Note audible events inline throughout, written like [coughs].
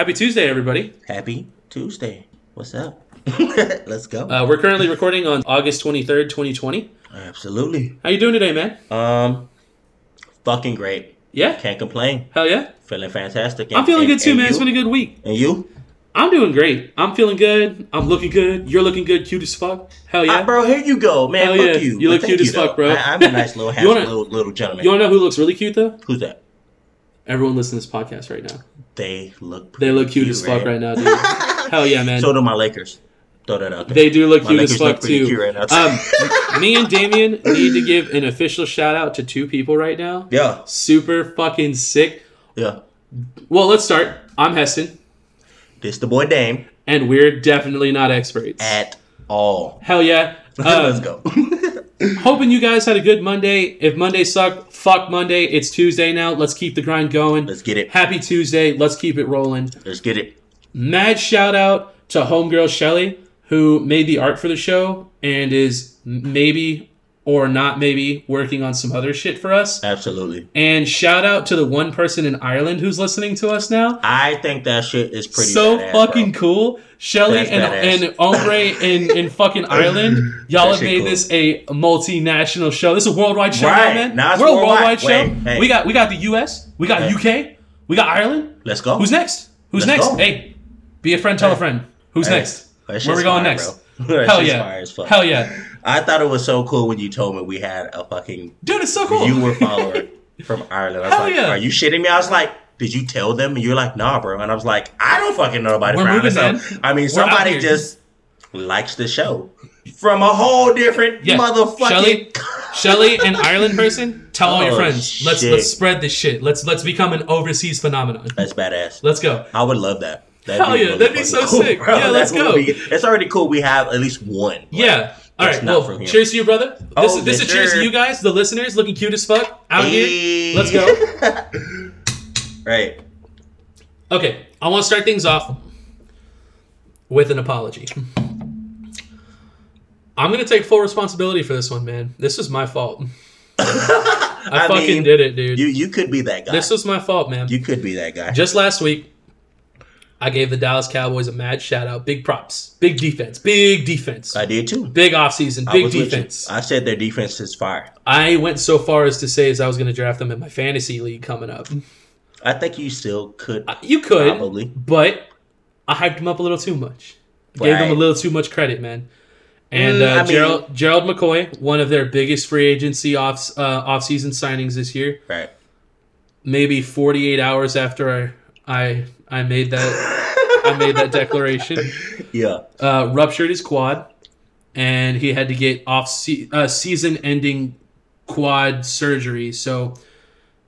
Happy Tuesday, everybody. Happy Tuesday. What's up? [laughs] Let's go. Uh, we're currently recording on August 23rd, 2020. Absolutely. How you doing today, man? Um, fucking great. Yeah? Can't complain. Hell yeah? Feeling fantastic. I'm feeling And- good too, and man. It's been a good week. And you? I'm doing great. I'm feeling good. I'm looking good. You're looking good. Cute as fuck. Hell yeah. Ah, bro, here you go, man. Hell Look yeah. you. You look cute as fuck, bro. I, I'm a nice [laughs] little, handsome wanna- little, little gentleman. You want to know who looks really cute, though? Who's that? Everyone listening to this podcast right now. They look. They look cute as fuck right now, dude. [laughs] Hell yeah, man. So do my Lakers. Throw that out there. They do look My cute as Lakers look fuck too. cute right now. um, [laughs] me and Damien need to give an official shout out to two people right now. yeah, Super fucking sick. yeah. Well, let's start. I'm Heston, This the boy Dame and we're definitely not experts. at all. Hell yeah. [laughs] Let's Um, go. Hoping you guys had a good Monday. If Monday sucked, fuck Monday. It's Tuesday now. Let's keep the grind going. Let's get it. Happy Tuesday. Let's keep it rolling. Let's get it. Mad shout out to homegirl Shelly, who made the art for the show and is maybe or not maybe working on some other shit for us. Absolutely. And shout out to the one person in Ireland who's listening to us now. I think that shit is pretty. so badass, fucking bro. cool. Shelly That's and, badass. and Ombre in, in fucking [laughs] Ireland. Y'all have made cool. this a multinational show. This is a worldwide show, Right. now, man. Now We're a worldwide. show. Hey. We got we got the US, we got Hey. UK, we got Ireland. Let's go. Who's next? Who's Let's next? go. Hey, be a friend, tell a friend. Who's Hey, next? Where we going fire, next? [laughs] Hell yeah. fire as fuck. Hell yeah. I thought it was so cool when you told me we had a fucking Dude, it's so cool. You were [laughs] follower from Ireland. I was Hell like, yeah. "Are you shitting me?" I was like, "Did you tell them?" And you're like, "Nah, bro." And I was like, "I don't fucking know nobody We're from moving, Ireland." So. I mean, We're somebody just likes the show from a whole different Yeah. motherfucking. Shelly, Shelly, an Ireland person, tell all your Oh, friends. Let's let's spread this shit. Let's let's become an overseas phenomenon. That's badass. Let's go. I would love that. That'd Hell yeah, that'd be so cool, sick. bro. Yeah, let's go. be- it's already cool. We have at least one. Yeah. All It's Well, from here. cheers to you, brother. This, Oh, is this yes, is cheers to you guys, the listeners, looking cute as fuck out here. Let's go. [laughs] right. Okay, I want to start things off with an apology. I'm gonna take full responsibility for this one, man. This was my fault. [laughs] I, I fucking mean, did it, dude. You you could be that guy. this was my fault, man. you could be that guy. Just last week, I gave the Dallas Cowboys a mad shout out. Big props. Big defense. Big defense. I did too. Big offseason. I Big you. defense. I said their defense is fire. I went so far as to say as I was going to draft them in my fantasy league coming up. I think you still could Uh, You could, probably. but I hyped them up a little too much. Gave them a little too much credit, man. And Mm, uh, I mean- Gerald Gerald McCoy, one of their biggest free agency off uh, offseason signings this year, Right. maybe 48 hours after I I, I made that I made that declaration, [laughs] Yeah. uh, ruptured his quad, and he had to get off se- uh, season ending quad surgery. So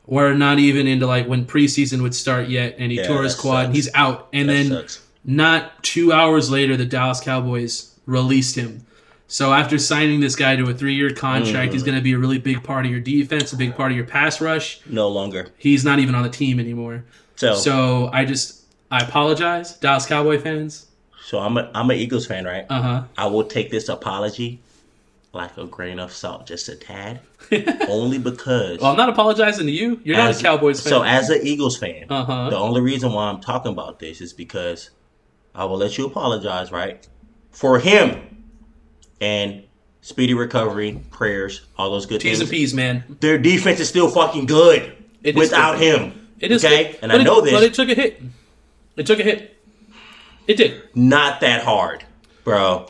we're not even into like when preseason would start yet, and he Yeah, tore his quad. And he's out, and that then sucks. not two hours later, the Dallas Cowboys released him. So after signing this guy to a three-year contract, Mm. he's going to be a really big part of your defense, a big part of your pass rush. No longer. He's not even on the team anymore. So so, I just I apologize, Dallas Cowboy fans. So I'm a I'm an Eagles fan, right? Uh huh. I will take this apology like a grain of salt, just a tad, [laughs] only because. Well, I'm not apologizing to you. You're not a Cowboys fan. So as an Eagles fan, Uh huh. the only reason why I'm talking about this is because I will let you apologize, right? For him and speedy recovery, prayers, all those good T's things. and P's, man. Their defense is still fucking good It without him. It is okay, good. and But I it- know this. but it took a hit. It took a hit. It did, not that hard, bro.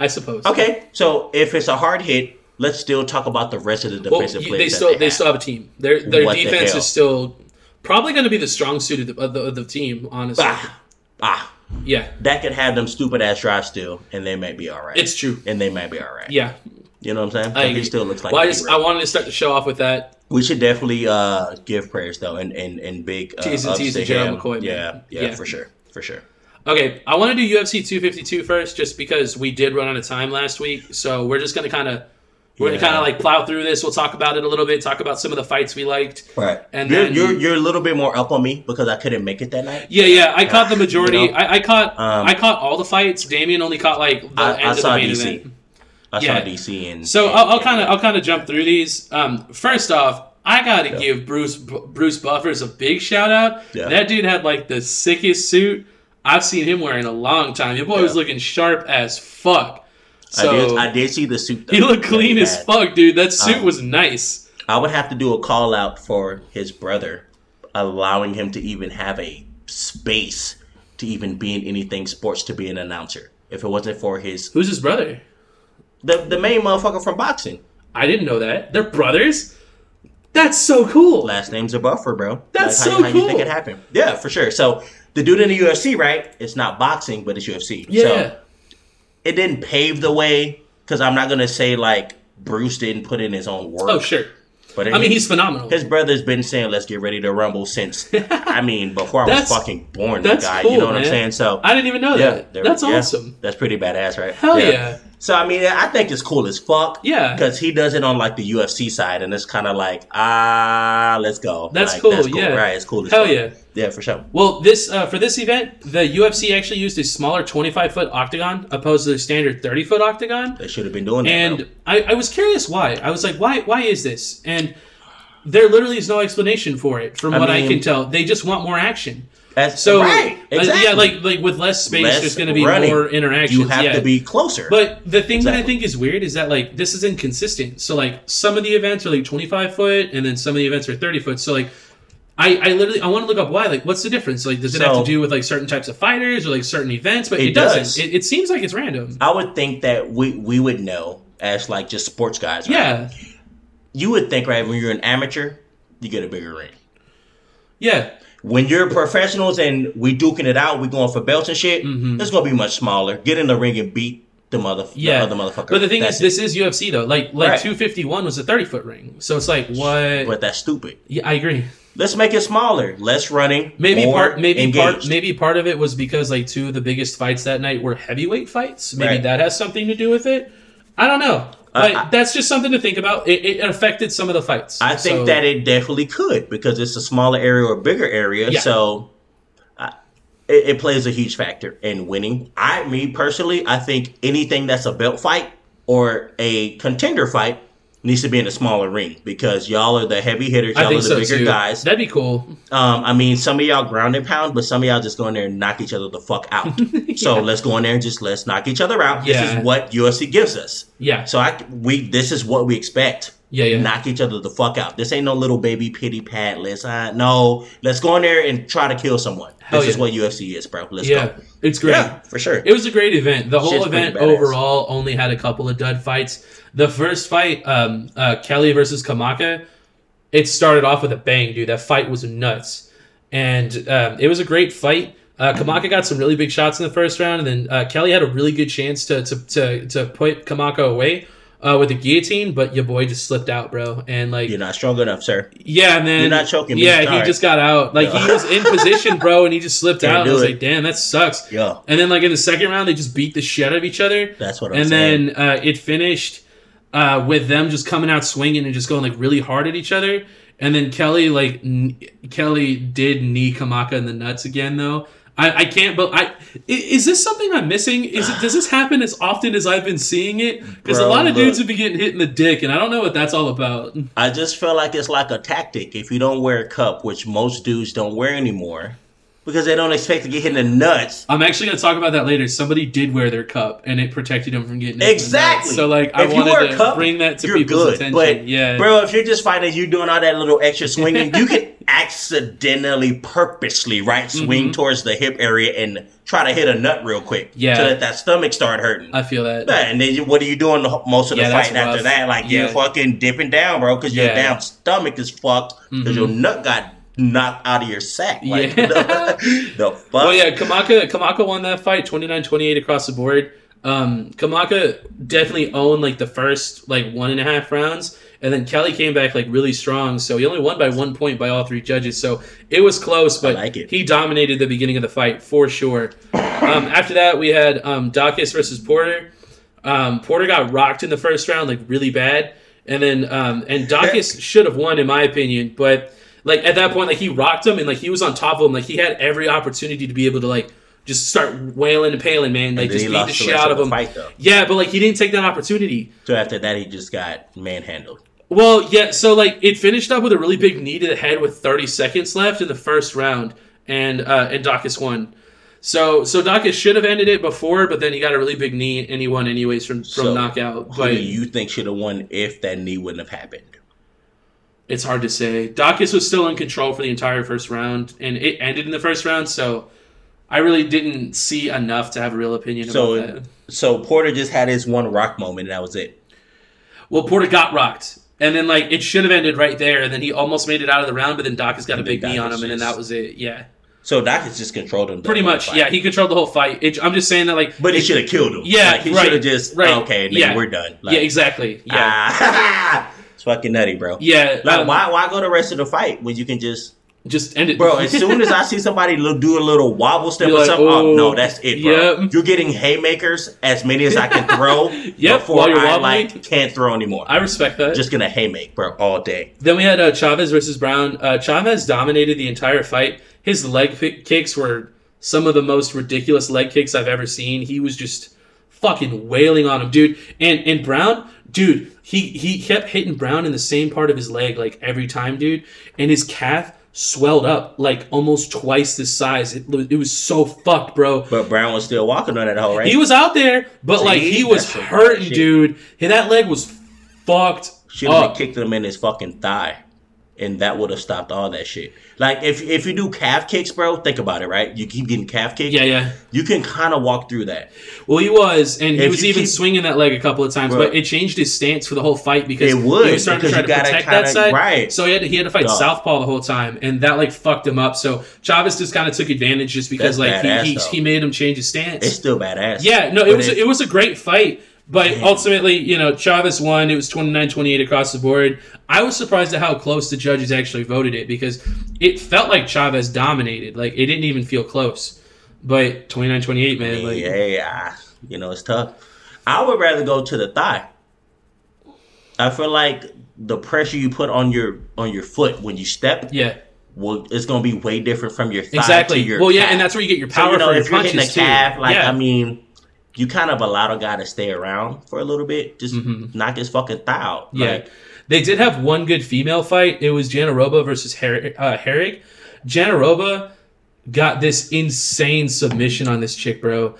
I suppose. Okay, so if it's a hard hit, let's still talk about the rest of the defensive you- players. they still they, they have. still have a team. Their their What defense hell? is still probably going to be the strong suit of the, of the, of the team. Honestly, ah, ah, yeah, that could have them stupid ass drives still, and they might be all right. it's true. and they might be all right. Yeah, You know what I'm saying? I he still looks like. well, I just. I wanted to start the show off with that. We should definitely uh, give prayers though, and and and big uh, T's and to to Gerald. McCoy, man. Yeah, yeah, Yeah. for sure, for sure. Okay, I want to do UFC 252 first, just because we did run out of time last week. So we're just gonna kind of we're Yeah. gonna kind of like plow through this. We'll talk about it a little bit. Talk about some of the fights we liked. Right. And you're, then- you're you're a little bit more up on me because I couldn't make it that night. Yeah, yeah. I caught the majority. You know, I, I caught um, I caught all the fights. Damien only caught like the I- end I of the saw main DC. event. I Yeah. saw DC and So and- I'll, I'll kind of I'll kind of jump through these. Um, first off, I gotta give Bruce Bruce Buffers a big shout out. Yeah. That dude had like the sickest suit I've seen him wear in a long time. Your boy was looking sharp as fuck. So I did. I did see the suit. though, he looked clean he as fuck, dude. That suit Um, was nice. I would have to do a call out for his brother, allowing him to even have a space to even be in anything sports to be an announcer. If it wasn't for his Who's his brother? The the main motherfucker from boxing, I didn't know that. They're brothers. That's so cool. last name's a buffer, bro. That's how, so how you think it happened? Yeah, for sure. So the dude in the UFC, right? It's not boxing, but it's UFC. Yeah. So it didn't pave the way because I'm not gonna say like Bruce didn't put in his own work. oh sure. but I mean, he's phenomenal. His brother's been saying, "Let's get ready to rumble" since [laughs] I mean before I was fucking born. that's the guy, cool, you know what I'm saying? So I didn't even know yeah, that. That's yeah, awesome. That's pretty badass, right? Hell yeah. So I mean, I think it's cool as fuck. Yeah. because he does it on like the UFC side, and it's kind of like ah, let's go. That's Like, cool, yeah. right? It's cool. As Hell fuck. yeah. yeah, for sure. Well, this uh, for this event, the UFC actually used a smaller 25 foot octagon opposed to the standard 30 foot octagon. They should have been doing that. And. I, I was curious why. I was like, why why is this? And there literally is no explanation for it, from I what I can tell. They just want more action. That's So right. Exactly. yeah, like like with less space, Less there's going to be running. more interactions. you have yeah. to be closer. But the thing that I think is weird is that like this is inconsistent. So like some of the events are like 25 foot, and then some of the events are 30 foot. So like. I, I literally I want to look up why like what's the difference like does it have to do with like certain types of fighters or like certain events but It it, doesn't does. it, it seems like it's random I would think that we we would know as like just sports guys. Right? yeah you would think right when you're an amateur, you get a bigger ring. yeah When you're professionals and we duking it out, we going for belts and shit. Mm-hmm. It's gonna be much smaller. Get in the ring and beat the mother, Yeah, the other motherfucker. but the thing That's is, it. this is UFC though. Like, like Right. 251 was a 30 foot ring, so it's like what? but that's stupid. yeah, I agree. Let's make it smaller, less running, Maybe part, maybe part, maybe part of it was because like two of the biggest fights that night were heavyweight fights. Maybe Right. that has something to do with it. I don't know, Uh, but I- that's just something to think about. It, it affected some of the fights. I think So- that it definitely could because it's a smaller area or bigger area. Yeah. So I, it, it plays a huge factor in winning. I, me personally, I think anything that's a belt fight or a contender fight needs to be in a smaller ring because y'all are the heavy hitters. I Y'all are the so bigger too. guys. That'd be cool. Um, I mean, some of y'all ground and pound, but some of y'all just go in there and knock each other the fuck out. [laughs] So let's go in there and just let's knock each other out. This is what UFC gives us. Yeah, So I we this is what we expect. yeah, yeah. Knock each other the fuck out. This ain't no little baby pity pat. Let's uh, no. Let's go in there and try to kill someone. Hell this is what UFC is, bro. Let's yeah, go. it's great. Yeah, for sure. It was a great event. The whole Shit's event overall only had a couple of dud fights. The first fight, um, uh, Kelley versus Kamaka, it started off with a bang, dude. That fight was nuts, and um, it was a great fight. Uh, Kamaka got some really big shots in the first round, and then uh, Kelley had a really good chance to to to, to put Kamaka away uh, with the guillotine, but your boy just slipped out, bro. And like, You're not strong enough, sir. yeah, man. You're not choking me. Yeah, he just got out. Like he was in position, bro, and he just slipped Can't out. And I was it. like, damn, that sucks. Yeah, And then like in the second round, they just beat the shit out of each other. that's what I'm and saying. then uh, it finished uh, with them just coming out swinging and just going like really hard at each other. And then Kelley like n- Kelley did knee Kamaka in the nuts again though. I, I can't but I i- is this something I'm missing? Is it does this happen as often as I've been seeing it? Because a lot of dudes look. have been getting hit in the dick, and I don't know what that's all about. I just feel like it's like a tactic. If you don't wear a cup, which most dudes don't wear anymore, because they don't expect to get hit in the nuts. I'm actually gonna talk about that later. Somebody did wear their cup, and it protected them from getting hit in the nuts. Exactly. So like, I If you wear wanted a to cup, bring that to you're people's good. attention. But yeah, bro, if you're just fighting, you doing all that little extra swinging, you can [laughs] accidentally, purposely, right, swing Mhm. towards the hip area and try to hit a nut real quick. Yeah. To let that stomach start hurting. I feel that. Yeah, and then you, what are you doing the, most of the Yeah, fighting after rough. that? Like you're fucking dipping down, bro, because your damn stomach is fucked because Mhm. your nut got knocked out of your sack. Like, Yeah. [laughs] the, the fuck? Well, yeah, Kamaka Kamaka won that fight 29-28 across the board. Um, Kamaka definitely owned like the first like one and a half rounds, and then Kelley came back like really strong. So he only won by one point by all three judges. So it was close, but like he dominated the beginning of the fight for sure. Um, after that, we had um, Dawkins versus Porter. Um, Porter got rocked in the first round like really bad, and then um, and Dawkins [laughs] should have won in my opinion, but like at that point, like he rocked him and like he was on top of him, like he had every opportunity to be able to like just start wailing and paling, man, like just beat the shit out of him. fight. Yeah, but like he didn't take that opportunity. So after that, he just got manhandled. Well, yeah. So like it finished up with a really big knee to the head with 30 seconds left in the first round, and uh, and Dawkins won. So so Dawkins should have ended it before, but then he got a really big knee and he won anyways from from So, knockout. Who But do you think should have won if that knee wouldn't have happened? It's hard to say. Dawkins was still in control for the entire first round, and it ended in the first round. So I really didn't see enough to have a real opinion So about that. so Porter just had his one rock moment and that was it. Well, Porter got rocked. And then, like, it should have ended right there. And then he almost made it out of the round, but then Dawkins got a And then big knee on him, Dawkins and then that was it. Yeah. So Dawkins just controlled him. Pretty much. fight. Yeah. He controlled the whole fight. It, I'm just saying that, like, But he should have killed him. Yeah, like, he right, should have just right, okay, nigga, yeah. we're done. yeah, exactly. Yeah. Ah, [laughs] it's fucking nutty, bro. yeah. Like, um, why why go the rest of the fight when you can just, Just end it. bro? As soon as I see somebody do a little wobble step You're or like, something, oh "Oh, no, that's it, bro. yep. You're getting haymakers as many as I can [laughs] throw Yep, before I wobbling. like can't throw anymore. I respect that. just gonna haymake, bro, all day. Then we had uh, Chavez versus Brown. Uh, Chavez dominated the entire fight. His leg pick- kicks were some of the most ridiculous leg kicks I've ever seen. He was just fucking wailing on him, dude. And and Brown, dude, he he kept hitting Brown in the same part of his leg like every time, dude. And his calf swelled up like almost twice the size. It, was- it was so fucked, bro. But Brown was still walking on that whole right. He was out there, but See, like he was hurting, dude. And that leg was fucked Should have kicked him in his fucking thigh, and that would have stopped all that shit. Like if if you do calf kicks, bro, think about it, right? You keep getting calf kicks. Yeah, yeah. You can kind of walk through that. Well, he was, and he was even keep- swinging that leg a couple of times, Bro. but it changed his stance for the whole fight because It would, he was starting to try to protect kinda- that side. right. So he had to, he had to fight Dog. southpaw the whole time, and that like fucked him up. So Chavez just kind of took advantage just because That's like he, he he made him change his stance. It's still badass. yeah, no, it But was if- it was a great fight. But ultimately, you know, Chavez won. It was 29-28 across the board. I was surprised at how close the judges actually voted it because it felt like Chavez dominated. Like it didn't even feel close. But 29-28, man. Like, yeah, yeah, you know it's tough. I would rather go to the thigh. I feel like the pressure you put on your on your foot when you step, yeah. well, it's gonna be way different from your thigh Exactly. to your Well, yeah, calf. and that's where you get your So, power you know, for your if you're hitting punches the calf, too. like yeah. I mean, you kind of allow a guy to stay around for a little bit, just Mhm. knock his fucking thigh out. yeah. Like, they did have one good female fight. It was Jandiroba versus Her- uh, Herrig. Jandiroba got this insane submission on this chick, bro.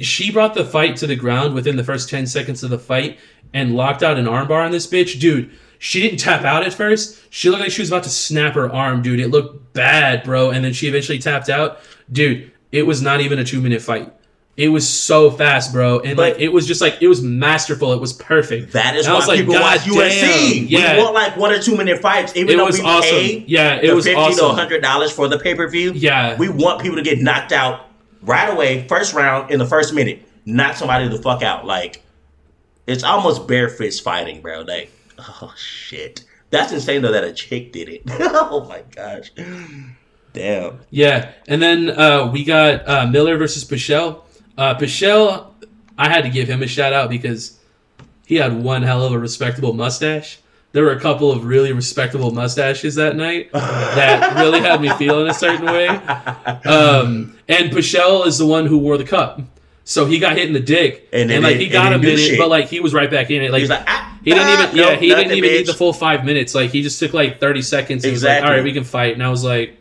She brought the fight to the ground within the first 10 seconds of the fight and locked out an armbar on this bitch. Dude, she didn't tap out at first. She looked like she was about to snap her arm, dude. It looked bad, bro. And then she eventually tapped out. Dude, it was not even a two minute fight. It was so fast, bro. And But- like it was just like it was masterful. It was perfect. that is And I why was like, people watch UFC. Yeah. We want like one or two minute fights, even It though was we awesome. pay Yeah, it the was fifty to one hundred dollars for the pay per view. Yeah. we want people to get knocked out right away, first round in the first minute. Knock somebody the fuck out. Like it's almost bare fist fighting, bro. Like oh shit, that's insane though that a chick did it. [laughs] oh my gosh, damn. Yeah, and then uh, we got uh, Miller versus Pichel. Uh, Pichel, I had to give him a shout out because he had one hell of a respectable mustache. There were a couple of really respectable mustaches that night that really had me feeling a certain way. Um, and Pichel is the one who wore the cup, so he got hit in the dick, And and, then like it- he got and a minute, but like he was right back in it. Like He's like, ah, he didn't ah, even, yeah, nope, he didn't even need the full five minutes. Like he just took like thirty seconds. He was like, Exactly. all right, we can fight. And I was like,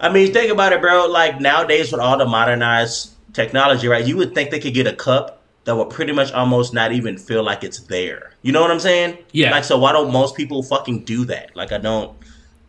I mean, think about it, bro. Like nowadays with all the modernized technology, right? You would think they could get a cup that would pretty much almost not even feel like it's there. You know what I'm saying? Yeah. Like, so why don't most people fucking do that? Like, I don't,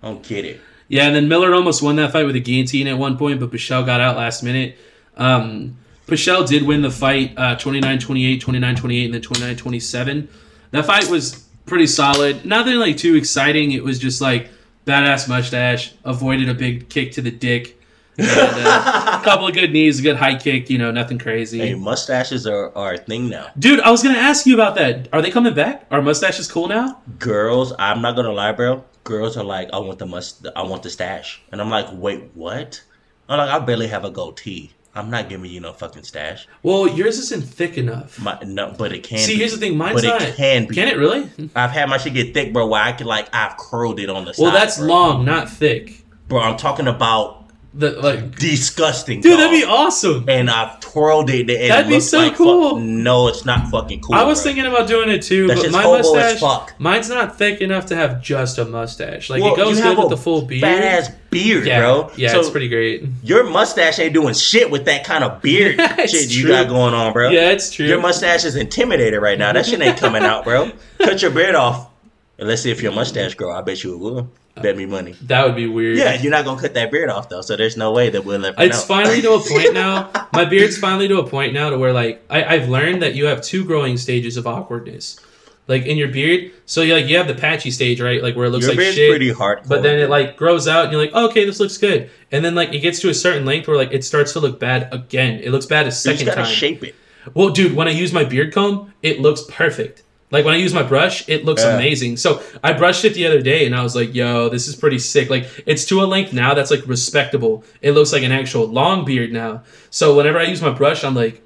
I don't get it. Yeah, and then Miller almost won that fight with a guillotine at one point, but Pichel got out last minute. Um, Pichel did win the fight uh, 29-28, 29-28, and then 29-27. That fight was pretty solid. Nothing like too exciting. It was just like badass mustache, avoided a big kick to the dick, and, uh, a couple of good knees, a good high kick. You know, nothing crazy. Hey, mustaches are, are a thing now. Dude, I was gonna ask you about that. Are they coming back? Are mustaches cool now? Girls, I'm not gonna lie, bro. Girls are like, I want the must, I want the stash, and I'm like, wait, what? I'm like, I barely have a goatee. I'm not giving you no fucking stash. Well, yours isn't thick enough. My, no, but it can. See, be. here's the thing. Mine's but not. it can be. Can it really? I've had my shit get thick, bro. Where I can like I've curled it on the side. Well, that's bro. long, not thick. bro. I'm talking about The like, Disgusting, dude, dog. that'd be awesome. and I've twirled it. And That'd be so like cool. Fuck. No, it's not fucking cool. I was bro. thinking about doing it too, That's but my mustache, fuck. mine's not thick enough to have just a mustache. Like Well, it goes good with the full beard. Badass beard, yeah, bro. yeah, so it's pretty great. Your mustache ain't doing shit with that kind of beard [laughs] shit you got going on, bro. Yeah, it's true. Your mustache is intimidated right now. That shit ain't coming out, bro. [laughs] Cut your beard off. And let's see if your mustache grow. I bet you it will. Bet me money. that would be weird. Yeah, you're not gonna cut that beard off though, so there's no way that we'll ever It's know. finally to a [laughs] point now. My beard's finally to a point now to where like I, I've learned that you have two growing stages of awkwardness, like in your beard. So you like you have the patchy stage, right? Like where it looks Your like beard's shit. pretty hard. but then it like grows out and you're like, oh, okay, this looks good. And then like it gets to a certain length where like it starts to look bad again. It looks bad a you just second gotta time. shape it. Well, dude, when I use my beard comb, it looks perfect. Like when I use my brush, it looks Yeah. amazing. So I brushed it the other day and I was like, yo, this is pretty sick. Like it's to a length now that's like respectable. It looks like an actual long beard now. So whenever I use my brush, I'm like,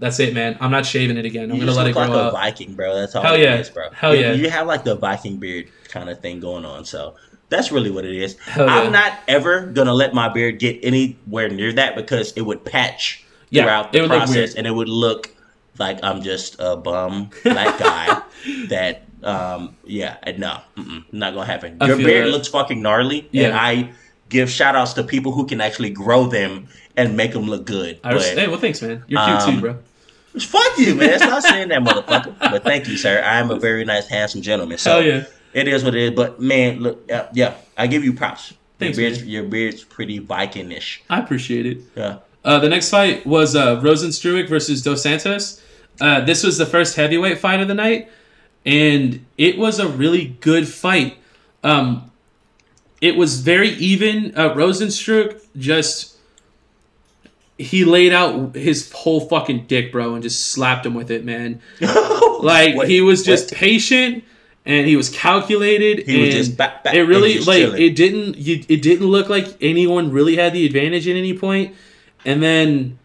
that's it, man. I'm not shaving it again. I'm You gonna let it grow like a. Viking, bro. That's all Hell it yeah. is, bro. Hell You- yeah. You have like the Viking beard kind of thing going on, so that's really what it is. Hell yeah. I'm not ever gonna let my beard get anywhere near that because it would patch Yeah, throughout the process, and it would look like I'm just a bum black guy [laughs] that. Um, yeah, no, not gonna happen. I Your beard that. looks fucking gnarly, and I give shout outs to people who can actually grow them and make them look good. I But- hey, well, thanks, man. You're cute Um, too, bro. Fuck you, man. Stop [laughs] saying that, motherfucker. But thank you, sir. I am a very nice, handsome gentleman. So Hell yeah. it is what it is. But man, look, yeah, yeah I give you props. Thanks, your beard's, your beard's pretty Viking-ish. I appreciate it. Yeah. Uh, the next fight was uh, Rozenstruik versus Dos Santos. Uh, this was the first heavyweight fight of the night, and it was a really good fight. Um, it was very even. Uh, Rozenstruik just he laid out his whole fucking dick, bro, and just slapped him with it, man. [laughs] Like Wait, he was just what? patient and he was calculated. He was and just back, back it really like chilling. it didn't you, it didn't look like anyone really had the advantage at any point and then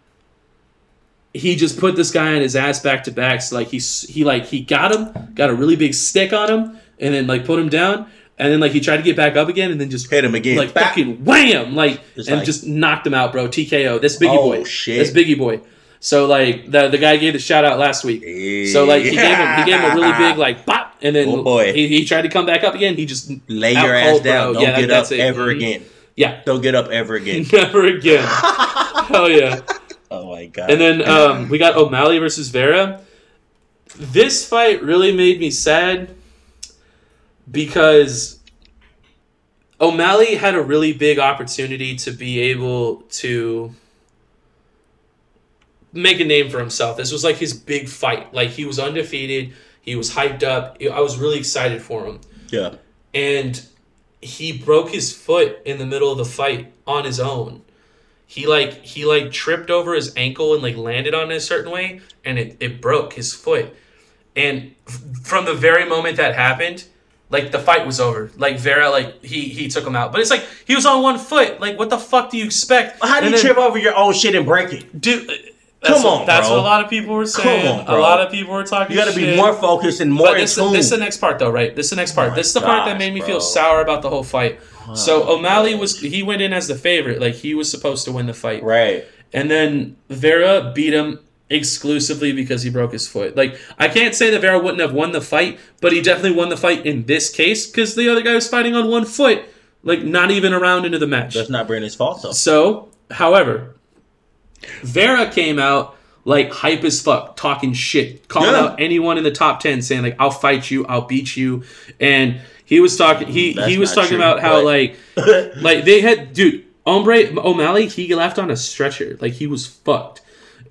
he just put this guy on his ass back to back so like he he like he got him got a really big stick on him and then like put him down and then like he tried to get back up again and then just Hit him again. like Bap. fucking wham like Just and like- just knocked him out bro TKO this Biggie Oh, boy shit. this Biggie boy so like the the guy gave the shout out last week so like he gave him he gave him a really big like pop and then Oh, boy. he, he tried to come back up again he just Lay your ass cold, down. bro. Don't Yeah, get that's up ever Mhm. again. Yeah Don't get up ever again. [laughs] never again hell yeah [laughs] oh my god. and then um, we got O'Malley versus Vera. This fight really made me sad because O'Malley had a really big opportunity to be able to make a name for himself. This was like his big fight. Like he was undefeated. He was hyped up. I was really excited for him yeah. and he broke his foot in the middle of the fight on his own. He like he like tripped over his ankle and like landed on it a certain way and it, it broke his foot. And f- from the very moment that happened, like the fight was over. Like Vera like he he took him out. But it's like he was on one foot. Like what the fuck do you expect? How do And you then- trip over your own shit and break it? Dude, Come that's what- on, That's bro. what a lot of people were saying. on, a lot of people were talking. You got to be more focused and more But in this, this is the next part, though, right? This is the next part. my this is the part that made me bro. feel sour about the whole fight. so O'Malley gosh. was he went in as the favorite, like he was supposed to win the fight, right. and then Vera beat him exclusively because he broke his foot. Like I can't say that Vera wouldn't have won the fight, but he definitely won the fight in this case because the other guy was fighting on one foot, like not even a round into the match. That's not Brandon's fault, though. So, however, Vera came out like hype as fuck, talking shit, calling Yeah. out anyone in the top ten, saying like "I'll fight you, I'll beat you," and he was talking. He That's he was talking true, about how like [laughs] like they had dude Ombre O'Malley. He left on a stretcher, like he was fucked,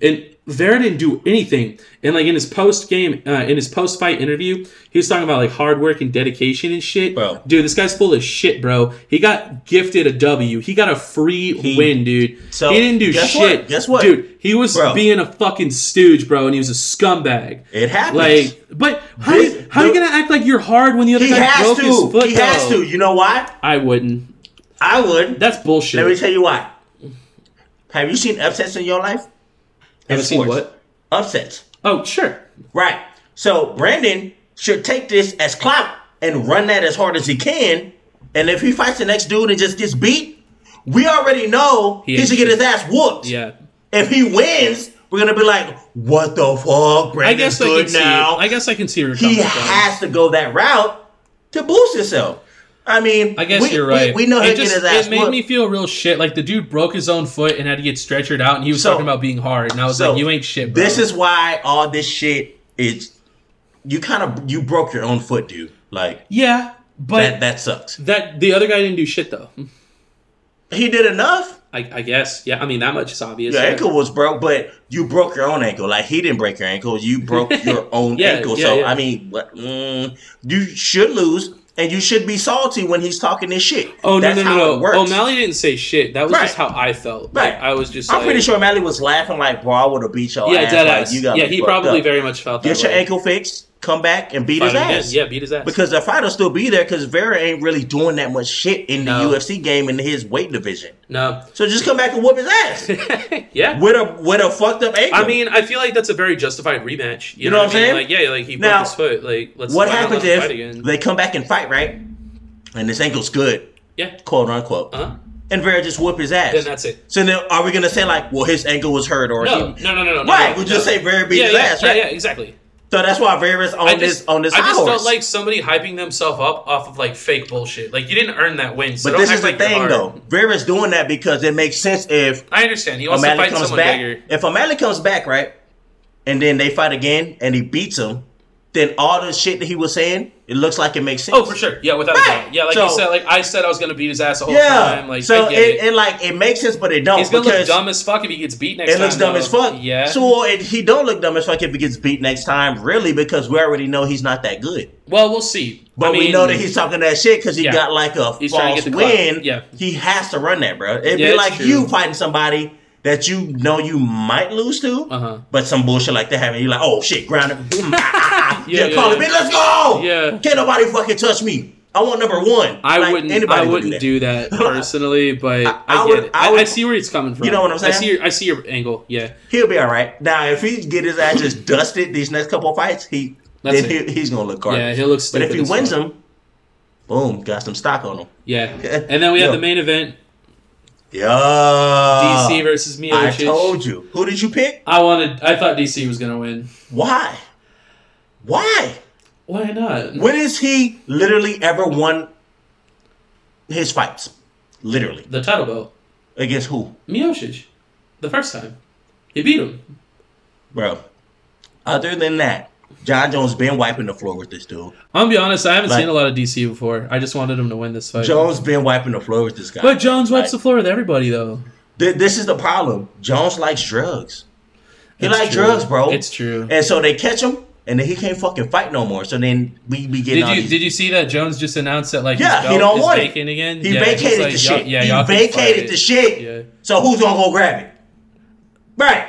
and Vera didn't do anything. And like in his post game, uh, in his post fight interview, he was talking about like hard work and dedication and shit. Bro. dude, this guy's full of shit, bro. He got gifted a W. He got a free He- win, dude. So, he didn't do guess shit. what? Guess what? dude? He was Bro. being a fucking stooge, bro, and he was a scumbag. It happens. Like, but how This- you, how you gonna act like you're hard when the other he guy broke to. his foot? he has to. You know why? I wouldn't. I would. That's bullshit. Let me tell you why. Have you seen upsets in your life? Haven't seen sports. what? Upsets. Oh, sure. Right. So Brandon should take this as clout and run that as hard as he can. And if he fights the next dude and just gets beat, we already know He he, should get his ass whooped. Yeah. If he wins, we're gonna be like, what the fuck? I Brandon's guess I can good see. now. I guess I can see where he has to go that route to boost himself. I mean, I guess we, you're right. We, we know it just, get his ass It made me feel real shit. Like the dude broke his own foot and had to get stretchered out, and he was So- talking about being hard, and I was so, like, "You ain't shit, bro." This is why all this shit is. You kind of you broke your own foot, dude. Like yeah, but that that, that the other guy didn't do shit though. He did enough. I, I guess. Yeah, I mean that much is obvious. Your ankle was broke, but you broke your own ankle. Like he didn't break your ankle, you broke [laughs] your own Yeah, ankle. yeah, so yeah. I mean, what, mm, you should lose, and you should be salty when he's talking this shit. Oh no That's no no how no! It works. Oh, O'Malley didn't say shit. That was Right. just how I felt. Right. Like, I was just. I'm like, pretty sure O'Malley was laughing like, "Bro, I would have beat your Yeah, ass." dead like, ass. You got Yeah, he probably up. very much felt that. get your way. ankle fixed, come back and beat Fight his him again. ass. Yeah, beat his ass. Because the fight will still be there because Vera ain't really doing that much shit in the UFC game in his weight division. no. So just come back and whoop his ass [laughs] yeah. with a with a fucked up ankle. I mean, I feel like that's a very justified rematch. You, You know, know what I'm mean? saying? Like, yeah, like he broke Now, his foot. Like, let's what happens let him fight if again? they come back and fight right, and his ankle's good, Yeah. quote unquote, Uh huh. and Vera just whoop his ass? Then that's it. so then are we gonna say like, well, his ankle was hurt or No, he, no, no, no, no. no, right? no, We'll just say Vera beat yeah, his yeah, ass, yeah, right? yeah, exactly. So that's why Vera's on I this just, on this I just horse. don't like somebody hyping themselves up off of like fake bullshit. Like you didn't earn that win. So but this is the like thing though. Vera's doing that because it makes sense if I understand. He wants to fight comes someone back. bigger. If O'Malley comes back, right, and then they fight again and he beats him, then all the shit that he was saying, it looks like it makes sense. Oh, for sure. Yeah, without a doubt. Yeah, like So- you said, like I said, I was gonna beat his ass the whole Yeah. time. Like so it, it. it like it makes sense, but it don't He's gonna look dumb as fuck if he gets beat next it time. It looks dumb though. as fuck. Yeah. So well, it, he don't look dumb as fuck if he gets beat next time, really, because we already know he's not that good. well, we'll see. But I mean, we know that he's talking that shit because he Yeah. got like a He's false get the clout. win. Yeah. He has to run that, bro. It'd Yeah, be like true. you fighting somebody that you know you might lose to, Uh-huh. but some bullshit like that happen. You're like, oh shit, ground [laughs] ah, ah, Yeah, yeah, call yeah. it, let's go. Yeah. Can't nobody fucking touch me. I want number one. I Like, wouldn't. anybody I would wouldn't do that, that. [laughs] personally, but I, I get would- it. I I, would- I see where it's coming from. You know what I'm I saying? see. Your, I see your angle. Yeah. He'll be all right. Now, if he get his ass just dusted these next couple of fights, he That's then he, he's gonna look garbage. Yeah, he'll look But if he wins them, boom, got some stock on him. yeah. [laughs] And then we have the main event: Yeah. DC versus me. I told you. Who did you pick? I wanted. I thought DC was gonna win. Why? Why? Why not? When has he literally ever won his fights? Literally. The title belt. Against who? Miocic. The first time. He beat him. Bro. Other than that, John Jones been wiping the floor with this dude. I'm gonna be honest. I haven't Like- seen a lot of DC before. I just wanted him to win this fight. Jones been wiping the floor with this guy. but Jones wipes Like, the floor with everybody, though. th- this is the problem. Jones likes drugs. He It's likes true. drugs, bro. It's true. And so they catch him, and then he can't fucking fight no more. So then we be getting Did you these did you see that Jones just announced that like Yeah, he don't want it. again? He Yeah, vacated like, the shit. Yeah, he y'all vacated the shit. Yeah. So who's gonna go grab it? Right.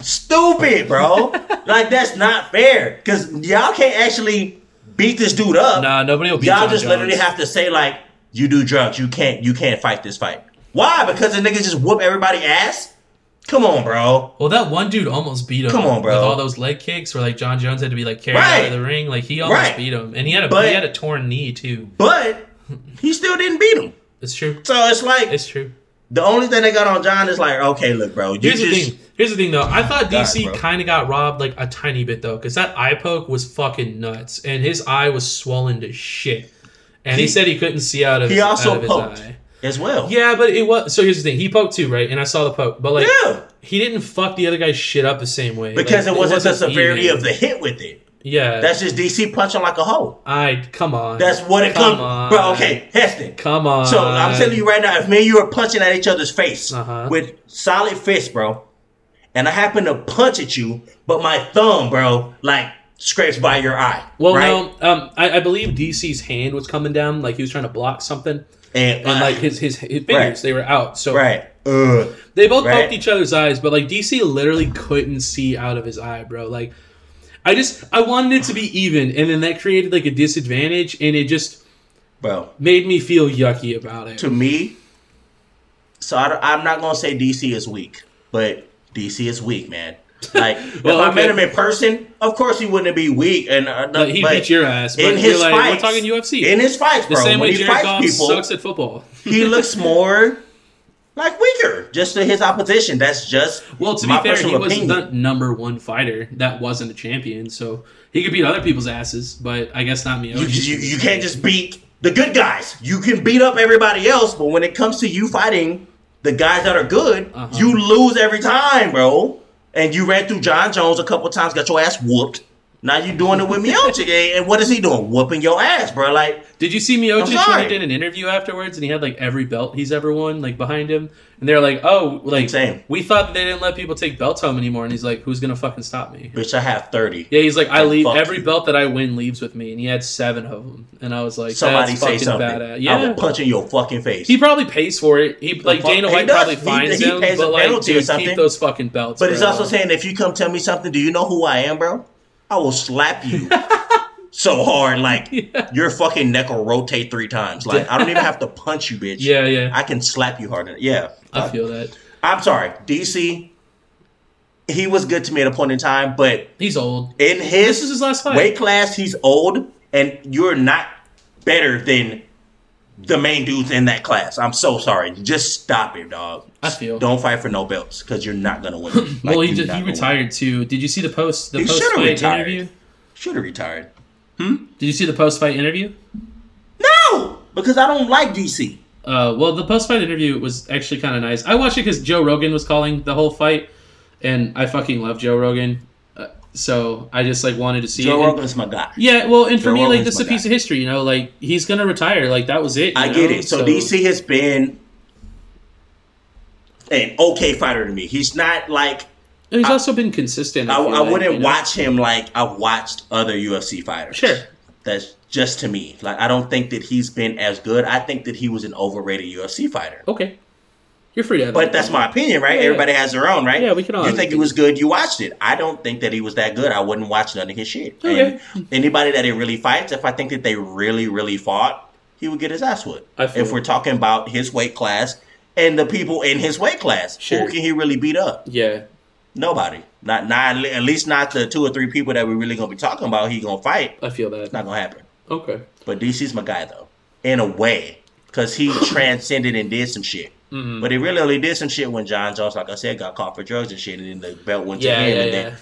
Stupid, bro. [laughs] like that's not fair. Cause y'all can't actually beat this dude up. Nah, nobody will beat y'all John just Jones. literally have to say like, you do drugs. You can't. You can't fight this fight. Why? Because the niggas just whoop everybody ass. Come on, bro. Well, that one dude almost beat him. Come on, bro. With all those leg kicks, where like John Jones had to be like carried out of the ring, like he almost Right. beat him, and he had a But- he had a torn knee too. But he still didn't beat him. It's true. So it's like It's true. the only thing they got on John is like, okay, look, bro. Here's the thing. Here's the thing, though. I thought DC kind of got robbed like a tiny bit though, because that eye poke was fucking nuts, and his eye was swollen to shit. And he, He- said he couldn't see out of He his, also out of his poked eye. As well. Yeah, but it was. So here's the thing. He poked too, right? And I saw the poke, but like Yeah. he didn't fuck the other guy's shit up the same way Because Like, it wasn't the severity even. of the hit with it. Yeah, That's just DC punching like a hoe. I come on. That's what it Come comes. Bro, okay, Heston. Come on. So I'm telling you right now, if me and you are punching at each other's face Uh-huh. with solid fists, bro, and I happen to punch at you, but my thumb, bro, like scrapes by your eye. Well, right? no, um, I, I believe DC's hand was coming down, like he was trying to block something, and, and like uh, his his, his fingers Right. they were out. So right, Ugh. they both Right. poked each other's eyes, but like DC literally couldn't see out of his eye, bro. Like, I just I wanted it to be even, and then that created like a disadvantage, and it just well made me feel yucky about it. To me, so I, am not gonna say DC is weak, but DC is weak, man. Like [laughs] Well, if I met him in person, of course he wouldn't be weak, and uh, Like, he but beat your ass, but in his like, fights, we're talking UFC. In his fights, the bro, same when way he Jared fights Goff people, sucks at football. [laughs] he looks more like weaker just to his opposition. That's just Well, to be fair, he personal was opinion. the number one fighter that wasn't a champion, so he could beat other people's asses, but I guess not You, you, you can't just beat the good guys. You can beat up everybody else, but when it comes to you fighting the guys that are good, Uh-huh. you lose every time, bro. And you ran through John Jones a couple times, got your ass whooped. Now you doing it with Miocic, eh? and what is he doing? Whooping your ass, bro. Like Did you see Miocic when he did an interview afterwards, and he had like every belt he's ever won like behind him, and they're like, "Oh, like Insane. we thought that they didn't let people take belts home anymore," and he's like, "Who's gonna fucking stop me?" bitch, I have thirty. Yeah, he's like, "I leave every you. belt that I win leaves with me," and he had seven of them, and I was like, Somebody "That's say fucking something. badass." I Yeah, will punch in your fucking face. he probably pays for it. He like Dana White probably finds he him, pays a but like, penalty or dude, something. keep those fucking belts. but he's also saying, if you come tell me something, do you know who I am, bro? I will slap you [laughs] so hard, like Yeah. your fucking neck will rotate three times. Like I don't even have to punch you, bitch. yeah, yeah, I can slap you harder. Yeah, I uh, feel that. I'm sorry, DC. He was good to me at a point in time, but He's old. in his This is his last fight. weight class, he's old, and you're not better than the main dudes in that class. I'm so sorry. Just stop it, dog. I feel. Don't fight for no belts because you're not gonna win. [laughs] Like, well, he just, he retired too. Did you see the post? The He post fight interview. Should have retired. Hmm. Did you see the post fight interview? No, because I don't like DC. Uh, well, the post fight interview was actually kind of nice. I watched it because Joe Rogan was calling the whole fight, and I fucking love Joe Rogan. So I just like wanted to see Joe it. And- Rogan's my guy. yeah, well, and for Joe me, like this is a piece guy. of history. You know, like he's gonna retire. Like that was it. you I know? get it. So, DC has been an okay fighter to me. He's not like He's I- also been consistent. I, feel I like, wouldn't you know? watch him like I've watched other UFC fighters. Sure. That's just to me. Like I don't think that he's been as good. I think that he was an overrated UFC fighter. Okay, you're free to. have But that's opinion. my opinion, right? Yeah, yeah. Everybody has their own, right? Yeah, we can all You think it was good? You watched it. I don't think that he was that good. I wouldn't watch none of his shit. Okay. And anybody that he really fights, if I think that they really, really fought, he would get his ass feel If we're talking about his weight class and the people in his weight class, Sure. who can he really beat up? Yeah, Nobody. Not, not at least not the two or three people that we're really gonna be talking about. He gonna fight. I feel that It's not gonna happen. Okay. But DC's my guy though, in a way, because he [coughs] transcended and did some shit. Mhm. But he really only did some shit when John Jones, like I said, got caught for drugs and shit, and then the belt went to him, yeah, and yeah. then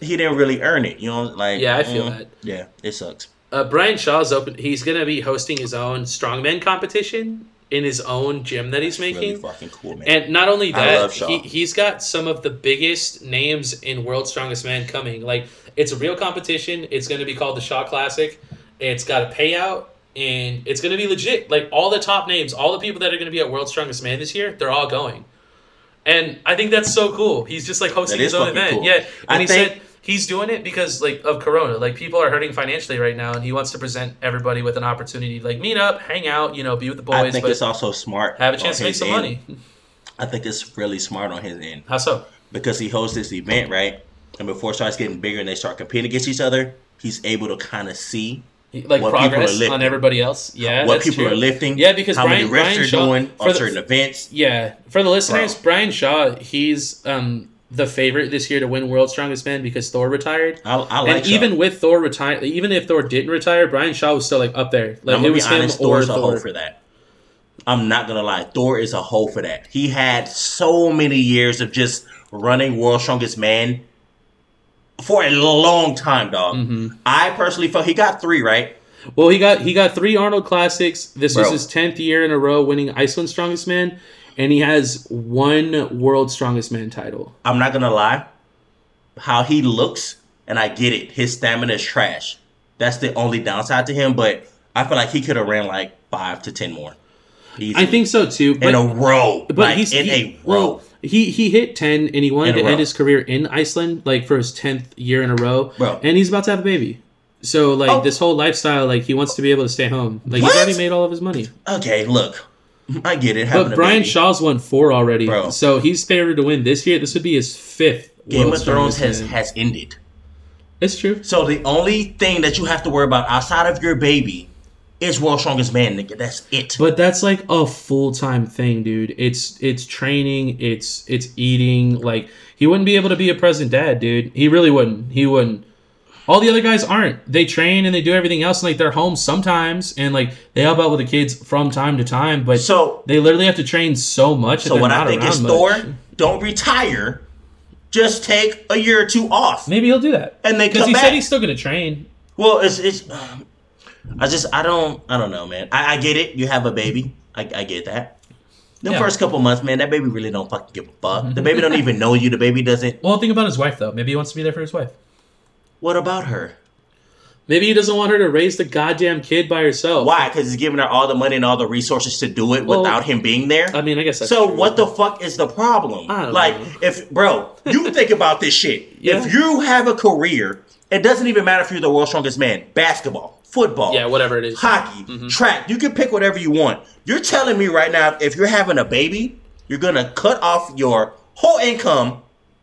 he didn't really earn it. You know, like Yeah, I feel mm, that. Yeah, it sucks. Uh, Brian Shaw's open. He's gonna be hosting his own strongman competition in his own gym that he's Really making. fucking cool, man. And not only that, he, he's got some of the biggest names in World's Strongest Man coming. Like, it's a real competition. It's going to be called the Shaw Classic. It's got a payout, and it's going to be legit. Like, all the top names, all the people that are going to be at World's Strongest Man this year, they're all going. And I think that's so cool. He's just like hosting That his own event. cool. Yeah. And I he think- said he's doing it because like of Corona. Like people are hurting financially right now, and he wants to present everybody with an opportunity to like meet up, hang out, you know, be with the boys. I boys, think but it's also smart. have a chance to make some end. money. I think it's really smart on his end How so? because he hosts this event, right? And before it starts getting bigger and they start competing against each other, he's able to kind of see like what progress on everybody else. Yeah, what people true. are lifting. Yeah, because how Brian, many reps Brian they're Shaw, doing for on the- certain events. Yeah, for the listeners, Bro. Brian Shaw, he's um the favorite this year to win World's Strongest Man because Thor retired. I, I like and even with Thor retire, even if Thor didn't retire, Brian Shaw was still like up there. Like I'm it gonna was be him honest, or Thor's a hoe Thor. for that. I'm not gonna lie, Thor is a hoe for that. He had so many years of just running World's Strongest Man for a long time, dog. Mm-hmm. I personally felt he got three right. Well, he got he got three Arnold Classics. This was Bro. his tenth year in a row winning Iceland's Strongest Man, and he has one World Strongest Man title. I'm not gonna lie, how he looks, and I get it. His stamina is trash. That's the only downside to him. But I feel like he could have ran like five to ten more. Easily. I think so too. But in a row, But like he's in he, a row. well, he he hit ten and he wanted to row. end his career in Iceland, like for his tenth year in a row. Bro. And he's about to have a baby. So like Oh. this whole lifestyle, like he wants to be able to stay home. Like What? he's already made all of his money. okay, look, I get it. But Brian. Shaw's won four already. Bro. So he's favored to win this year. This would be his fifth. Game World's of Thrones has has ended. It's true. So the only thing that you have to worry about outside of your baby is World's Strongest Man, nigga. That's it. But that's like a full time thing, dude. It's it's training, it's it's eating. Like he wouldn't be able to be a present dad, dude. He really wouldn't. He wouldn't. All the other guys aren't. They train and they do everything else, and like they're home sometimes, and like they help out with the kids from time to time. But So they literally have to train so much. so they're what I think is around Thor, don't retire. Just take a year or two off. Maybe he'll do that. And they because he back. said he's still going to train. Well, it's it's. Um, I just I don't I don't know, man. I, I get it. You have a baby. I, I get that. The Yeah. first couple months, man, that baby really don't fucking give a fuck. The baby don't [laughs] even know you. The baby doesn't. Well, think about his wife though. Maybe he wants to be there for his wife. What about her? Maybe he doesn't want her to raise the goddamn kid by herself. Why? Because he's giving her all the money and all the resources to do it Well, without him being there. I mean, I guess that's so true. what the fuck is the problem? I don't like, know. if bro, you [laughs] think about this shit. Yeah. If you have a career, it doesn't even matter if you're the world's strongest man. Basketball, football, Yeah, whatever it is. hockey, mm-hmm. track. You can pick whatever you want. You're telling me right now, if you're having a baby, you're gonna cut off your whole income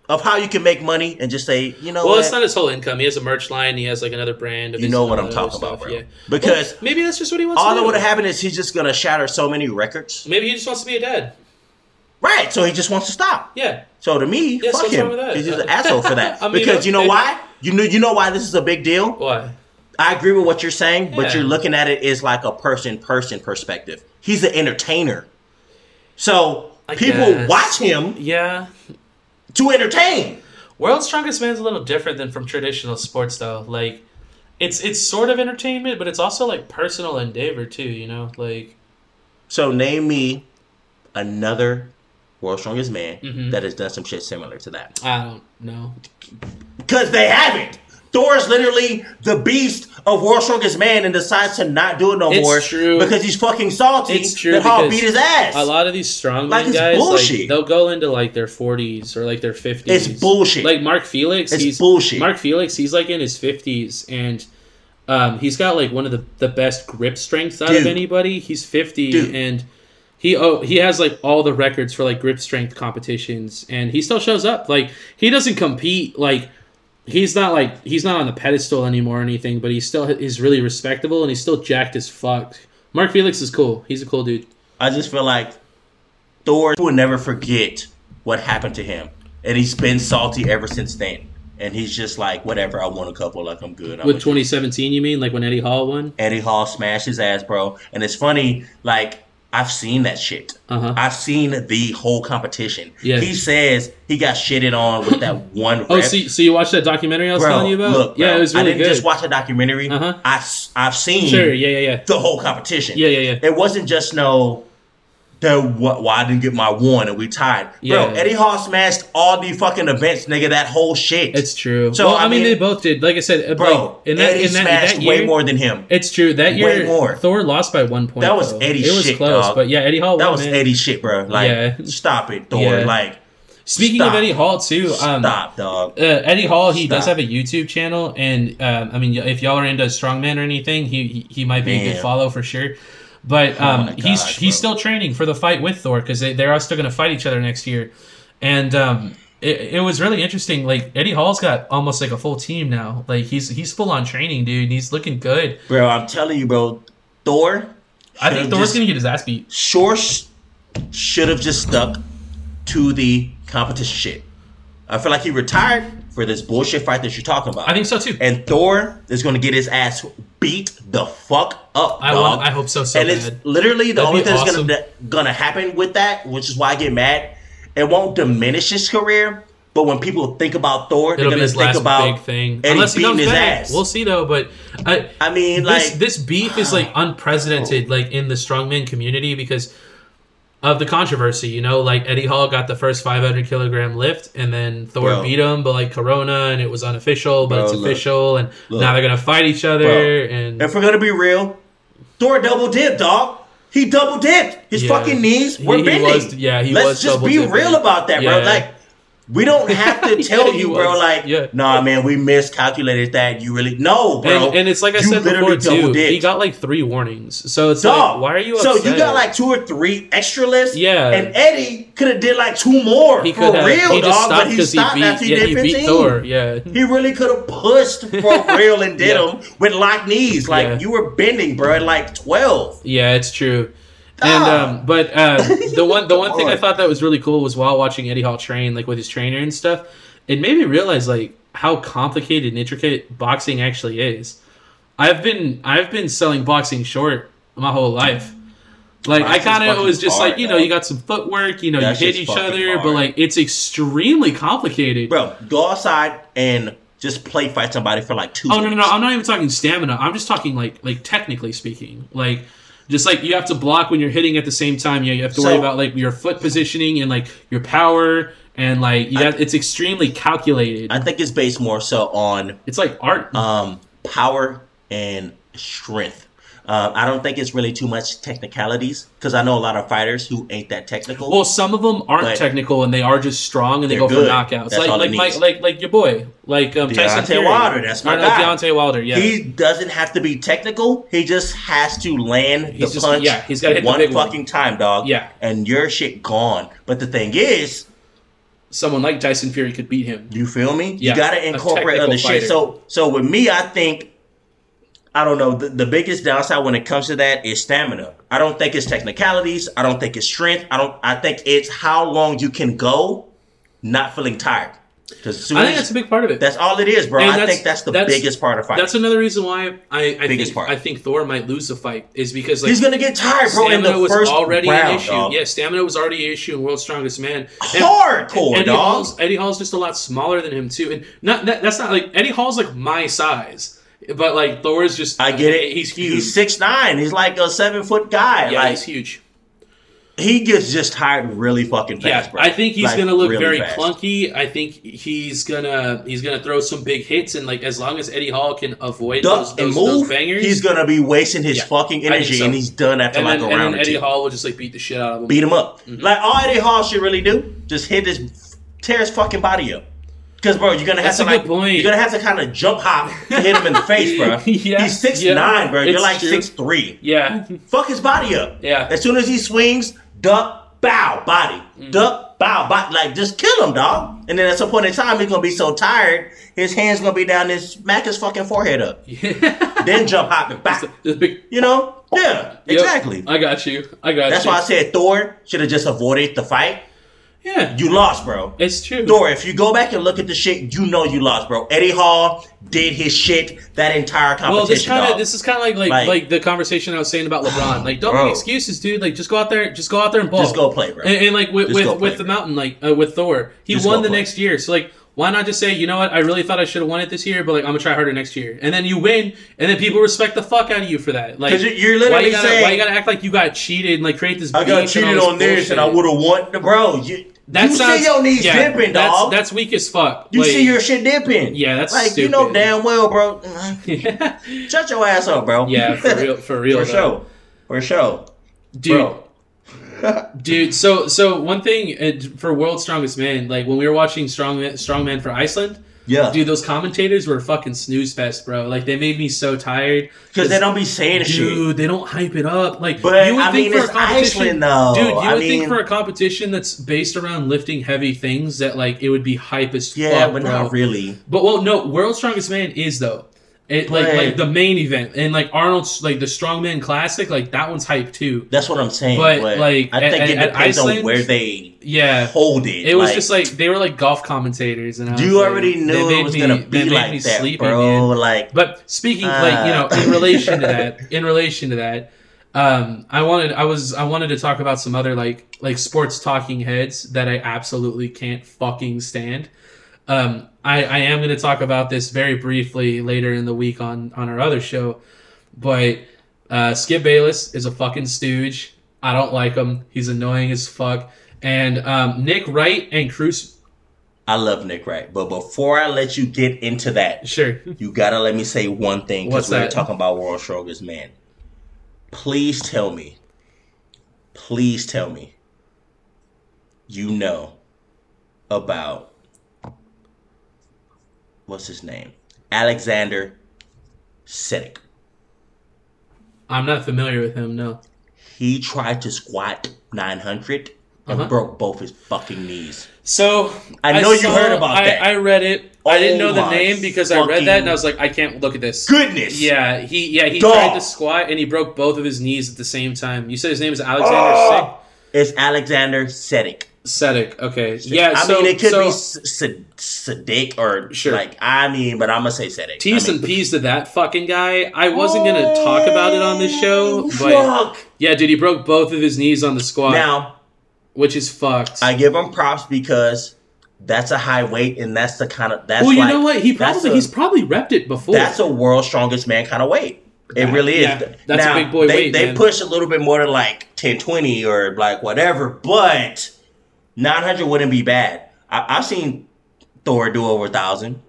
of how you can make money and just say, you know Well, what? it's not his whole income. He has a merch line. He has like another brand. Of You know what I'm talking about, bro. Yeah. Because Well, maybe that's just what he wants. all that would have happened is he's just gonna shatter so many records. Maybe he just wants to be a dad. Right. So he just wants to stop. Yeah. So to me, Yeah, fuck what's him. wrong with that? He's just an asshole for that. [laughs] I mean, because uh, you know why? You know you know why this is a big deal? Why? I agree with what you're saying, but you're looking at it as like a person person perspective. He's an entertainer. So I people guess. watch him Yeah. to entertain. World's Strongest Man's a little different than from traditional sports though. Like it's it's sort of entertainment, but it's also like personal endeavor too, you know? Like So name me another world's strongest man Mhm. that has done some shit similar to that. I don't know. Because they haven't. Thor is literally the beast of World's Strongest Man and decides to not do it no It's more true. because he's fucking salty It's true that Hall beat his ass. A lot of these strongman Like, guys, bullshit. like they'll go into like their forties or like their fifties. It's bullshit. Like Mark Felix, It's he's bullshit. Mark Felix, he's like in his fifties and um, he's got like one of the, the best grip strengths out of anybody. He's fifty Dude. and he oh he has like all the records for like grip strength competitions and he still shows up. Like he doesn't compete like he's not like he's not on the pedestal anymore or anything, but he's still he's really respectable and he's still jacked as fuck. Mark Felix is cool. He's a cool dude. I just feel like Thor will never forget what happened to him. And he's been salty ever since then. And he's just like, whatever, I won a couple, like I'm good. I'm With 2017, you mean like when Eddie Hall won? Eddie Hall smashed his ass, bro. And it's funny, like, I've seen that shit. Uh-huh. I've seen the whole competition. Yeah. He says he got shitted on with that [laughs] one Oh, so, so you watched that documentary I was bro, telling you about? look, yeah, it was really I didn't good. just watch a documentary. Uh-huh. I, I've seen Sure, yeah, yeah, yeah, the whole competition. yeah, yeah, yeah. It wasn't just no, the what? Why I didn't get my one and we tied, Yeah. bro. Eddie Hall smashed all the fucking events, nigga. That whole shit, It's true. So, well, I I mean, mean- they both did. Like I said, uh, bro. like, in that, Eddie in that, smashed that year, way more than him. It's true. That year, Way more. Thor lost by one point. That was though. Eddie's It was shit, close, dog. but yeah, Eddie Hall. That won, was man. Eddie shit, bro. Like, Yeah. stop it, Thor. Yeah. Like, Speaking Stop. of Eddie Hall too, um, stop, dog. Uh, Eddie Hall, he does have a YouTube channel, and um, I mean, if y'all are into strongman or anything, he he, he might be a good follow for sure. But Oh um, he's gosh, he's bro. still training for the fight with Thor because they, they are still going to fight each other next year, and um, it, it was really interesting. Like Eddie Hall's got almost like a full team now. Like he's he's full on training, dude. and He's looking good. Bro, I'm telling you, bro. Thor. I think Thor's going to get his ass beat. Shore sh- should have just stuck to the competition shit. I feel like he retired for this bullshit fight that you're talking about. I think so too. and Thor is going to get his ass beat the fuck up. I want, I hope so so and bad. it's literally the That'd only thing that's awesome. gonna gonna happen with that, which is why I get mad. It won't diminish his career, but when people think about Thor, It'll they're gonna think about big thing. Eddie Unless he beating his back. ass. We'll see though. But I, I mean, this like this beef is like [sighs] unprecedented, like in the strongman community because of the controversy. You know, like Eddie Hall got the first 500 kilogram lift, and then Thor Bro. beat him, but like Corona, and it was unofficial, but Bro, it's look. official, and Look. now they're gonna fight each other. Bro. And if we're gonna be real, Thor double dipped, dog. He double dipped. His Yeah. fucking knees were he bending. was- yeah, he Let's was just be dipping. real about that, bro. Like, we don't have to [laughs] tell Yeah, you, bro. was. Like, Yeah. nah, man, we miscalculated that. You really no, bro. and, and it's like I said literally before too. double-dipped. He got like three warnings, so it's Dog. like, why are you? So Upset? you got like two or three extra lifts. Yeah. And Eddie could have did like two more he for have. real, he just dog. stopped But he because he, stopped beat. after he yeah, did he 15. beat Thor. Yeah. [laughs] He really could have pushed for [laughs] real and did Yeah. him with locked knees. Like you were bending, bro, at like twelve. Yeah, it's true. And um, but uh, [laughs] the one the one thing I thought that was really cool was while watching Eddie Hall train, like with his trainer and stuff, it made me realize like how complicated and intricate boxing actually is. I've been I've been selling boxing short my whole life. Like I kind of was just hard, like you know dog. you got some footwork, you know That you hit each fucking other, but like it's extremely complicated. Bro, go outside and just play fight somebody for like two. Oh no no no! I'm not even talking stamina. I'm just talking like like technically speaking, like just like you have to block when you're hitting at the same time. Yeah, you have to worry about like your foot positioning and like your power and like you I- it's extremely calculated. I think it's based more so on it's like art. um, power and strength. Uh, I don't think it's really too much technicalities because I know a lot of fighters who ain't that technical. well, some of them aren't technical and they are just strong and they go good. for knockouts. That's like like needs. like like your boy, like um, Tyson Fury. Wilder, that's my I know guy. Deontay Wilder. Yeah, He doesn't have to be technical. He just has to land He's the just- punch yeah, he's the one big one. fucking time, dog. Yeah. And your shit gone. But the thing is, someone like Tyson Fury could beat him. you feel me? Yeah, you gotta incorporate technical other shit. So so with me, I think I don't know. The, the biggest downside when it comes to that is stamina. I don't think it's technicalities. I don't think it's strength. I don't. I think it's how long you can go, not feeling tired. Because I think that's a big part of it. that's all it is, bro. And I that's- think that's the that's- biggest part of fighting. That's another reason why I, I Biggest think part. I think Thor might lose the fight is because like He's gonna get tired, bro. In stamina the was already round, an issue. dog. Yeah, stamina was already an issue in World's Strongest Man. And- Hardcore, Eddie dog. Hall's Eddie Hall's just a lot smaller than him too, and not that, that's not like Eddie Hall's like my size, but like Thor's just I get it. He's huge. He's six nine. He's like a seven foot guy. yeah, like he's huge. he gets just tired really fucking fast, Yeah, bro. I think he's Like, gonna look really very fast. clunky. I think he's gonna he's gonna throw some big hits, and like as long as Eddie Hall can avoid Duck those, and those, those move. bangers, He's gonna be wasting his Yeah, fucking energy, so. and he's done after and like then, a and round or Eddie two. Hall will just like beat the shit out of him. Beat him up. Mm-hmm. Like all Eddie Hall should really do, just hit his tear his fucking body up. Because bro, you're gonna have That's to like point. you're gonna have to kind of jump hop to hit him in the face, bro. [laughs] Yeah, he's six yeah, nine, bro. You're like true. six three. Yeah, Fuck his body up. Yeah. As soon as he swings, duck, bow, body. Mm. Duck, bow, body. Like, just kill him, dog. And then at some point in time, he's gonna be so tired, his hands gonna be down and smack his fucking forehead up. [laughs] yeah. Then jump, hop, and back. Big. You know? Yeah, Yep, exactly. I got you. I got That's you. That's why I said Thor should have just avoided the fight. Yeah, You lost, bro. it's true. Thor, if you go back and look at the shit, you know you lost, bro. Eddie Hall did his shit that entire competition. Well, this kind of this is kind of like, like Like- like the conversation I was saying about LeBron. [sighs] Like, don't Bro. make excuses, dude. Like, just go out there, just go out there and ball. Just go play, bro. And, and like with Just with, go with the mountain, like uh, with Thor, he Just won the play. next year. So like, why not just say, you know what? I really thought I should have won it this year, but like I'm gonna try harder next year. And then you win, and then people respect the fuck out of you for that. Like you- you're why literally you gotta, saying- why you gotta act like you got cheated and like create this? I got cheated on this, and I would have won, bro. You, That you sounds- see your knees yeah, dipping, that's, dog. That's weak as fuck. you Like, see your shit dipping. Yeah, that's like you know damn well, bro. [laughs] Shut your ass up, bro. Yeah, for real, for real, for though. sure, for sure, dude. bro. Dude, so so one thing uh, for World's Strongest Man, like when we were watching Strong Strongman for Iceland, Yeah, dude, those commentators were fucking snooze fest, bro. Like they made me so tired because they don't be saying shit. Dude, they don't hype it up. Like But, you would I think mean, for it's a competition, Iceland, though. dude, you I would think mean- for a competition that's based around lifting heavy things that like it would be hype as Yeah, fuck, but bro. not really. But well, no, World's Strongest Man is though. It like Right. like the main event and like Arnold's like the Strongman Classic, like that one's hype too. That's what I'm saying. But, But, like, I think at- it depends on where they Yeah, hold it. It was Like, just like they were like golf commentators, and I was you like, already knew made it was me- gonna be like that, sleepy, bro. man. Like, But speaking, like you know, in Uh. relation to that, [laughs] in relation to that, um, I wanted, I was, I wanted to talk about some other like like sports talking heads that I absolutely can't fucking stand. Um, I, I am going to talk about this very briefly later in the week on on our other show, but uh, Skip Bayless is a fucking stooge. I don't like him. He's annoying as fuck. And um, Nick Wright and Cruz. I love Nick Wright, but before I let you get into that, Sure. you gotta let me say one thing because we were that? talking about World Strongest Man. Please tell me, please tell me, you know about what's his name, Alexander Sedek. I'm not familiar with him. No. He tried to squat 900 and Uh-huh. broke both his fucking knees. So I know you heard about I, that. I read it. I didn't Oh know the name because I read that and I was like, I can't look at this. Goodness. Yeah, he yeah he Dog. tried to squat and he broke both of his knees at the same time. You said his name is Alexander Oh, it's Alexander Sedek. Sedek. Okay. Yeah. I so, mean, it could so be S- S- or Sure. like I mean, but I'm gonna say Sadiq. T's I mean, and [laughs] P's to that fucking guy. I wasn't gonna talk about it on this show, but fuck. yeah, dude, he broke both of his knees on the squat, Now which is fucked. I give him props because that's a high weight, and that's the kind of that's well, you like, know what? He probably a- he's probably repped it before. that's a world's strongest man kind of weight. It Yeah, really is. yeah, that's a now, big boy they, weight, They man. push a little bit more to like 1020 or like whatever, but 900 wouldn't be bad. I, I've seen Thor do over a thousand.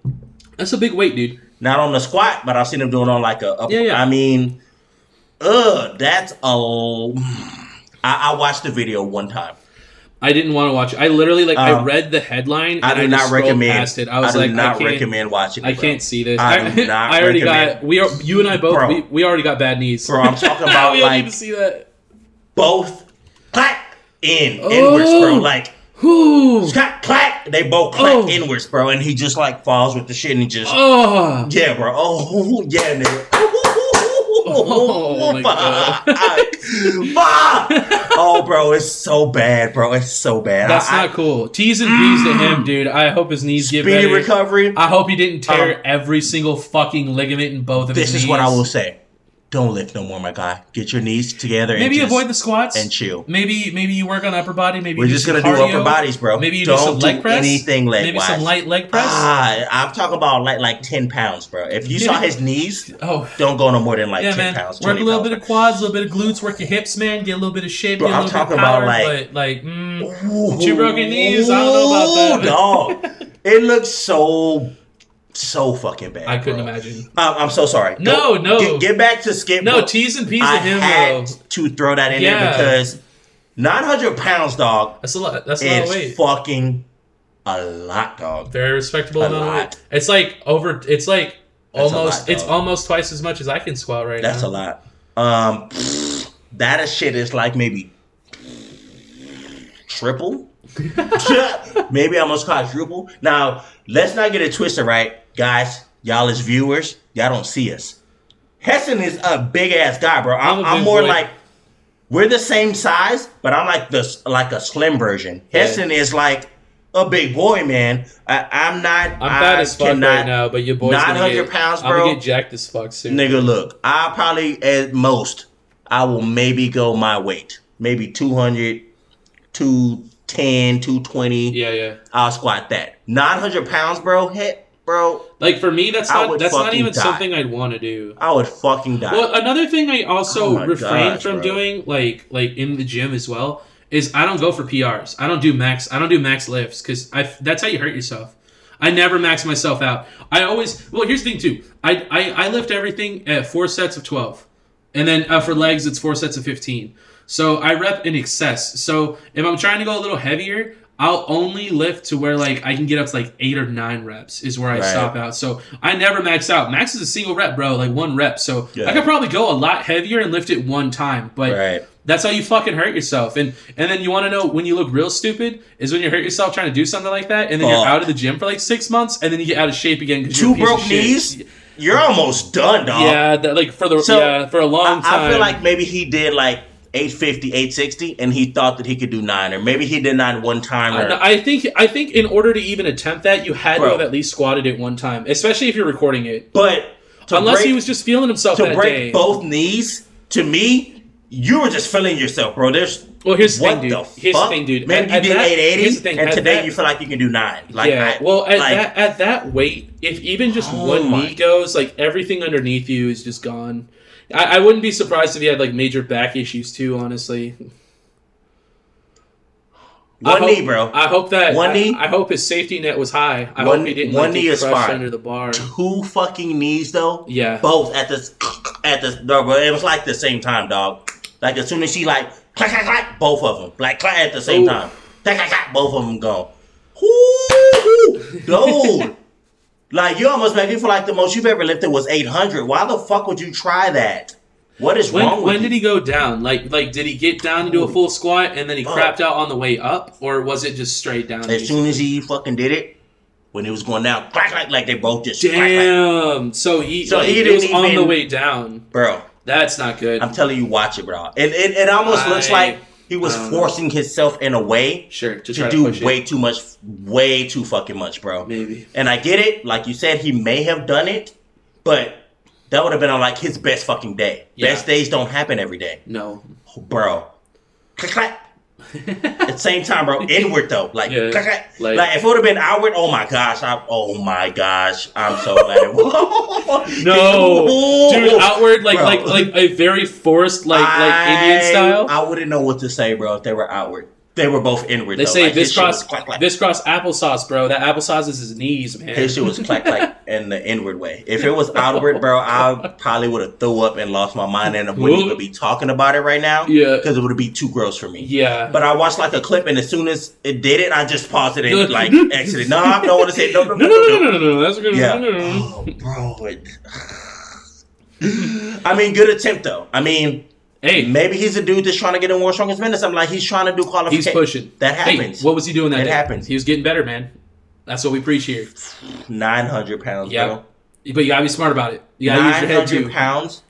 That's a big weight, dude. Not on the squat, but I've seen him doing on like a. a Yeah, yeah. I mean, ugh, that's a. I, I watched the video one time. I didn't want to watch it. I literally like I Um, read the headline and I I, do just not recommend. past it. I was do like, not I can't, recommend watching. It, I can't see this. I I, do [laughs] not I already recommend- got we are you and I both Bro. we, we already got bad knees. Bro, I'm talking [laughs] about we like need to see that. both clack in inwards, bro. Oh. Like Whew. clack clack. They both clack Oh. inwards, bro, and he just like falls with the shit and he just Oh. yeah, bro. Oh [laughs] yeah, nigga. [laughs] Oh, my God. Oh, bro, it's so bad, bro. It's so bad. That's I- not cool. T's and P's to him, dude. I hope his knees get speedy better. recovery. I hope he didn't tear Um, every single fucking ligament in both of this his knees. This is what I will say. Don't lift no more, my guy. Get your knees together. Maybe avoid the squats and chill. Maybe maybe you work on upper body. Maybe We're just do gonna some do cardio. upper bodies, bro. Maybe you Don't do some leg do press. anything leg Maybe some wise. light leg press. Ah, I'm talking about like like ten pounds, bro. If you saw his knees, [laughs] oh. don't go no more than like Yeah, ten man. pounds. work 20 a little pounds, bit of quads, a little bit of glutes, work your hips, man. Get a little bit of shape, Bro, get a I'm little bit talking of power. about, like- but like, mm, Ooh, two broken knees, I don't know about that. dog. [laughs] It looks so so fucking bad. I couldn't bro. imagine. I'm, I'm so sorry. No, no. Get, get back to skip. No. T's and P's I to him had though. to throw that in Yeah. there because 900 pounds, dog, That's a lot. That's a lot of weight. fucking a lot, dog. Very respectable A lot. weight. It's like over. It's like That's almost. lot, it's almost twice as much as I can squat right That's now. That's a lot. Um, [sniffs] that is shit is like maybe triple. [laughs] [laughs] maybe almost quadruple. Now, let's not get it twisted, right, guys? Y'all as viewers, y'all don't see us. Hessen is a big ass guy, bro. I'm, I'm I'm more boy. like we're the same size, but I'm like this, like a slim version. Yeah. Hessen is like a big boy, man. I, I'm not. I'm fat I as fuck cannot- right now, but your boy's 900 get, pounds, I'm bro. gonna get jacked as fuck soon. Nigga, look, I probably at most I will maybe go my weight. Maybe 200, 210, 220. Yeah, yeah. I'll squat that. 900 pounds, bro. Hit, bro. Like for me, that's I not that's not even die. something I'd want to do. I would fucking die. Well, another thing I also Oh refrain gosh, from bro. doing, like like in the gym as well, is I don't go for PRs. I don't do max. I don't do max lifts because I that's how you hurt yourself. I never max myself out. I always well. Here's the thing too. I I, I lift everything at four sets of twelve, and then uh, for legs it's four sets of fifteen. So I rep in excess. So if I'm trying to go a little heavier, I'll only lift to where like I can get up to like eight or nine reps is where I Right. stop out. So I never max out. Max is a single rep, bro, like one rep. So Yeah. I could probably go a lot heavier and lift it one time. But Right. that's how you fucking hurt yourself. And and then you want to know when you look real stupid is when you hurt yourself trying to do something like that, and then you're oh. out of the gym for like six months, and then you get out of shape again because Two broke knees. You're almost done, dog. Yeah, that, like for the So, yeah for a long I, time. I feel like maybe he did like 850, 860, and he thought that he could do nine, or maybe he did nine one time. Or, I, I think I think in order to even attempt that, you had Bro. to have at least squatted it one time, especially if you're recording it. but Unless break, he was just feeling himself to break day. both knees, to me, you were just feeling yourself, bro. There's Well, here's the what thing, dude. the Here's the thing, dude. Man, At- you at did that- 880, thing, and today that- you feel like you can do nine. Like, yeah. I- well, at like, that at that weight, if even just Oh one knee goes, like everything underneath you is just gone. I, I wouldn't be surprised if he had like major back issues too. Honestly, I one hope- knee, bro. I hope that One I, knee? I hope his safety net was high. I One- hope he didn't one like, knee is fine. under the bar. Two fucking knees though. Yeah. Both at the at the no, bro. It was like the same time, dog. Like as soon as she like clack clack clack, both of them like clack at the same Ooh. time. Clack clack clack, both of them gone. [laughs] Ooh, dude. Like you almost make me feel like the most you've ever lifted was eight hundred. Why the fuck would you try that? What is When, wrong with when you? did he go down? Like like did he get down to do a full squat and then he Fuck. crapped out on the way up, or was it just straight down? As soon as he fucking did it, when it was going down, clack clack, like they both just. Damn. So he So like, he it was didn't on the way down. bro. That's not good. I'm telling you, watch it, bro. It it, it almost looks like he was don't know. forcing himself in a way Sure, to, to try to do way it. too much, way too fucking much, bro. Maybe. And I get it. Like you said, he may have done it, but that would have been on like his best fucking day. Yeah. Best days don't happen every day, No. bro. Clack, clack. At the same time, bro, [laughs] inward though, like, Yeah, like- like, if it would have been outward, oh my gosh, I, oh my gosh, I'm so glad. [laughs] No, dude, [laughs] outward like Bro. like like a very forced like like Indian style. I wouldn't know what to say, bro. If they were outward, they were both inward. They though. say Like, this cross clack, clack. this cross applesauce, bro. That applesauce is his knees, man. His shit was clack clack [laughs] in the inward way. If it was outward, bro, I probably would have threw up and lost my mind and wouldn't even be talking about it right now. Yeah. because it would be too gross for me. yeah, But I watched like a clip, and as soon as it did it, I just paused it and like exited. No, I don't want to say [laughs] no, no, no, no, no, no, no, no. no. That's good. Yeah. No, no, no. Oh, bro. It... [sighs] I mean, good attempt though. I mean, Hey, maybe he's a dude that's trying to get in World Strongest Men or something. Like he's trying to do qualification. he's pushing. That Hey, happens. what was he doing that It happens. He was getting better, man. That's what we preach here. Nine hundred pounds, Yeah, bro. but you gotta be smart about it. You gotta use your head hundred too. pounds.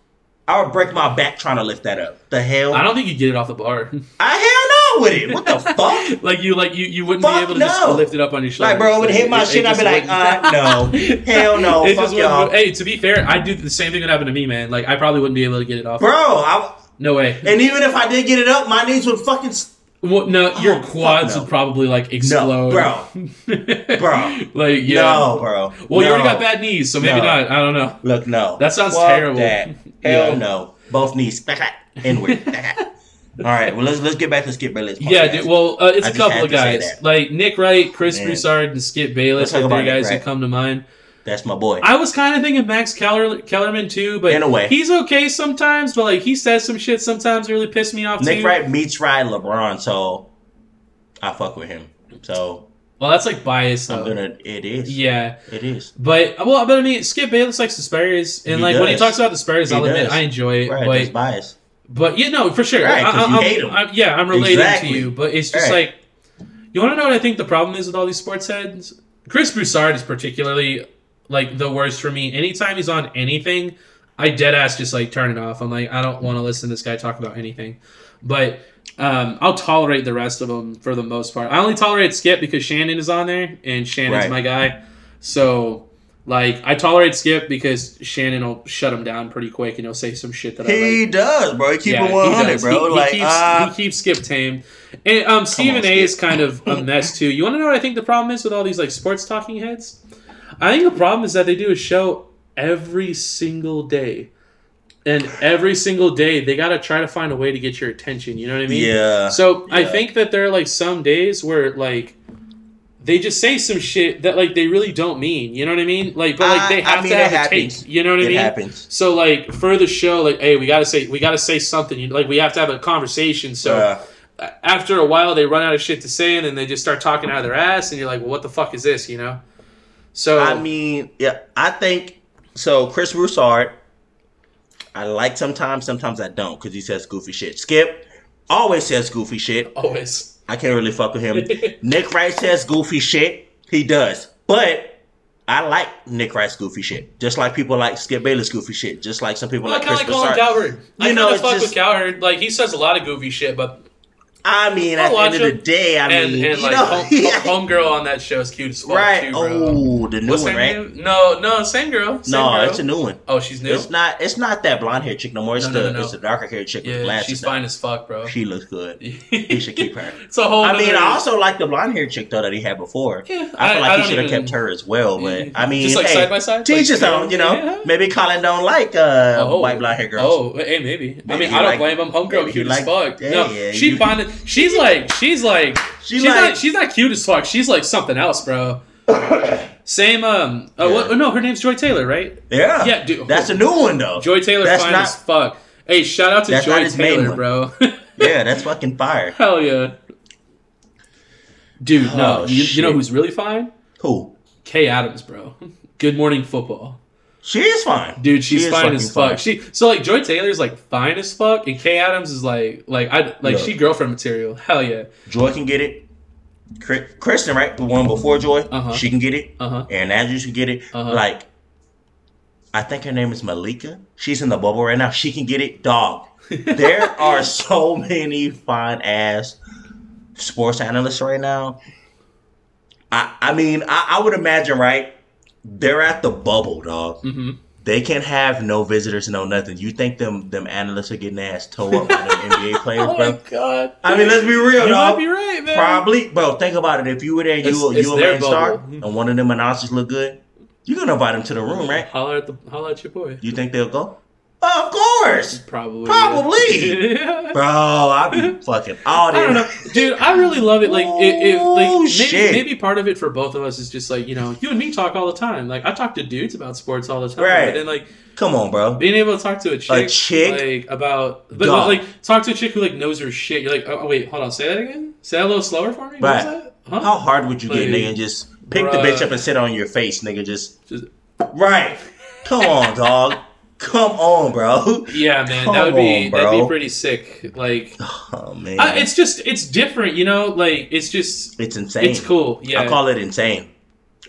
I would break my back trying to lift that up. The hell? I don't think you get it off the bar. [laughs] I hell no with it. What the fuck? [laughs] like you, like you, you wouldn't Fuck be able to just lift it up on your shoulder. Like, bro, it would hit my shit, I'd be like, uh, no. [laughs] Hell no. It Fuck just y'all. Hey, to be fair, I do the same thing that happened to me, man. Like I probably wouldn't be able to get it off. Bro, I, No way. and even if I did get it up, my knees would fucking. s- Well, no, your Oh, fuck quads no. would probably like explode. bro. [laughs] Bro. like yeah. No, bro. Well, you already got bad knees, so maybe No. not. I don't know. Look, no. That sounds Fuck terrible. that. [laughs] Hell Yeah. no. Both knees. [laughs] Inward. All right, well, let's let's get back to Skip Bayless. Yeah, dude, well, uh, it's I a couple of guys like Nick Wright, Chris Man. Broussard, and Skip Bayless are the about Nick guys that Wright. come to mind. That's my boy. I was kind of thinking Max Keller, Kellerman too, but In a way. he's okay sometimes. But like he says some shit sometimes that really piss me off Nick too. Wright meets Ryan LeBron, so I fuck with him. So Well, that's like bias though. I'm gonna. It is. Yeah, It is. but well, but I mean, Skip Bayless likes the Spurs, and He like when he talks about the Spurs, I'll admit. I enjoy it. Right. but That's bias. But yeah, no, for sure. Right, I, you hate 'em. I'm- yeah, I'm relating Exactly. to you, but it's just Right. like you want to know what I think the problem is with all these sports heads. Chris Broussard is particularly like the worst for me. Anytime he's on anything, I dead ass just like turn it off. I'm like, I don't want to listen to this guy talk about anything. But um, I'll tolerate the rest of them for the most part. I only tolerate Skip because Shannon is on there, and Shannon's Right. my guy. So. Like I tolerate Skip because Shannon will shut him down pretty quick and he'll say some shit that I like. He does, bro. He keep Yeah, it he 100, bro. He, he like, keeps, uh, he keeps Skip tame. And um, Stephen A Skip. is kind of a mess too. You want to know what I think the problem is with all these like sports talking heads? I think the problem is that they do a show every single day, and every single day they got to try to find a way to get your attention. You know what I mean? yeah. So I think that there are like some days where like they just say some shit that like they really don't mean. You know what I mean? Like, but like I- they I have mean, to have a happens. take. You know what I it mean? happens. So like for the show, like, hey, we gotta say we gotta say something. You- Like we have to have a conversation. So Uh, a- after a while, they run out of shit to say, and then they just start talking out of their ass, and you're like, well, what the fuck is this? You know? So I mean, yeah, I think so. Chris Broussard, I like sometimes, sometimes I don't because he says goofy shit. Skip always says goofy shit. always. I can't really fuck with him. [laughs] Nick Wright says goofy shit. He does, but I like Nick Wright's goofy shit. Just like people like Skip Bayless goofy shit. Just like some people Well, I like kind Chris of like Colin Cowherd. I You know, kind of fuck just- with Cowherd. Like he says a lot of goofy shit, but I mean, I'll at the end of the day, I and, mean, and you like know, [laughs] home, yeah. homegirl on that show is cute as fuck right? too, bro. Oh, the new What's one, right? name? No, no, same girl. Same No, girl. it's a new one. Oh, she's new. It's not. It's not that blonde hair chick no more. It's No, the no, no, it's the darker hair chick with glasses. she's fine as fuck, bro. She looks good. [laughs] He should keep her. it's a whole. I mean, I also like the blonde hair chick though that he had before. Yeah, I feel I- I like he should have kept her as well. But Yeah. I mean, Just like hey, side by side? teach his own. You know, maybe Colin don't like uh, Oh. white blonde hair girls. Oh, hey, maybe. I mean, I don't blame him. Homegirl cute as fuck. No, yeah, she you- find it. She's like, she's like, She she's like- not, she's not cute as fuck. She's like something else, bro. [coughs] Same. Um. Uh, Yeah. what, no, her name's Joy Taylor, right? yeah, Yeah, dude. That's a new one though. Joy Taylor That's fine not- as fuck. Hey, shout out to Joy Taylor, bro. [laughs] yeah, that's fucking fire. Hell yeah. Dude, no. Oh, you, you know who's really fine? Who? Kay Adams, bro. Good morning football. She is fine, Dude, she's She fine as fuck. fine. She so like Joy Taylor's like fine as fuck, and Kay Adams is like like I like Look. she girlfriend material. Hell yeah. Joy can get it. Cri- Kristen, right, the one before Joy, Uh-huh. she can get it. Uh huh. Erin Andrews can get it. Uh-huh. Like I think her name is Malika. She's in the bubble right now. She can get it, dog. [laughs] there are so many fine ass sports analysts right now. I I mean, I, I would imagine, right? They're at the bubble, dog. hmm They can have no visitors, no nothing. You think them them analysts are getting ass toe up by them [laughs] NBA players, Oh my bro? god! I mean, let's be real, you might be right, man. Probably, bro. Think about it. If you were there, you It's- it's you a main star, and one of them announcers look good, you're gonna invite them to the room, right? Holler at the holler at your boy. You think they'll go? Of course, Probably. Probably. Yeah. [laughs] bro. I'll be fucking all I don't day. know, dude. I really love it. Like, it, it, like Oh, maybe, shit. maybe part of it for both of us is just like you know, you and me talk all the time. Like, I talk to dudes about sports all the time, Right. And, like Come on, bro. being able to talk to a chick, A chick? like about, but, Dog. like talk to a chick who like knows her shit. You're like, oh, wait, hold on, say that again. Say that a little slower for me. What Right. Huh? How hard would you get, Like, nigga? And just pick the bitch up and sit on your face, nigga. Just Just- right. Come on, dog. Come on, bro. Yeah, man, Come that would be on, that'd be pretty sick. Like, [laughs] Oh man, I, it's just it's different, you know. Like, it's just it's insane. it's cool. Yeah, I call it insane.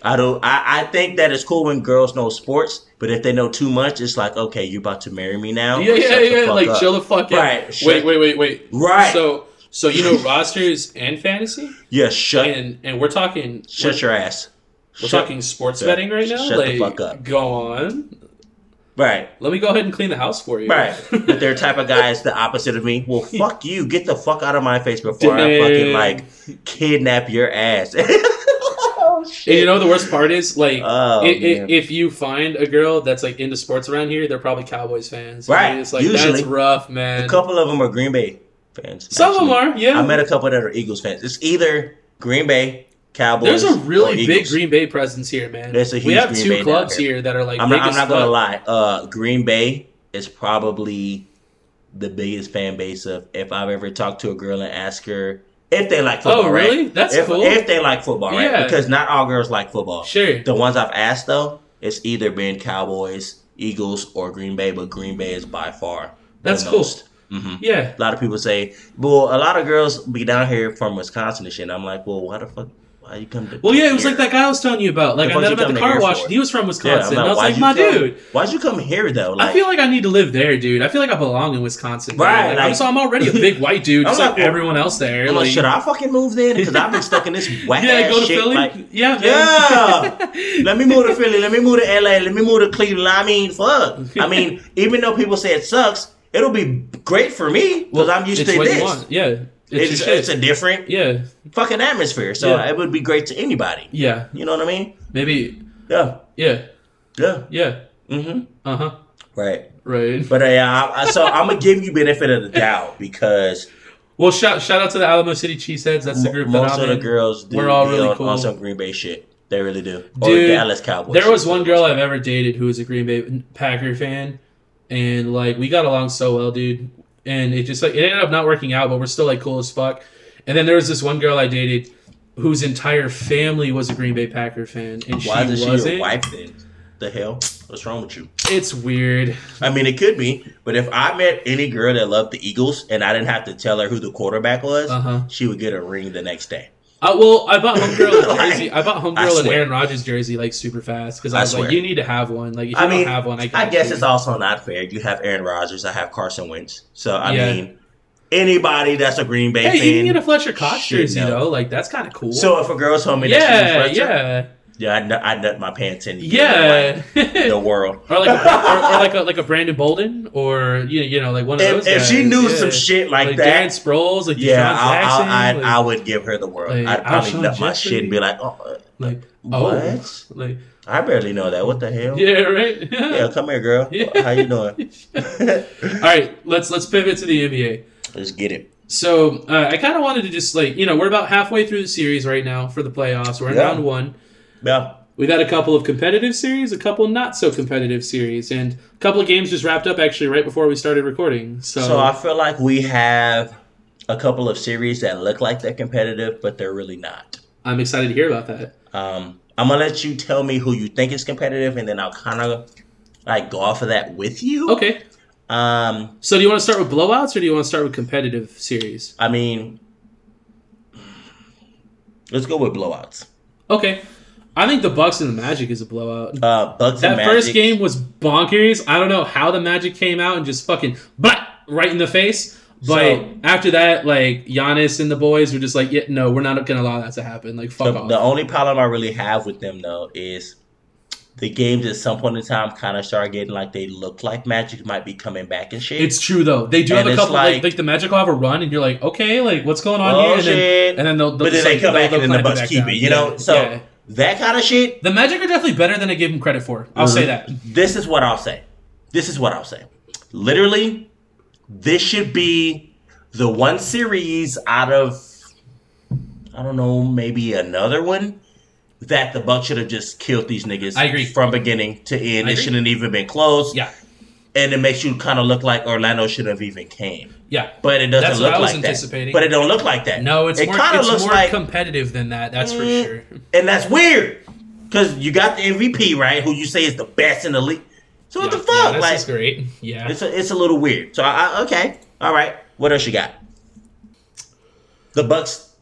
I don't. I, I think that it's cool when girls know sports, but if they know too much, it's like, okay, you're about to marry me now? Yeah, yeah, yeah. Like up. chill the fuck out. Right, Wait, shut- wait, wait, wait. Right. So, so you know [laughs] rosters and fantasy, Yeah, shut, and and we're talking shut your ass. we're Shut- talking sports shut- betting right now. shut the fuck up. Go on. Right, Let me go ahead and clean the house for you. right. [laughs] but they're the type of guy guys the opposite of me. Well, [laughs] fuck you. Get the fuck out of my face before I fucking like kidnap your ass. [laughs] oh shit. And you know the worst part is like Oh, i- i- man. if you find a girl that's like into sports around here, they're probably Cowboys fans. Right, And It's like usually. that's rough, man. a couple of them are Green Bay fans. Some of them are, yeah. I met a couple that are Eagles fans. It's either Green Bay, Cowboys. There's a really big Green Bay presence here, man. There's a we have Green two Bay clubs here. here that are like I'm not, I'm not gonna lie. Uh, Green Bay is probably the biggest fan base of if I've ever talked to a girl and asked her if they like football. Oh, really? Right? That's if, cool. If they like football, right? Yeah. Because not all girls like football. Sure. The ones I've asked though, it's either been Cowboys, Eagles, or Green Bay, but Green Bay is by far the That's cool. most. hmm Yeah. A lot of people say, well, a lot of girls be down here from Wisconsin and shit. I'm like, well, why the fuck? You come to? Well, yeah, it was here? like that guy I was telling you about. Like The I met him at the car wash. He was from Wisconsin. I'm and I was like, my come- dude. Why'd you come here though? Like, I feel like I need to live there, dude. I feel like I belong in Wisconsin. Right, Like, like- I'm, so I'm already a [laughs] big white dude, just like, like well- everyone else there. I'm like, like- should I fucking move then? Because I've been stuck in this whack [laughs] yeah, ass go to shit. Philly. Like, yeah, yeah. [laughs] let me move to Philly. Let me move to LA. Let me move to Cleveland. I mean, fuck. I mean, even though people say it sucks, it'll be great for me because I'm used to this. Yeah, it's, It's, shit. it's a different yeah, fucking atmosphere, so Yeah. it would be great to anybody. yeah. You know what I mean? Maybe. Yeah, Yeah, yeah. yeah. Mm-hmm. Uh huh. Right. Right. But uh, yeah, I, I- so I'm gonna give you benefit of the doubt because Well, shout shout out to the Alamo City Cheeseheads. That's the group that most I'm of the girls do We're all really cool. on some Green Bay shit. They really do. Dude, or Dallas Cowboys. There was one girl I've ever dated who was a Green Bay Packer fan, and like we got along so well, dude. And it just like it ended up not working out, but we're still like cool as fuck. And then there was this one girl I dated whose entire family was a Green Bay Packer fan, and Why she she wasn't. your wife then? The hell? What's wrong with you? It's weird. I mean, it could be, but if I met any girl that loved the Eagles and I didn't have to tell her who the quarterback was, Uh huh. she would get a ring the next day. Uh, well, I bought homegirl a [laughs] jersey. I bought homegirl an swear. Aaron Rodgers jersey like super fast because I was like, you need to have one. Like if you I mean, don't have one, I, I guess you. it's also not fair. You have Aaron Rodgers, I have Carson Wentz. So I Yeah. mean, anybody that's a Green Bay Hey, fan. you can get a Fletcher Cox jersey no. though. Like that's kind of cool. so if a girl told me that yeah, she's a Fletcher, yeah, yeah, I'd, nut- I'd nut my pants in. yeah. the world. [laughs] or like a, or, or like a like a Brandon Bolden, or you you know like one of If, those. if she knew yeah. some shit like, like that, Darren Sproles, like yeah, I, Jackson, I, I, like, I would give her the world. like I'd probably Alshon nut my shit and be like, oh, uh, like what? oh, like I barely know that. What the hell? yeah, right. [laughs] Yeah, come here, girl. Yeah. How you doing? [laughs] All right, let's let's pivot to the NBA. Let's get it. So uh, I kind of wanted to just like you know we're about halfway through the series right now for the playoffs. We're in Yeah. round one. Yeah. We've had a couple of competitive series, a couple not so competitive series, and a couple of games just wrapped up actually right before we started recording. So, So I feel like we have a couple of series that look like they're competitive, but they're really not. I'm excited to hear about that. Um, I'm gonna let you tell me who you think is competitive, and then I'll kind of like go off of that with you. Okay. Um, So do you want to start with blowouts or do you want to start with competitive series? I mean, let's go with blowouts. Okay. I think the Bucks and the Magic is a blowout. Uh, Bucks that and Magic. first game was bonkers. I don't know how the Magic came out and just fucking but right in the face. But So- after that, like Giannis and the boys were just like, yeah, no, we're not gonna allow that to happen. Like, fuck The, off. the only problem I really have with them though is the games at some point in time kind of start getting like they look like Magic might be coming back and shit. It's true though. They do And have a couple like, like- like the Magic will have a run, and you're like, okay, like what's going on Oh, here? And then, and then they'll, they'll but then they like, come back and then the Bucks keep down. it. You Yeah, know, so yeah. That kind of shit. the Magic are definitely better than I give them credit for. I'll say uh-huh. that. This is what I'll say. This is what I'll say. Literally, this should be the one series out of I don't know, maybe another one that the Bucks should have just killed these niggas. I agree. from beginning to end. I it agree. shouldn't even been close. Yeah, and it makes you kind of look like Orlando should have even came. Yeah. But it doesn't That's look what I was like that. But it don't look like that. No, it's it more, kind of it's looks more like, competitive than that. That's for Mm. sure. and that's weird because you got the MVP right, who you say is the best in the league. So what yeah, the fuck? Yeah, like, this is great. Yeah. it's a, it's a little weird. So I, I, okay, all right. What else you got? The Bucks.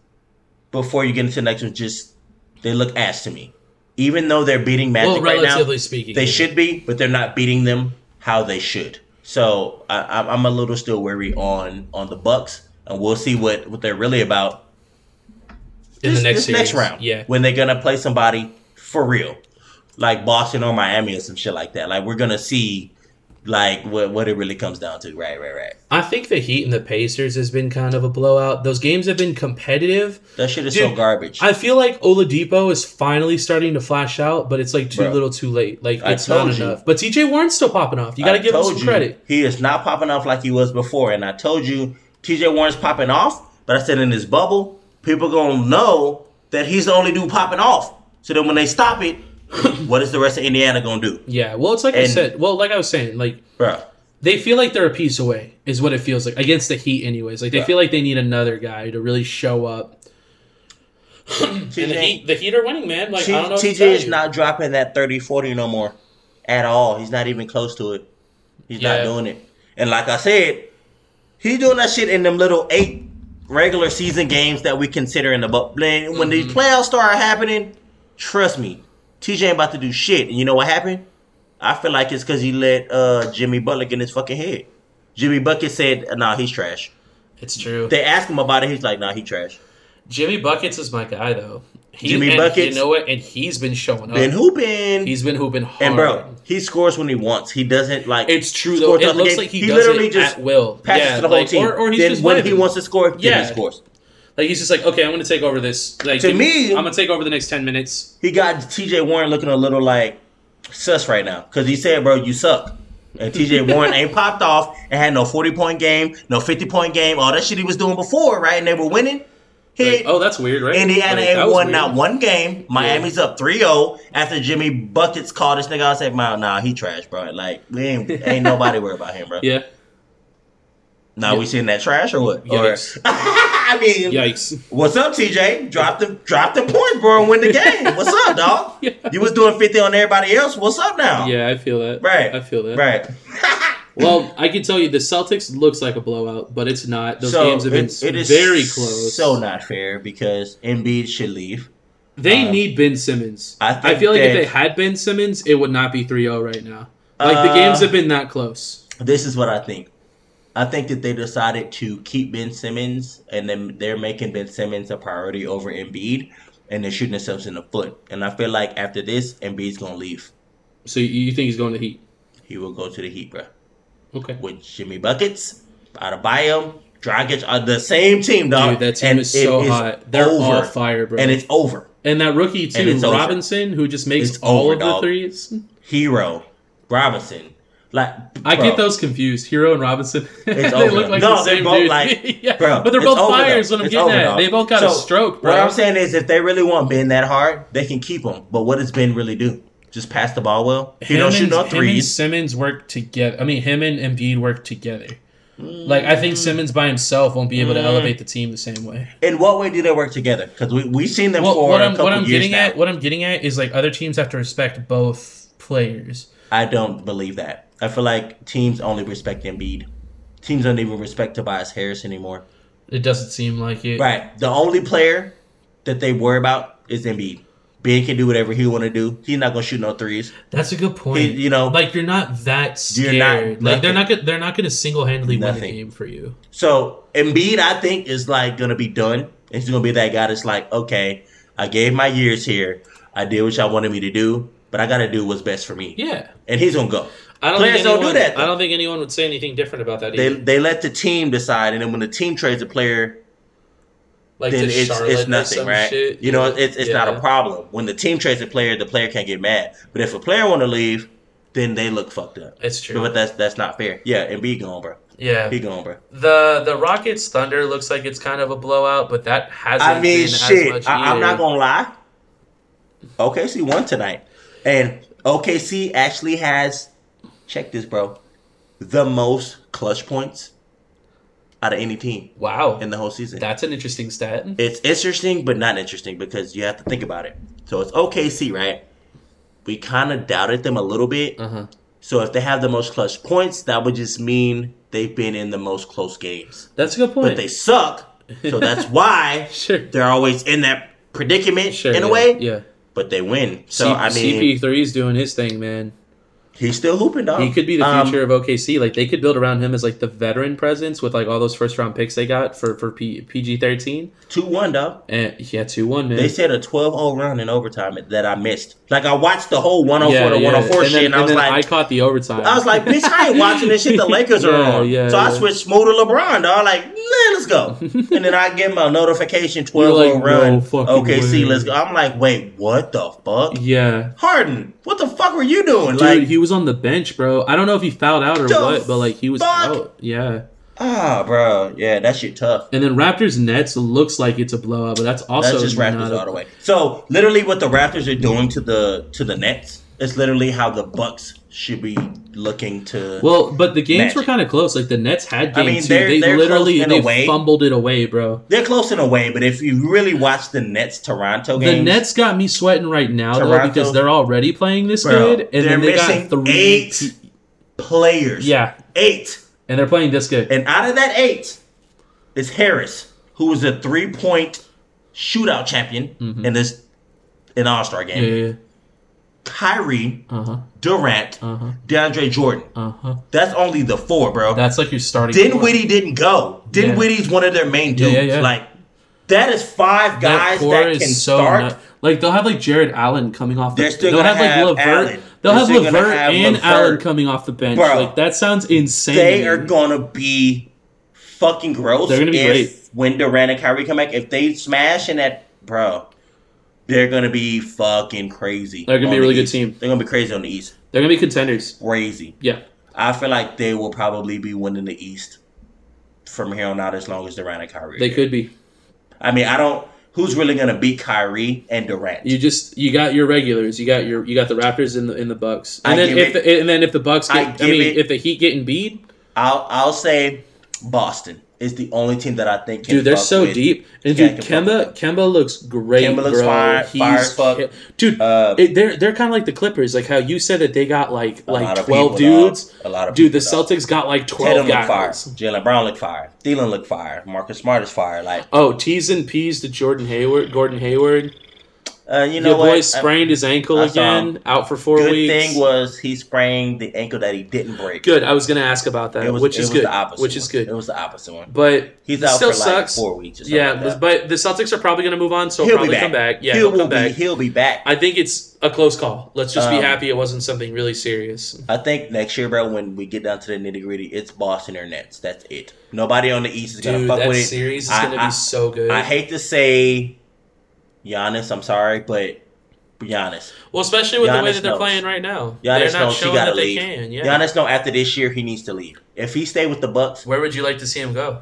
Before you get into the next one, just they look ass to me. Even though they're beating Magic well, right now, relatively speaking, they yeah. should be, but they're not beating them how they should. So I, I'm- a little still wary on on the Bucks, and we'll see what what they're really about in this, the next next round. Yeah. when they're gonna play somebody for real, like Boston or Miami or some shit like that. Like we're gonna see like what what it really comes down to. Right, right, right. I think the Heat and the Pacers has been kind of a blowout. Those games have been competitive. That shit is so garbage. I feel like Oladipo is finally starting to flash out, but it's like too Bro. little, too late. Like I it's not you. enough. But TJ Warren's still popping off. You got to give him some you, credit. He is not popping off like he was before, and I told you T.J. Warren's popping off. But I said in his bubble, people gonna know that he's the only dude popping off. So then when they stop it, what is the rest of Indiana gonna do, Yeah. Well, it's like I said. Well, like I was saying, like bro? they feel like they're a piece away, is what it feels like against the Heat. Anyways, like they Yeah. feel like they need another guy to really show up. And the Heat, the Heat are winning, man. Like I don't know. TJ is not dropping that 30-40 no more at all. He's not even close to it. He's Yeah. not doing it. And like I said, he's doing that shit in them little eight regular season games that we consider in the but when when these Mm-hmm. playoffs start happening, trust me, TJ ain't about to do shit. And you know what happened? I feel like it's because he let uh, Jimmy Butler get in his fucking head. Jimmy Bucket said, "Nah, he's trash." It's true. They asked him about it. He's like, "Nah, he trash." Jimmy buckets is my guy though. He, Jimmy Buckets- You know what? And he's been showing up. Been hooping. He's been hooping hard. and bro, he scores when he wants. He doesn't like. It's true though. It looks like he, He literally it just at will. passes yeah, to the whole team. Or, or he's then just when he wants to score, Yeah, he scores. Like he's just like, okay, I'm gonna take over this. Like To me- I'm gonna take over the next ten minutes. He got T.J. Warren looking a little like sus right now because he said, "Bro, you suck." And T.J. [laughs] Warren ain't popped off and had no forty point game, no fifty point game, all that shit he was doing before, right? And they were winning. He, Like, oh, that's weird, right? Indiana Like, ain't won weird. not one game. Miami's up 3-0 after Jimmy Buckets called this nigga I said, "Man, nah, he trash, bro. Like, we ain't, ain't nobody worried about him, bro." [laughs] Yeah. Now we seeing that trash or what? Yikes. Or, [laughs] I mean, Yikes. what's up, TJ? Drop the drop the points, bro, and win the game. [laughs] What's up, dog? Yeah. You was doing fifty on everybody else. What's up now? Yeah, I feel that. Right. I feel that. Right. [laughs] Well, I can tell you the Celtics looks like a blowout, but it's not. Those so games have been it- it is very close. So not fair because Embiid should leave. They Uh, need Ben Simmons. I I, feel like if they had Ben Simmons, it would not be 3-0 right now. Like the Uh, games have been that close. This is what I think. I think that they decided to keep Ben Simmons, and then they're making Ben Simmons a priority over Embiid, and they're shooting themselves in the foot. And I feel like after this, Embiid's gonna leave. So you- you think he's going to Heat? He will go to the Heat, bro. Okay. with Jimmy Buckets, Adebayo, Dragic are the same team, dog. Dude, that team And is so hot. They're over. all fire, bro. and it's over. And that rookie too, it's over. Robinson, who just makes It's all over, of the threes. Herro, Robinson, like I get those confused. Herro and Robinson. [laughs] they look like No, the they're same both dude. like- [laughs] yeah, bro, but they're both fires. What I'm It's getting at. They both got So, a stroke, bro. What I'm saying is, if they really want Ben that hard, they can keep him. But what does Ben really do? Just pass the ball well. He don't shoot no him and threes. Simmons work together. I mean, him and Embiid work together. Like I think Simmons by himself won't be able to elevate the team the same way. In what way do they work together? Because we we've seen them Well, for what a I'm what I'm getting now. at, what I'm getting at is like other teams have to respect both players. I don't believe that. I feel like teams only respect Embiid. Teams don't even respect Tobias Harris anymore. It doesn't seem like it. Right. The only player that they worry about is Embiid. Ben can do whatever he want to do. He's not gonna shoot no threes. That's a good point. He- you know, like you're not that You're scared. not- like they're not gonna, they're not going to single handedly win the game for you. So Embiid, I think, is like gonna be done. He's gonna be that guy that's like, okay, I gave my years here. I did what y'all wanted me to do, but I gotta do what's best for me. Yeah, And he's gonna go. I don't Players think don't anyone, do that, though. I don't think anyone would say anything different about that. They Either. they let the team decide, and then when the team trades a player, Like then it's it's nothing, right? shit. You know, Yeah. it's it's not a problem. When the team trades a player, the player can't get mad. But if a player want to leave, then they look fucked up. It's true. But that's that's not fair. Yeah, and be gone, bro. Yeah, Be gone, bro. the the Rockets Thunder looks like it's kind of a blowout, but that hasn't. I mean, been shit. As much I, I'm not gonna lie. OKC won tonight, and OKC actually has. Check this, bro. The most clutch points out of any team Wow, in the whole season. that's an interesting stat. It's interesting, but not interesting because you have to think about it. So it's OKC, right? We kind of doubted them a little bit. Uh huh. So if they have the most clutch points, that would just mean they've been in the most close games. That's a good point. But they suck, so that's [laughs] why sure, they're always in that predicament sure, in a yeah, way. Yeah. But they win. So C- I mean, CP3 is doing his thing, man. He's still hooping, dog. He could be the Um, future of OKC. Like they could build around him as like the veteran presence with like all those first round picks they got for for P- PG thirteen. two one, dog. And yeah, two one man. They said a 12-0 run in overtime that I missed. Like I watched the whole 104 to 104 And shit, then, and I was like, I caught the overtime. I was like, bitch, I ain't watching this shit. The [laughs] Lakers are on. yeah, so I switched smooth to LeBron, dog. Like, man, let's go. [laughs] and then I get my notification 12 You're like, run. no OKC, way. let's go. I'm like, wait, what the fuck? yeah. Harden, what the fuck were you doing? Dude, like, he was on the bench, bro. I don't know if he fouled out or The what, but like he was fuck? out. Yeah. ah, bro, yeah, that shit tough. And then Raptors Nets looks like it's a blowout, but that's also That's just Raptors all the way. So literally, what the Raptors are doing to the to the Nets is literally how the Bucks should be looking to. Well, but the games Match. were kind of close. Like the Nets had I game mean, two. they're- they they're literally close in a they fumbled it away, bro. they're close in a way, but if you really watch the Nets Toronto games, The Nets got me sweating right now though because they're already playing this Bro, good, and they're then they missing got three. eight players, yeah, eight, and they're playing this good. and out of that eight is Harris, who was a three point shootout champion in this in All Star game. Mm-hmm. yeah, yeah, Kyrie, uh huh, Durant, uh huh, DeAndre Jordan. uh huh. That's only the four, bro. That's like your starting. Dinwiddie didn't go. Dinwiddie's one of their main dudes. Yeah, yeah, yeah. Like that is five guys that, can so start. nut- like they'll have like Jarrett Allen coming off. The, They're still they'll gonna have like Levert. Allen. They'll They're have Levert have and Levert. Allen coming off the bench. Bro. like that sounds insane. They are gonna be fucking gross. They're gonna be if, great. when Durant and Kyrie come back. If they smash in that, bro, they're gonna be fucking crazy. They're gonna be a really good East. team. They're gonna be crazy on the East. They're gonna be contenders. Crazy. Yeah, I feel like they will probably be winning the East from here on out as long as Durant and Kyrie. they could be. I mean, I don't. Who's really gonna beat Kyrie and Durant? You just you got your regulars. You got your you got the Raptors in the in the Bucks, and I then if it- the, and then if the Bucks I get, I, give mean it- if the Heat get Embiid, I'll I'll say Boston is the only team that I think can dude, they're so with. deep. And dude, Kemba Kemba looks great, Kemba looks bro. fire- He's fire fuck. ki- dude. Uh, it, they're they're kind of like the Clippers, like how you said that they got like like twelve dudes. A lot of Dude, the. Celtics got like Tatum twelve fire. guys. Jaylen Brown look fire. Thielen look fire. Marcus Smart is fire. Like, Oh, T's and P's to Jordan Hayward, Gordon Hayward. Uh, you know Your what? boy I- sprained his ankle I again, out for four Good weeks. thing was he sprained the ankle that he didn't break. good. I was gonna ask about that, It was, which is good. the opposite. Which is good. It was the opposite one. But He's out still for like sucks. four weeks. Yeah, like but the Celtics are probably going to move on, so he'll probably be back. come back. Yeah, he he'll come be. back. He'll be back. I think it's a close call. Let's just be Um, happy it wasn't something really serious. I think next year, bro, when we get down to the nitty gritty, it's Boston or Nets. That's it. Nobody on the East is gonna fuck with it. series is I- going to be so good. I hate to say Giannis. I'm sorry, but Giannis. well, especially with the way that they're knows. playing right now. Giannis they're not knows he gotta that they leave. can. Yeah. Giannis know after this year he needs to leave. If he stay with the Bucks, Where would you like to see him go?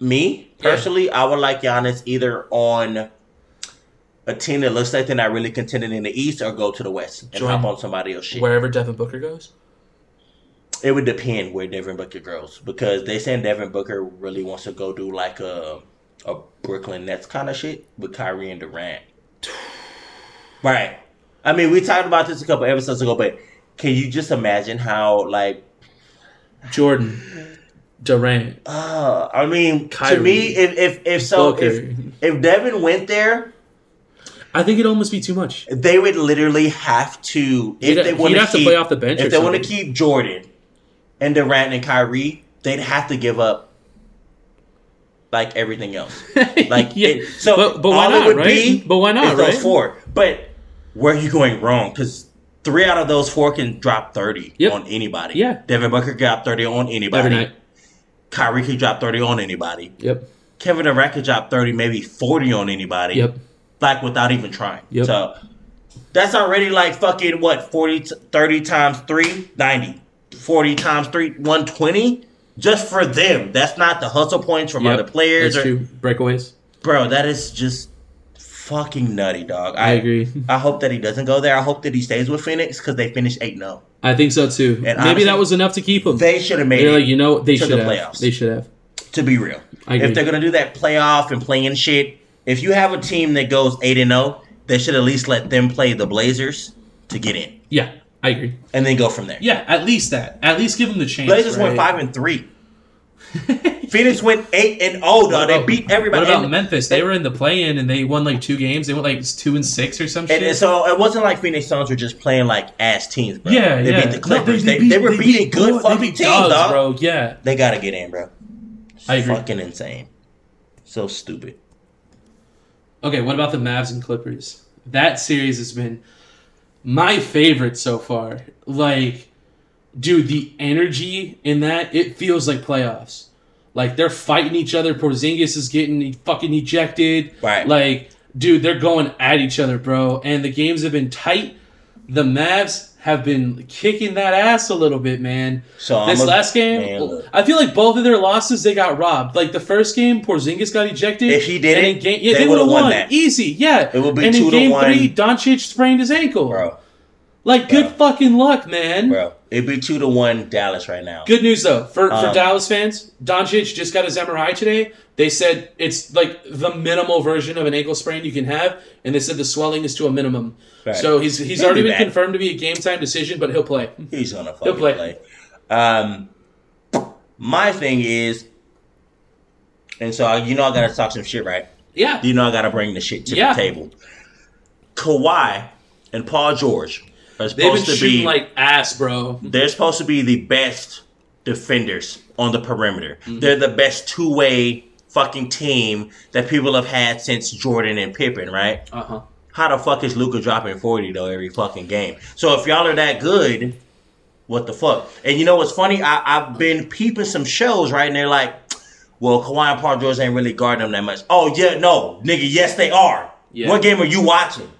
me Yeah. personally, I would like Giannis either on a team that looks like they're not really contending in the East or go to the West and Join- hop on somebody else shit. Wherever Devin Booker goes. It would depend where Devin Booker goes because they saying Devin Booker really wants to go do like a a Brooklyn Nets kind of shit with Kyrie and Durant. Right. I mean, we talked about this a couple episodes ago, but can you just imagine how like Jordan, Durant, uh I mean to me if if if so Booker. if if Devin went there I think it'd almost be too much. They would literally have to if He'd- they want to keep, play off the bench If they want to keep Jordan and Durant and Kyrie, they'd have to give up like everything else. [laughs] Like yeah. it, so, but, but why not, right? but why not, those right? four. But where are you going wrong? Because three out of those four can drop thirty Yep. on anybody. Yeah. Devin Booker drop thirty on anybody. Every night. Kyrie could drop thirty on anybody. Yep. Kevin Durant could drop thirty, maybe forty on anybody. Yep. Like without even trying. Yep. So that's already like fucking what 40 30 times 3 90 40 times 3 120 just for them that's not the hustle points from Yep. other players That's or, true. Breakaways. bro that is just fucking nutty dog I agree. I hope that he doesn't go there. I hope that he stays with Phoenix because they finished 8 0. I think so too. And Maybe honestly, that was enough to keep him. They should have made They're it, like, you know, they should the have. playoffs. They should have. to be real. I agree. If they're going to do that playoff and playing shit, if you have a team that goes 8 and 0, they should at least let them play the Blazers to get in Yeah, I agree. and then go from there. Yeah, at least that. At least give them the chance. Blazers went 5 and 3. [laughs] Phoenix went 8 and 0, dog. They beat everybody. What about And- Memphis? They were in the play-in and they won like two games. They went like two and six or some shit. and, and so it wasn't like Phoenix Suns were just playing like ass teams, bro. yeah, they yeah. beat the Clippers. No, they, they, were beating beat good good- fucking teams, dogs, dog. bro. Yeah, They got to get in, bro. It's I agree. Fucking insane. So stupid. Okay, what about the Mavs and Clippers? That series has been my favorite so far. Like, dude, the energy in that, it feels like playoffs. Like, they're fighting each other. Porzingis is getting fucking ejected. Right. Like, dude, they're going at each other, bro. And the games have been tight. The Mavs have been kicking that ass a little bit, man. So This a- last game, man. I feel like both of their losses they got robbed. Like the first game, Porzingis got ejected. If he didn't, game, yeah, they they, would would've won won, that. easy. Yeah, It would be and two in to game one. three, Doncic sprained his ankle. bro, like good Bro. fucking luck, man. bro. It'd be two to one Dallas right now. Good news though for, for Um, Dallas fans. Doncic just got his MRI today. They said it's like the minimal version of an ankle sprain you can have, and they said the swelling is to a minimum. Right. So he's he's He'll already be been back. confirmed to be a game time decision, but he'll play. He's gonna fucking play. play. Um, my thing is, and so you know I gotta talk some shit, right? Yeah, You know I gotta bring the shit to Yeah. the table. Kawhi and Paul George they've been supposed to shooting be like ass, bro. they're supposed to be the best defenders on the perimeter. Mm-hmm. They're the best two way fucking team that people have had since Jordan and Pippen, right? Uh huh. How the fuck is Luka dropping 40 though every fucking game? So if y'all are that good, what the fuck? And you know what's funny? I, I've been peeping some shows, right? And they're like, well, Kawhi and Paul George ain't really guarding them that much. Oh, yeah, no. Nigga, yes, they are. Yeah. What game are you watching?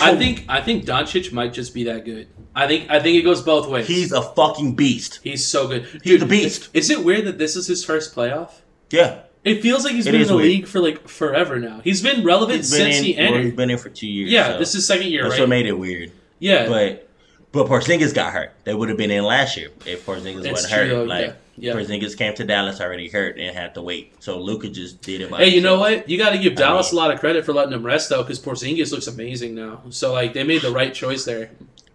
I think I think Doncic might just be that good. I think I think it goes both ways. He's a fucking beast. He's so good. He's a beast. Is it weird that this is his first playoff? Yeah. It feels like he's It been in the weird. league for like forever now. He's been relevant He's been since in, he well, entered. he's been in for two years. yeah, so this is second year, That's right? what made it weird. yeah, But but Porzingis got hurt. They would have been in last year if Porzingis wasn't hurt. though, like yeah, yeah. Porzingis came to Dallas already hurt and had to wait. So Luka just did it. By Hey, you know what? You got to give Dallas mean- a lot of credit for letting him rest though, because Porzingis looks amazing now. So like they made the right choice there.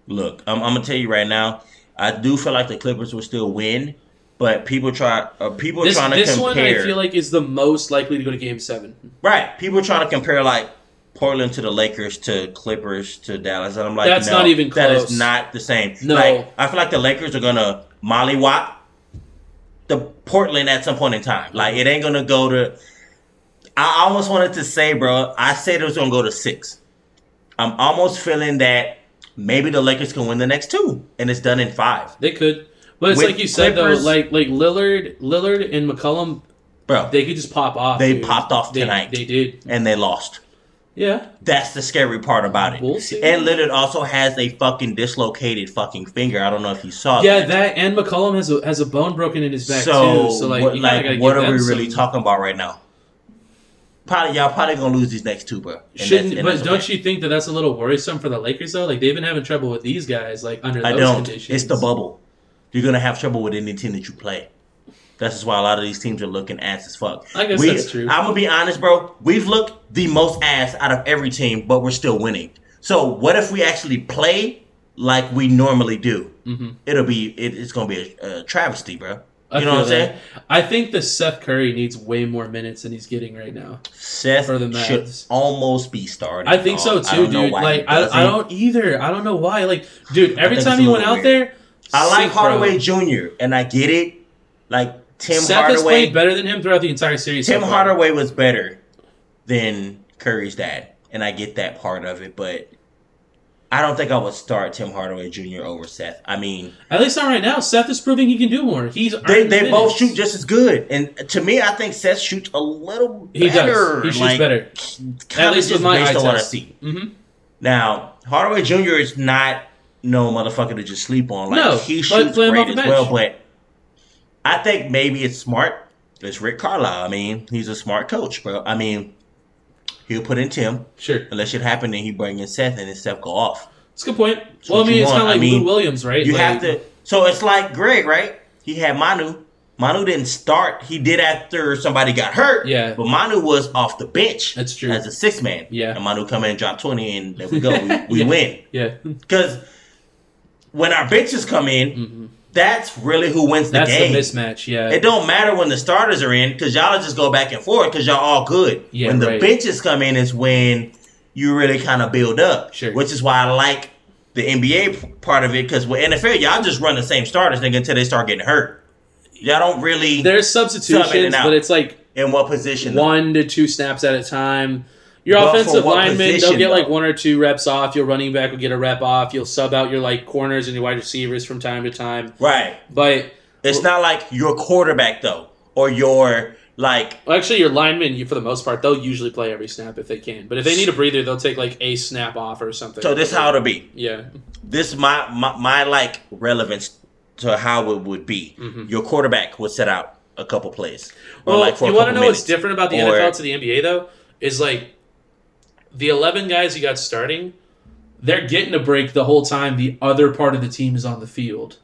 Look, I'm, I'm gonna tell you right now. I do feel like the Clippers will still win, but people try. Uh, people are This trying to compare. this one. I feel like is the most likely to go to Game Seven. right, people trying to compare like Portland to the Lakers to Clippers to Dallas, and I'm like, That's no, not even That close. is not the same. No. like, I feel like the Lakers are gonna mollywop Portland at some point in time. Like it ain't gonna go to. I almost wanted to say, bro. I said it was gonna go to six. I'm almost feeling that maybe the Lakers can win the next two, and it's done in five, They could, but it's With like you said Clippers- though, like like Lillard, Lillard and McCollum, bro. they could just pop off. They dude. popped off They- tonight. They did. and they lost. Yeah. That's the scary part about it. We'll. And Lillard also has a fucking dislocated fucking finger. I don't know if you saw Yeah, that. that and McCollum has a has a bone broken in his back so, too. So like, what, like, what are we really some- talking about right now? Probably y'all probably gonna lose these next two, bro. And Shouldn't, and but don't okay. you think that that's a little worrisome for the Lakers though? Like they've been having trouble with these guys, like under I those don't. conditions. It's the bubble. You're gonna have trouble with any team that you play. That's just why a lot of these teams are looking ass as fuck. I guess We- that's true. I'm gonna be honest, bro. We've looked the most ass out of every team, but we're still winning. So what if we actually play like we normally do? Mm-hmm. It'll be it, it's gonna be a, a travesty, bro. I You know what I'm saying? I think the Seth Curry needs way more minutes than he's getting right now. Seth For the should almost be starting. I think so too, dude. Like I. I don't either. I don't know why. Like, dude, every time he went little out there, I like. Hardaway Jr. and I get it. Like Tim Seth has Hardaway. played better than him throughout the entire series. Tim far. Hardaway was better than Curry's dad, and I get that part of it, but I don't think I would start Tim Hardaway Jr. over Seth. I mean, At least not right now. Seth is proving he can do more. He's they, they both shoot just as good, and to me, I think Seth shoots a little He better. does. He shoots like, better. At least with my eye what I test. see. hmm Now, Hardaway Jr. is not no motherfucker to just sleep on. Like No, he shoots play great as bench. well, but I think maybe it's smart. It's Rick Carlisle. I mean, he's a smart coach, bro. I mean, he'll put in Tim. Sure, Unless it happened and he bring in Seth, and Seth go off. it's a good point. That's well, I mean, it's kind of like I mean, Lou Williams, right? You Like, have to. So it's like Greg, right? He had Manu. Manu didn't start. He did after somebody got hurt. Yeah. But Manu was off the bench. That's true. As a six man. Yeah. And Manu come in and drop twenty, and there we go. We, [laughs] we Yeah. win. Yeah, [laughs] Because when our benches come in, Mhm. That's really who wins the that's game. the mismatch. Yeah, It don't matter when the starters are in because y'all just go back and forth because y'all all good. Yeah, when the right. benches come in is when you really kind of build up. Sure. Which is why I like the NBA part of it because with NFL y'all just run the same starters nigga until they start getting hurt. Y'all don't really there's substitutions, but it's like in what position. though. one to two snaps at a time. Your But offensive linemen, they'll position, get like one or two reps off. Your running back will get a rep off. You'll sub out your like corners and your wide receivers from time to time. Right. But It's not like your quarterback though or your like well, actually, your linemen, you for the most part, they'll usually play every snap if they can. But if they need a breather, they'll take like a snap off or something. so this how it'll be. yeah, this is my, my my like relevance to how it would be. Mhm. Your quarterback would set out a couple plays. Well, like for you want to know what's different about the Or- NFL to the NBA though? Is like the eleven guys you got starting, they're getting a break the whole time the other part of the team is on the field.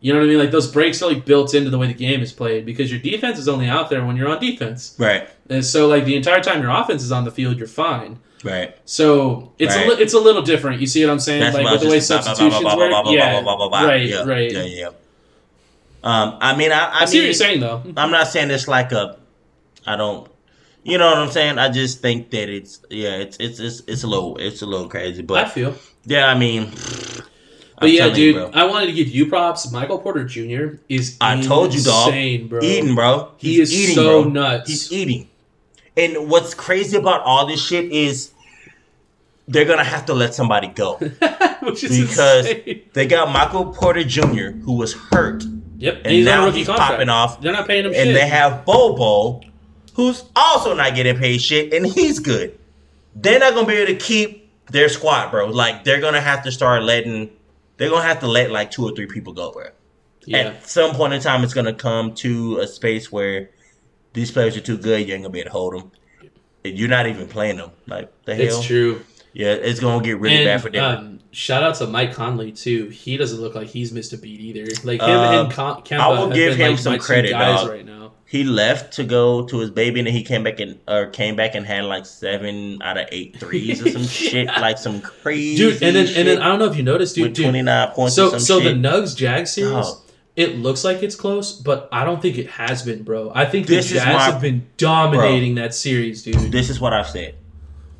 You know what I mean? Like those breaks are like built into the way the game is played because your defense is only out there when you're on defense, Right, and so like the entire time your offense is on the field, you're fine. right. So it's a li- it's a little different. You see what I'm saying? That's like with the way substitutions work. Yeah, right, Yeah, right. Yeah, yeah. Um, I mean, I, I, I see what you're saying though. I'm not saying it's like a, I don't, you know what I'm saying. I just think that it's yeah, it's it's it's, it's a little it's a little crazy, but I feel. yeah, I mean, But I'm yeah, telling you, dude. I wanted to give you props. Michael Porter Jr. is I told you, dog. insane, bro. eating, bro. He He's is eating, so bro. nuts. He's eating. And what's crazy about all this shit is they're gonna have to let somebody go. [laughs] Which is Because insane. they got Michael Porter Jr., who was hurt, Yep, and, and he's now he's contract. popping off. They're not paying him and shit. they have Bobo, who's also not getting paid shit, and he's good. They're not gonna be able to keep their squad, bro. Like they're gonna have to start letting. They're gonna have to let like two or three people go, bro. yeah, At some point in time, it's gonna come to a space where these players are too good. You ain't gonna be able to hold them. You're not even playing them. Like the hell. it's true. Yeah, it's gonna get really and bad for them. um, shout out to Mike Conley too. He doesn't look like he's missed a beat either. Like him Uh, and Con- Kemba I will give him like, some credit, guys dog. right now. He left to go to his baby, and then he came back and or came back and had like seven out of eight threes or some [laughs] shit, like some crazy Dude, and then and then I don't know if you noticed, dude. with dude twenty nine points. so so shit. the Nugs Jag series, Dog. it looks like it's close, but I don't think it has been, bro. I think This the Jazz my- have been dominating that series, dude. this is what I've said.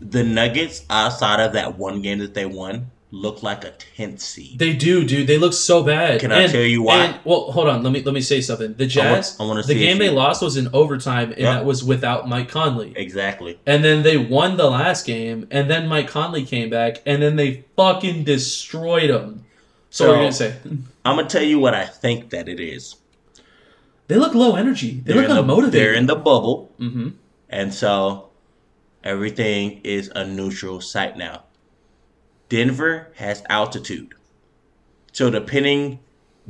The Nuggets, outside of that one game that they won, look like a tenth seed. They do, dude. They look so bad. Can I tell you why? and- well, hold on. Let me let me say something. The Jazz, I wanna the game they lost was in overtime, and Yeah. that was without Mike Conley. Exactly. And then they won the last game, and then Mike Conley came back, and then they fucking destroyed them. So, what are you gonna say? [laughs] I'm gonna tell you what I think that it is. They look low energy. They They're look the, unmotivated. They're in the bubble, mm-hmm. and so everything is a neutral site now. Denver has altitude, so depending,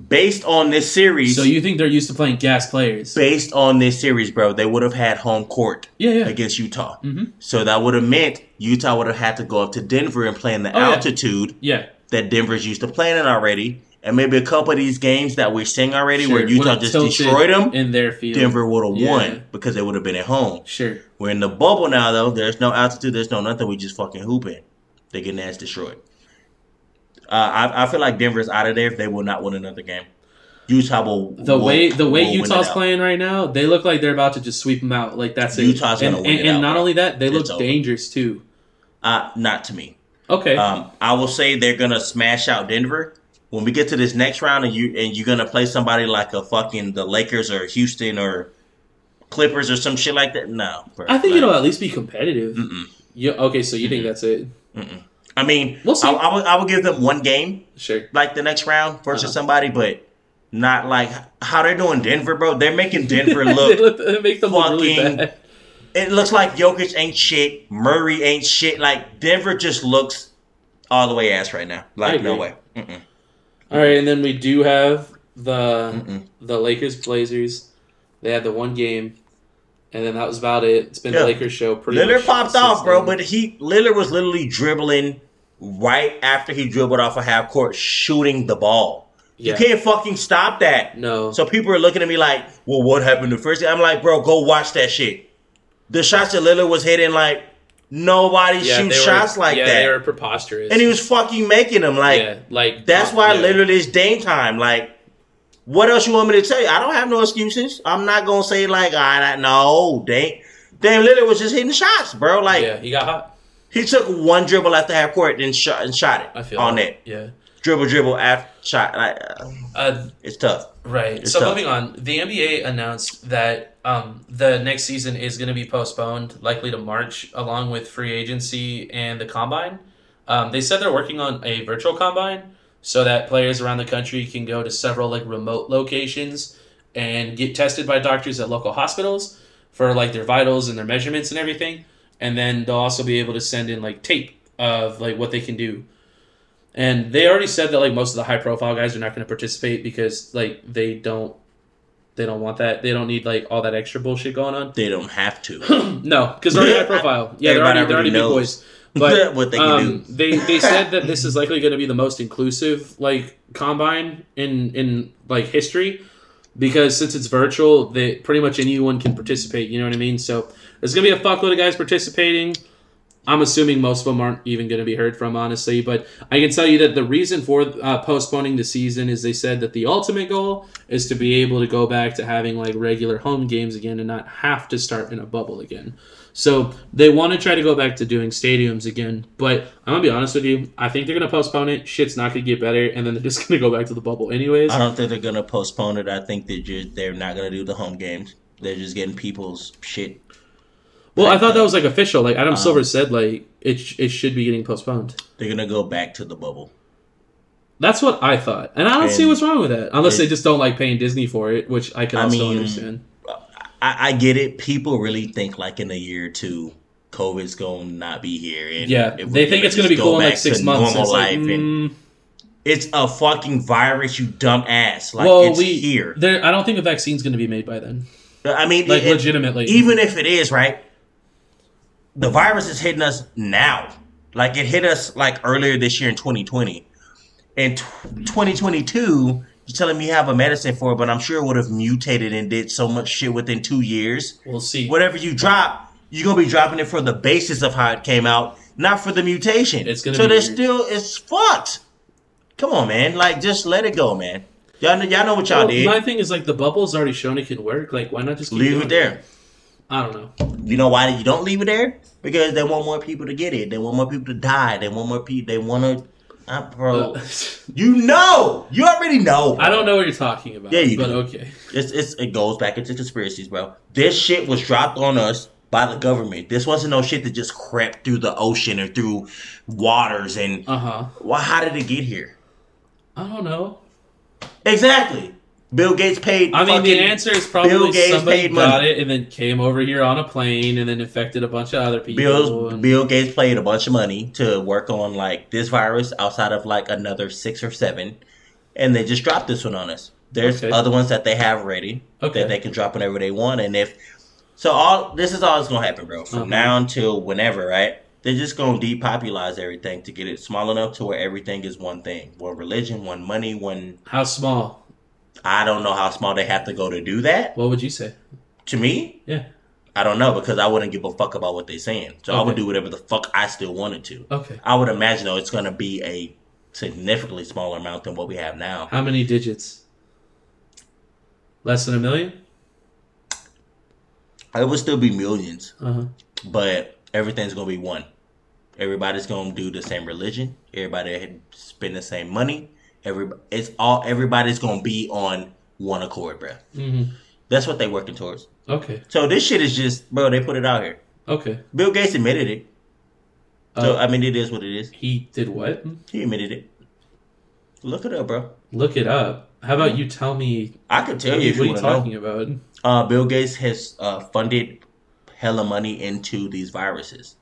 based on this series, So you think they're used to playing gas players? based on this series, bro, they would have had home court Yeah, yeah. against Utah. Mhm. So that would have meant Utah would have had to go up to Denver and play in the Oh, altitude Yeah. that Denver's used to playing in already. And maybe a couple of these games that we're seeing already where Utah just destroyed them, in their field. Denver would have Yeah. won because they would have been at home. Sure. We're in the bubble now, though. There's no altitude. There's no nothing. We just fucking hooping. They get ass destroyed. Uh, I, I feel like Denver's out of there if they will not win another game. Utah will The will- way the way Utah's playing right now, they look like they're about to just sweep them out. Like that's it. Utah's and, gonna win and, it and out, not only that, they look over. dangerous too. Uh, not to me. Okay. Um, I will say they're gonna smash out Denver. When we get to this next round, and you and you're gonna play somebody like a fucking the Lakers or Houston or Clippers or some shit like that. No, bro. I think Like, it'll at least be competitive. Yeah. Okay. So you think that's it? I mean, We'll see. I, I would I would give them one game Sure. like the next round versus Uh-huh. somebody, but not like how they're doing Denver, bro. They're making Denver [laughs] they, look. look, they make them look really fucking- bad. it looks like Jokic ain't shit. Murray ain't shit. Like Denver just looks all the way ass right now. Like no way. Mm-mm. All right, and then we do have the Mm-mm. the Lakers Blazers. They had the one game, and then that was about it. It's been Yeah. the Lakers show. Pretty Lillard much popped off, bro, but he Lillard was literally dribbling right after he dribbled off a half court, shooting the ball. yeah, You can't fucking stop that. no, So people are looking at me like, well, what happened the first? I'm like, bro, go watch that shit. The shots that Lillard was hitting, like, nobody yeah, shoots were- shots like yeah, that. They were preposterous, and he was fucking making them. Like, yeah, like that's uh, why yeah. Lillard is Dame time. Like, what else you want me to tell you? I don't have no excuses. I'm not gonna say like, I no, Dame. Dame Lillard was just hitting shots, bro. Like, yeah, he got hot. he took one dribble after half court and shot and shot it I feel on that. net. Yeah, Dribble, dribble after shot. Like, uh, it's tough. Right. It's so tough. moving on, the NBA announced that um, the next season is going to be postponed, likely to March, along with free agency and the combine. Um, they said they're working on a virtual combine so that players around the country can go to several like remote locations and get tested by doctors at local hospitals for like their vitals and their measurements and everything. And then they'll also be able to send in like tape of like what they can do. And they already said that like most of the high profile guys are not going to participate because like they don't they don't want that. They don't need like all that extra bullshit going on. They don't have to. [clears throat] no, because they're already [laughs] high profile. Yeah, they're already they're already big boys. But [laughs] what they um, they they said that this is likely going to be the most inclusive like combine in in like history because since it's virtual, they pretty much anyone can participate. You know what I mean? So there's gonna be a fuckload of guys participating. I'm assuming most of them aren't even going to be heard from, honestly. But I can tell you that the reason for uh, postponing the season is they said that the ultimate goal is to be able to go back to having like regular home games again and not have to start in a bubble again. So they want to try to go back to doing stadiums again. But I'm gonna be honest with you, I think they're gonna postpone it. Shit's not gonna get better, and then they're [laughs] just gonna go back to the bubble anyways. I don't think they're gonna postpone it. I think they're just they're not gonna do the home games. They're just getting people's shit. Well, I thought that was like official. Like Adam Um, Silver said, like it it should be getting postponed. They're gonna go back to the bubble. That's what I thought, and I don't see what's wrong with that, unless it- they just don't like paying Disney for it, which I can I also mean, understand. I, I get it. People really think like in a year or two, COVID's gonna not be here. And Yeah, they think it's gonna be cool in like six months. Normal It's like, life, and mm, it's a fucking virus. You dumb ass. Like well, it's we here. I don't think a vaccine's going to be made by then. I mean, Like it- legitimately, even if it is right, the virus is hitting us now. Like it hit us like earlier this year in 2020. In t- 2022, you're telling me you have a medicine for it, but I'm sure it would have mutated and did so much shit within two years. we'll see. Whatever you drop, you're gonna be dropping it for the basis of how it came out, not for the mutation. It's gonna so there's weird. still it's fucked. Come on, man. Like just let it go, man. Y'all know, y'all know what y'all Well, did. my thing is like the bubble's already shown it can work. Like, why not just Leave it there. I don't know. You know why you don't leave it there? Because they want more people to get it. They want more people to die. They want more people. They want to. Uh, bro, [laughs] you know, you already know. I don't know what you're talking about. Yeah, you but do. okay. It's, it's it goes back into conspiracies, bro. This shit was dropped on us by the government. This wasn't no shit that just crept through the ocean or through waters. And Uh huh. why? How did it get here? I don't know. Exactly. Bill Gates paid. I mean, the answer is probably Bill Gates somebody paid got money. it and then came over here on a plane and then infected a bunch of other people. Bill and- Bill Gates paid a bunch of money to work on like this virus outside of like another six or seven, and they just dropped this one on us. There's Okay. other ones that they have ready Okay. that they can drop whenever they want, and if so, all this is all that's gonna happen, bro. From Uh-huh. now until whenever, right? They're just gonna depopulize everything to get it small enough to where everything is one thing, one religion, one money, one. How small? I don't know how small they have to go to do that. What would you say? To me, Yeah. I don't know because I wouldn't give a fuck about what they're saying. So I would Okay. do whatever the fuck I still wanted to. Okay. I would imagine though it's going to be a significantly smaller amount than what we have now. How many digits? Less than a million. It would still be millions, Uh huh. but everything's gonna be one. Everybody's gonna do the same religion. Everybody spend the same money. Every it's all everybody's gonna be on one accord, bro. hmm That's what they working towards. Okay. So this shit is just, bro. They put it out here. Okay. Bill Gates admitted it. So Uh, I mean, it is what it is. he did what? He admitted it. Look it up, bro. Look it up. How about you tell me I could tell you if what you are you to know. talking about? Uh, Bill Gates has uh, funded hella money into these viruses,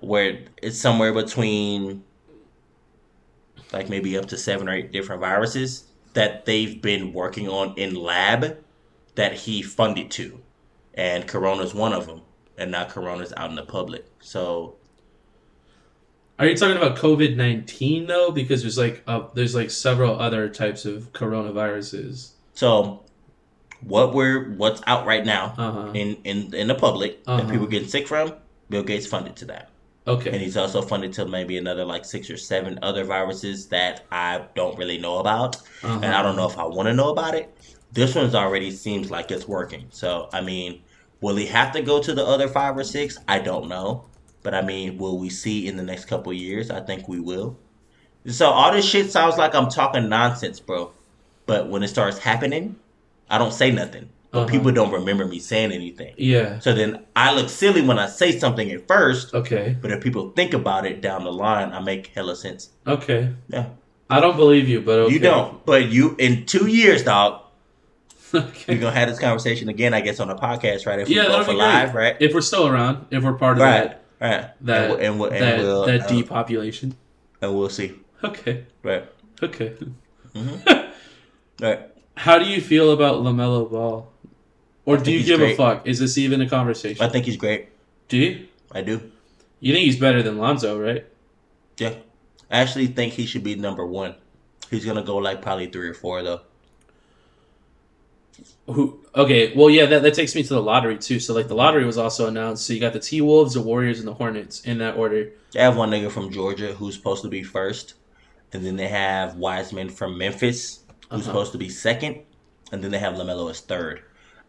where it's somewhere between like maybe up to seven or eight different viruses that they've been working on in lab that he funded to, and Corona's one of them, and now Corona's out in the public. So Are you talking about COVID nineteen though? Because there's like uh, there's like several other types of coronaviruses. so what we're what's out right now Uh huh. in in in the public Uh-huh. that people getting sick from, Bill Gates funded to that. And Okay. he's also funded to maybe another like six or seven other viruses that I don't really know about. Uh-huh. And I don't know if I want to know about it. This one's already seems like it's working. So, I mean, will he have to go to the other five or six? I don't know. But I mean, will we see in the next couple of years? I think we will. So, all this shit sounds like I'm talking nonsense, bro. But when it starts happening, I don't say nothing. But Uh-huh. people don't remember me saying anything. Yeah. So then I look silly when I say something at first. Okay. But if people think about it down the line, I make hella sense. Okay. Yeah. I don't believe you, but okay. You don't. But you in two years, dog, [laughs] okay. we're gonna have this conversation again, I guess, on a podcast, right? If we Yeah, go that'll for live, right? If we're still around, if we're part of Right. that Right. that and, we'll- and, we'll, and that, we'll that uh, depopulation. and we'll see. Okay. Right. Okay. [laughs] Right. How do you feel about Lamelo Ball? Or do you give a fuck? Is this even a conversation? I think he's great. do you? I do. You think he's better than Lonzo, right? Yeah. I actually think he should be number one. He's gonna go like probably three or four though. Who? Okay, well, yeah, that, that takes me to the lottery too. So, like, the lottery was also announced. So you got the T Wolves, the Warriors, and the Hornets in that order. They have one nigga from Georgia who's supposed to be first, and then they have Wiseman from Memphis who's Uh-huh. supposed to be second, and then they have Lamelo as third.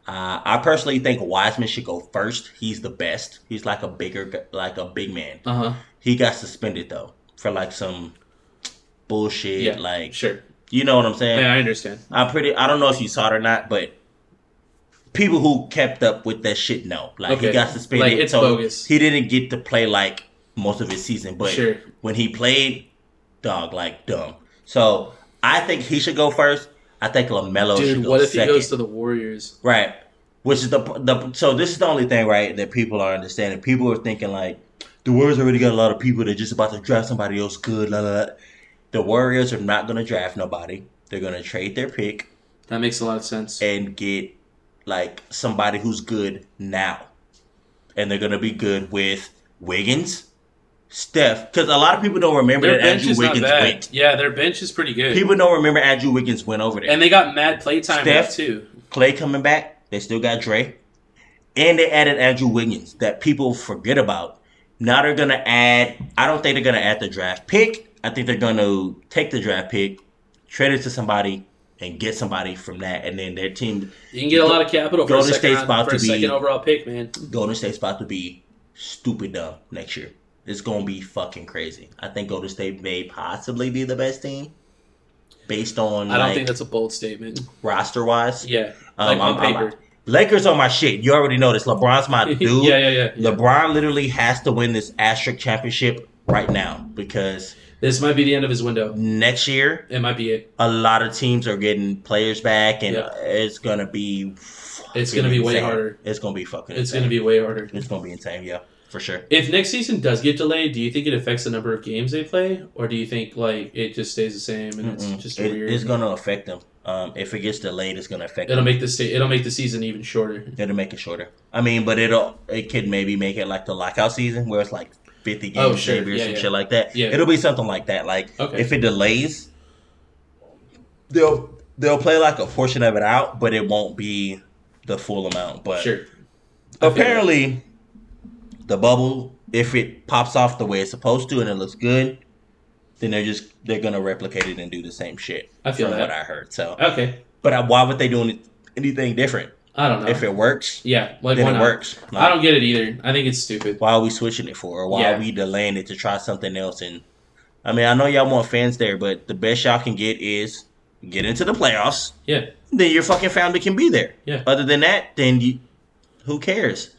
Uh, I personally think Wiseman should go first. He's the best. He's like a bigger, like a big man. Uh huh. He got suspended though for like some bullshit. Yeah. Like Sure. you know what I'm saying? Yeah, I understand. I'm pretty. I don't know if you saw it or not, but people who kept up with that shit know. Like Okay. he got suspended. Like, it's so bogus. He didn't get to play like most of his season, but Sure. when he played, dog, like dumb. So I think he should go first. I think Lamelo should Dude, what if second. he goes to the Warriors? Right. Which is the the so this is the only thing right that people are understanding. People are thinking like the Warriors already got a lot of people that just about to draft somebody else good. La, la, la. The Warriors are not going to draft nobody. They're going to trade their pick That makes a lot of sense. and get like somebody who's good now, and they're going to be good with Wiggins, Steph. Because a lot of people don't remember Their that bench Andrew is not Wiggins bad. went. Yeah, their bench is pretty good. People don't remember Andrew Wiggins went over there. and they got mad playtime Steph? left too. Clay coming back. They still got Dre. And they added Andrew Wiggins that people forget about. Now they're gonna add I don't think they're gonna add the draft pick. I think they're gonna take the draft pick, trade it to somebody, and get somebody from that, and then their team You can get a lot of capital Golden second, State's round, about to be- second overall pick, man. Golden State's about to be stupid dumb next year. It's gonna be fucking crazy. I think Golden State may possibly be the best team. Based on I don't like think that's a bold statement. roster wise. Yeah, Um, like on I'm- I'm- paper. Lakers are my shit. You already know this. LeBron's my [laughs] dude. yeah, yeah, yeah, yeah. LeBron literally has to win this asterisk championship right now because This might be the end of his window. next year It might be it. a lot of teams are getting players back and Yeah. it's gonna be It's gonna be way harder. It's gonna be fucking It's insane. going to be way harder. it's gonna be insane, yeah, for sure. If next season does get delayed, do you think it affects the number of games they play, or do you think like it just stays the same and it's Mm-mm. just It- weird? it's gonna affect them. Um, if it gets delayed, it's gonna affect It'll them. make the sta- it'll make the season even shorter. It'll make it shorter. I mean, but it'll it could maybe make it like the lockout season where it's like fifty games Oh, sure. maybe or Yeah, some yeah. shit like that. Yeah. It'll be something like that. Like Okay. if it delays, they'll they'll play like a portion of it out, but it won't be the full amount. But Sure. apparently, the bubble, if it pops off the way it's supposed to and it looks good, then they're just they're gonna replicate it and do the same shit. I feel from that. what I heard. So, Okay. but uh, why would they do it? anything different. I don't know. If it works, yeah, like then it not? works. I don't get it either. I think it's stupid. why are we switching it for? Or why Yeah. are we delaying it to try something else? And I mean, I know y'all want fans there, but the best y'all can get is get into the playoffs. Yeah, Then your fucking family can be there. Yeah. Other than that, then you, who cares?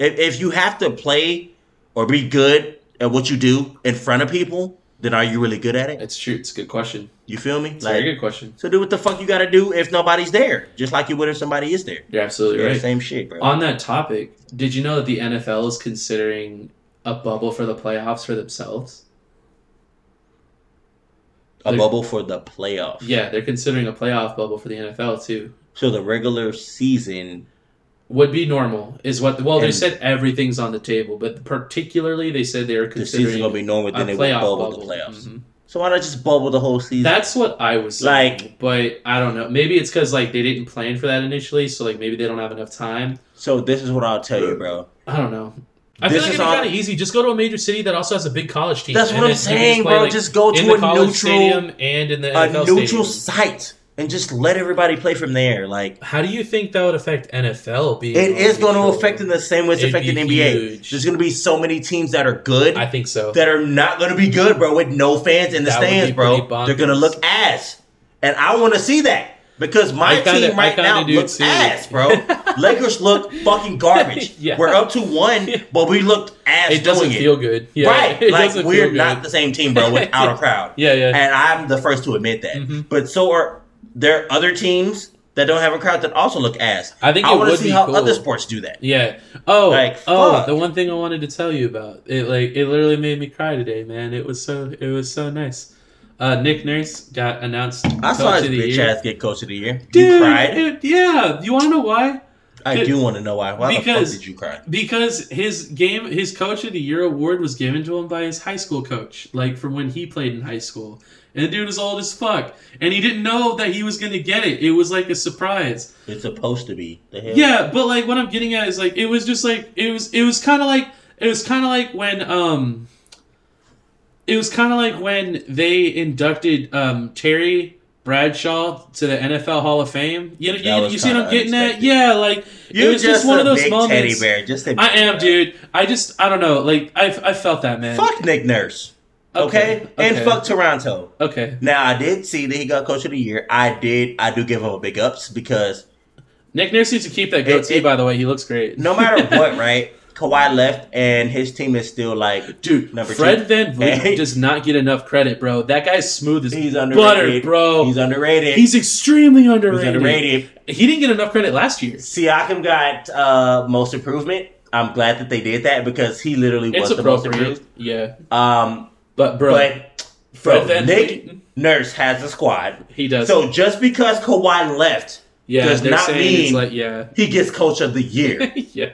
If if you have to play or be good at what you do in front of people, then are you really good at it? it's true. It's a good question. You feel me? It's a very good question. so do what the fuck you got to do if nobody's there, just like you would if somebody is there. You're absolutely Yeah, right. same shit, bro. On that topic, did you know that the NFL is considering a bubble for the playoffs for themselves? A They're- bubble for the playoffs. Yeah, they're considering a playoff bubble for the NFL too. So the regular season Would be normal, is what. Well, they said everything's on the table, but particularly they said they were the season's considering gonna be normal, then they will bubble, bubble. the playoffs. Mhm. So why not just bubble the whole season? That's what I was saying, Like- but I don't know. Maybe it's because like they didn't plan for that initially, so like maybe they don't have enough time. so this is what I'll tell you, bro. I don't know. I This feel like it'd be kind of easy. Just go to a major city that also has a big college team. That's what I'm saying, bro. like, Just go to the a neutral- stadium and in the A neutral stadium. site and just let everybody play from there. Like How do you think that would affect NFL being? it is going to affect in the same way it's It'd affecting NBA. huge. There's going to be so many teams that are good I think so. that are not going to be good, bro, with no fans in the That stands, bro. They're going to look ass, and I want to see that. Because my kinda- team right now looks too. ass, bro. [laughs] Lakers look fucking garbage. [laughs] Yeah. We're up to one, [laughs] but we looked ass it doesn't feel good. Yeah, right. It like we're not the same team, bro, without a crowd. Yeah, yeah. And I'm the first to admit that. Mhm. But so are there are other teams that don't have a crowd that also look ass. I think I want to see how cool. other sports do that. Yeah. Oh. Like, oh, the one thing I wanted to tell you about it, like it literally made me cry today, man. It was so it was so nice. Uh, Nick Nurse got announced. I saw his bitch year. ass get coach of the year. Dude, you cried. it- yeah. You want to know why? I do want to know why. Why the because- fuck did you cry? Because his game, his Coach of the Year award was given to him by his high school coach, like from when he played in high school. And the dude is old as fuck, and he didn't know that he was gonna get it. It was like a surprise. It's supposed to be. Yeah, but like what I'm getting at is like it was just like it was it was kind of like it was kind of like when um it was kind of like when they inducted um Terry Bradshaw to the NFL Hall of Fame. You know, you, you see what I'm getting at? Yeah, like You're it was just, one a of those moments. teddy bear. Just a I am, dude. I just I don't know. Like I I felt that man. Fuck Nick Nurse. Okay? and okay. fuck Toronto. Okay, Now I did see that he got coach of the year. I did. I do give him a big ups because Nick Nurse needs to keep that goatee. it- by the way, he looks great. no matter [laughs] what, right? Kawhi left and his team is still like Dude, Number Fred two. VanVleet Hey. does not get enough credit, bro. That guy's smooth as he's butter, underrated, bro. He's underrated. He's extremely underrated. He's underrated. He didn't get enough credit last year. Siakam got uh, most improvement. I'm glad that they did that because he literally was the most improved. Yeah. Um, But, bro, but bro, Nick Nurse has a squad. he does. So just because Kawhi left, yeah, does not mean- like, yeah. he gets coach of the year. [laughs] yeah.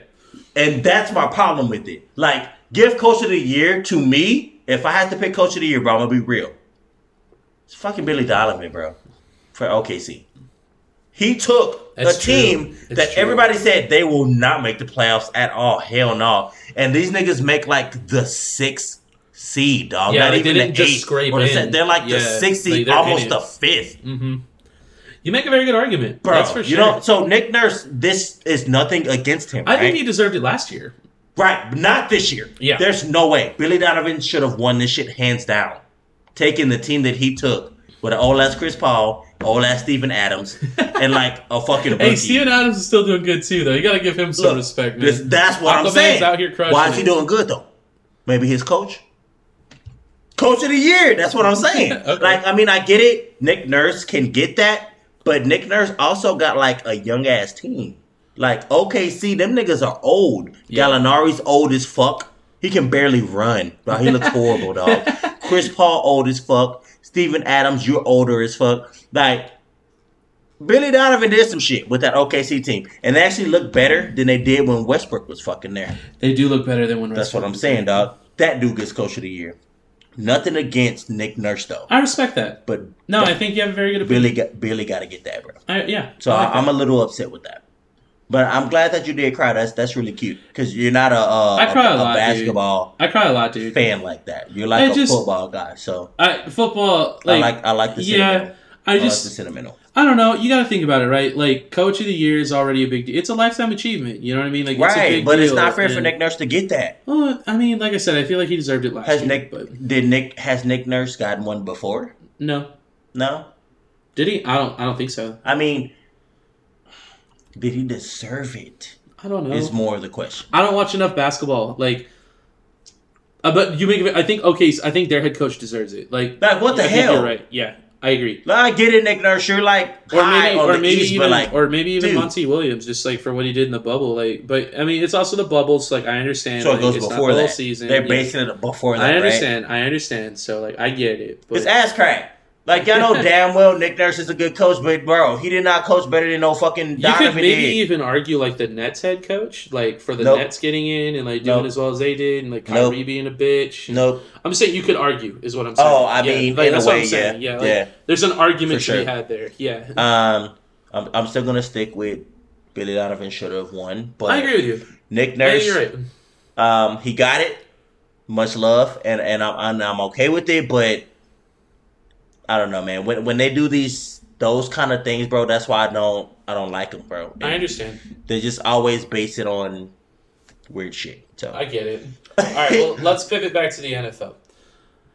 and that's my problem with it. Like, give coach of the year to me. If I had to pick coach of the year, bro, I'm gonna be real. It's fucking Billy Donovan, bro, for OKC. He took That's a true. team that true. everybody said they will not make the playoffs at all. Hell no. And these niggas make like the sixth seed, dog. Yeah, not like, they even didn't the just eighth scrape or the in. They're like the Yeah, sixth like, seed, they're almost in the fifth. hmm You make a very good argument. Bro, That's for you know, so Nick Nurse, this is nothing against him. I right? think he deserved it last year. Right, but not this year. Yeah. There's no way. Billy Donovan should have won this shit hands down. Taking the team that he took with an old ass Chris Paul, old ass Steven Adams, [laughs] and like a fucking rookie. Hey, Steven Adams is still doing good too, though. You gotta give him some Look, respect, man. this- that's what I'm Aquaman's saying. out here crushing Why is he it. doing good though? Maybe his coach. Coach of the year. That's what I'm [laughs] saying. Okay. Like, I mean, I get it. Nick Nurse can get that, but Nick Nurse also got like a young ass team. Like OKC, them niggas are old. Yeah. Gallinari's old as fuck. He can barely run, bro. He looks [laughs] horrible, dog. Chris Paul old as fuck. Steven Adams, you're older as fuck. Like Billy Donovan did some shit with that OKC team, and they actually look better than they did when Westbrook was fucking there. They do look better than when That's what I'm saying, dog. That dude gets coach of the year. Nothing against Nick Nurse though, I respect that. but No, I think you have a very good opinion. Billy got Billy got to get that, bro. I, yeah. So I like I, I'm a little upset with that. But I'm glad that you did cry. That's that's really cute because you're not a, a, I cry a lot, dude. basketball I cry a lot, dude. fan like that. You're like I a just- football guy. So I football like, I like I like see yeah. it. I just it's sentimental. I don't know. You got to think about it, right? Like coach of the year is already a big deal. It's a lifetime achievement. You know what I mean? Like it's a Right, big but it's not fair for Nick Nurse to get that. Well, I mean, like I said, I feel like he deserved it last Has year. Nick But did Nick has Nick Nurse gotten one before? no, No. did he? I don't. I don't think so. I mean, did he deserve it? I don't know. Is more of the question. I don't watch enough basketball. Like, uh, but you make it. I think okay. So I think their head coach deserves it. Like, Like what the I hell? You're right. Yeah, I agree. Like, I get it, Nick Nurse. You're like Or maybe, or maybe East, even, like, or maybe even dude. Monty Williams, just like for what he did in the bubble. Like, but I mean, it's also the bubbles. Like, I understand. so it like, goes it's not before the whole that. season. They're basing it before that. I right? understand. I understand. So like, I get it. But It's ass crack. Like y'all know damn well Nick Nurse is a good coach, but bro, he did not coach better than no fucking Donovan you could maybe did. even argue like the Nets head coach, like for the Nope. Nets getting in and like doing Nope. as well as they did, and like Nope. Kyrie being a bitch. Nope. I'm saying you could argue is what I'm saying. Oh, I Yeah, mean, like, in a that's what way, I'm saying. yeah, Yeah, like, yeah. There's an argument For to be had there. Yeah, Um, I'm, I'm still gonna stick with Billy Donovan should have won, but I agree with you. Nick Nurse, you're right. um, he got it. Much love, and and I'm, I'm I'm okay with it, but I don't know, man. When when they do these those kind of things, bro, that's why I don't I don't like them, bro. I understand. They just always base it on weird shit. So I get it. All right, well, [laughs] let's pivot back to the NFL.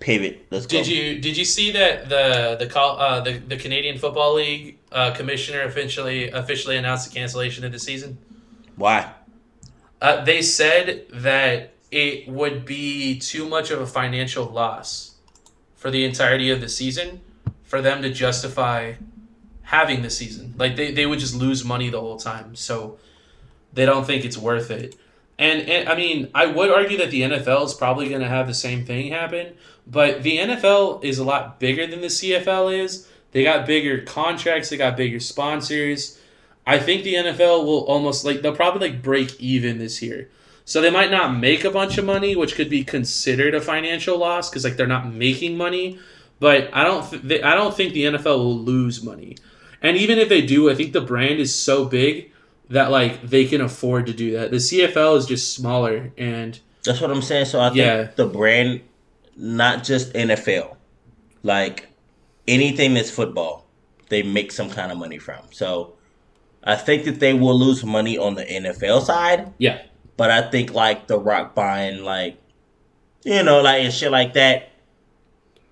pivot. Let's go. Did you did you see that the the call uh, the the Canadian Football League uh, commissioner officially officially announced the cancellation of the season? Why? Uh, they said that it would be too much of a financial loss for the entirety of the season for them to justify having the season. Like they, they would just lose money the whole time. So they don't think it's worth it. And, and I mean, I would argue that the NFL is probably going to have the same thing happen, but the NFL is a lot bigger than the CFL is. They got bigger contracts, they got bigger sponsors. I think the NFL will almost like they'll probably like break even this year. So they might not make a bunch of money, which could be considered a financial loss because like they're not making money. But I don't th- they, I don't think the NFL will lose money. And even if they do, I think the brand is so big that like they can afford to do that. The CFL is just smaller and That's what I'm saying. So I think Yeah. the brand, not just NFL, like anything that's football, they make some kind of money from. So I think that they will lose money on the NFL side, yeah. But I think like the Rock buying, like you know, like and shit like that,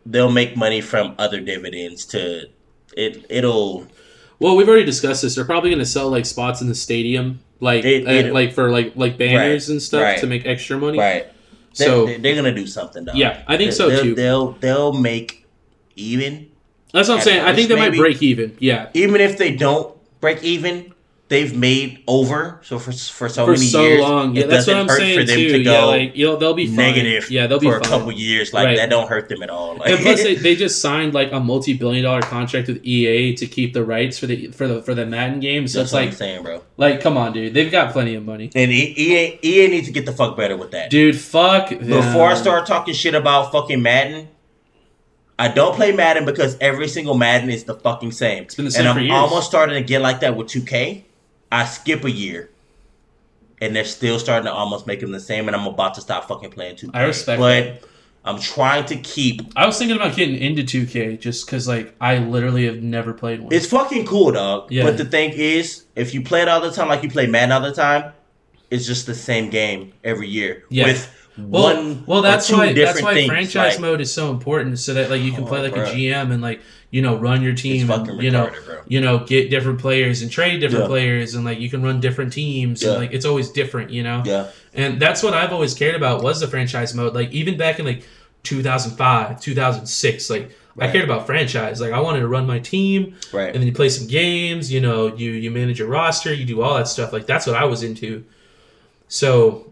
they'll make money from other dividends. To it, it'll Well, we've already discussed this. They're probably going to sell like spots in the stadium, like It- uh, like for like like banners Right, and stuff right. to make extra money. right. So they, they're gonna do something. Though. Yeah, I think so, they'll, too. They'll they'll make even. that's what I'm saying. I think they most, might break even. Yeah, even if they don't break even, they've made over. So for for so for many so years, long. Yeah, it that's what doesn't I'm hurt saying for them too. to yeah, like you know, they'll be fine. negative. Yeah, they'll be for a couple years. Like Right. that don't hurt them at all. Like, And plus, they, [laughs] they just signed like a multi-billion dollar contract with EA to keep the rights for the for the for the Madden games. So that's it's what I'm like saying, bro. like come on, dude, they've got plenty of money, And EA, EA needs to get the fuck better with that. dude. Fuck. them. Before I start talking shit about fucking Madden, I don't play Madden because every single Madden is the fucking same. been the same and I'm years. almost starting to get like that with 2K. I skip a year. And they're still starting to almost make them the same, and I'm about to stop fucking playing 2K. I respect But that. I'm trying to keep. I was thinking about getting into 2K just because like I literally have never played one. It's fucking cool, dog. Yeah. But the thing is, if you play it all the time, like you play Madden all the time, it's just the same game every year Yeah. with well, one. well, that's why that's why things, franchise like- mode is so important, so that like you can Oh, play like bruh. a GM and like you know run your team, It's and, you know retarded, bro. you know get different players and trade different Yeah. players, and like you can run different teams, Yeah. and like it's always different, you know. Yeah. And that's what I've always cared about was the franchise mode. Like even back in like 2005, 2006, like I cared about franchise. Like I wanted to run my team, Right. and then you play some games. You know, you you manage your roster, you do all that stuff. Like that's what I was into. So,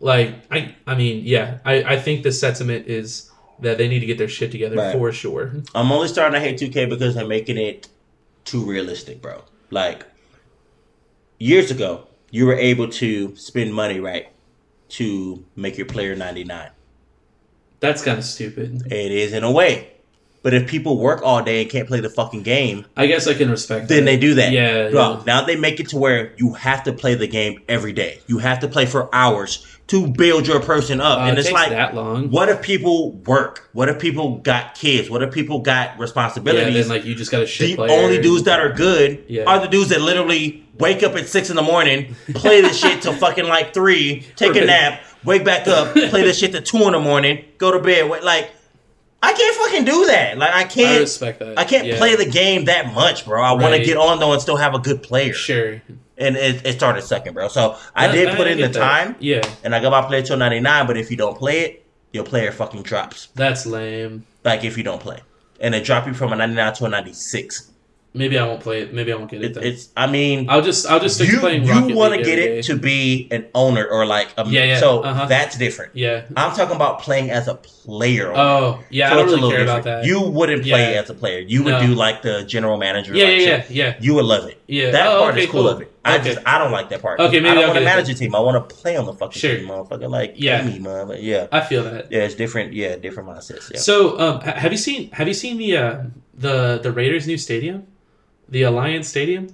like I I mean, yeah, I I think the sentiment is that they need to get their shit together Right. for sure. I'm only starting to hate 2K because they're making it too realistic, bro. Like years ago, you were able to spend money, right, to make your player 99. That's kind of stupid. It is in a way, But if people work all day and can't play the fucking game, I guess I can respect. That then that. they do that. Yeah, Bro, yeah. now they make it to where you have to play the game every day. You have to play for hours to build your person up. Uh, and it it's takes like, that long. what if people work? What if people got kids? What if people got responsibilities? Yeah, then like you just got a shit the player. only dudes that are good Yeah. are the dudes that literally wake up at six in the morning, play this shit till [laughs] fucking like three, take a nap, wake back up, play this shit till two in the morning, go to bed. Wait, Like, I can't fucking do that. Like, I I can't. I respect that. I can't Yeah. play the game that much, bro. I want to get on though and still have a good player. Sure. And it, it started sucking, bro. So I That- did I put in the that. time, Yeah, and I got my player ninety nine. But if you don't play it, your player fucking drops. that's lame. Like if you don't play, and it drop you from a ninety nine to a ninety six. Maybe I won't play it. Maybe I won't get it it's. I mean, I'll just I'll just stick you playing you want to get it day. to be an owner or like a Yeah, yeah, so uh-huh. that's different. Yeah. I'm talking about playing as a player. Oh, yeah. So I don't really care little about that. You wouldn't play Yeah. as a player. You would No. do like the general manager. yeah, like yeah, shit. yeah, yeah. You would love it. Yeah. That Oh, part okay, is cool cool. of it. I Okay. just I don't like that part. Okay, maybe I don't want to manage a team. I want to play on the fucking Sure. team, motherfucker. Like Yeah. yeah, me, motherfucker. Yeah, I feel that. yeah. It's different. Yeah, different mindsets. Yeah. So, um, have you seen have you seen the uh, the the Raiders' new stadium, the Alliance Stadium?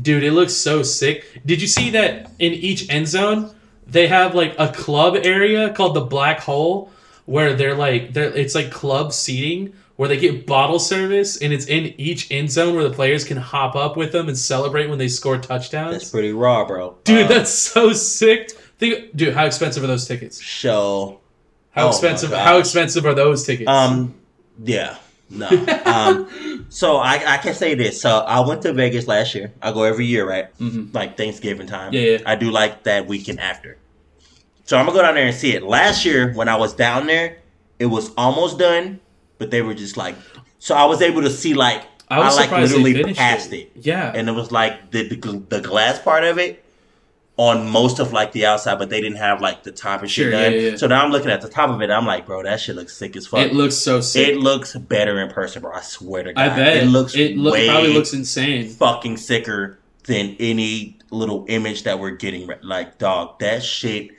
Dude, it looks so sick. Did you see that in each end zone they have like a club area called the Black Hole, where they're like they're it's like club seating where they get bottle service and it's in each end zone where the players can hop up with them and celebrate when they score touchdowns. That's pretty raw, bro. Dude, Uh, that's so sick. Think, dude, how expensive are those tickets? show. How Oh expensive? How expensive are those tickets? Um, yeah, no. um, so I, I can say this. So I went to Vegas last year. I go every year, right? Mhm. Like Thanksgiving time. Yeah, yeah. I do like that weekend after. So I'm gonna go down there and see it. Last year when I was down there, it was almost done, but they were just like. So I was able to see like I was like surprised they literally past it. it. Yeah. and it was like the, the the glass part of it on most of like the outside, but they didn't have like the top and shit Sure, done. yeah, yeah. So now I'm looking at the top of it. I'm like, bro, that shit looks sick as fuck. It looks so sick. It looks better in person, bro. I swear to God. I bet it looks. It look, way probably looks insane. fucking sicker than any little image that we're getting. Like, dog, that shit.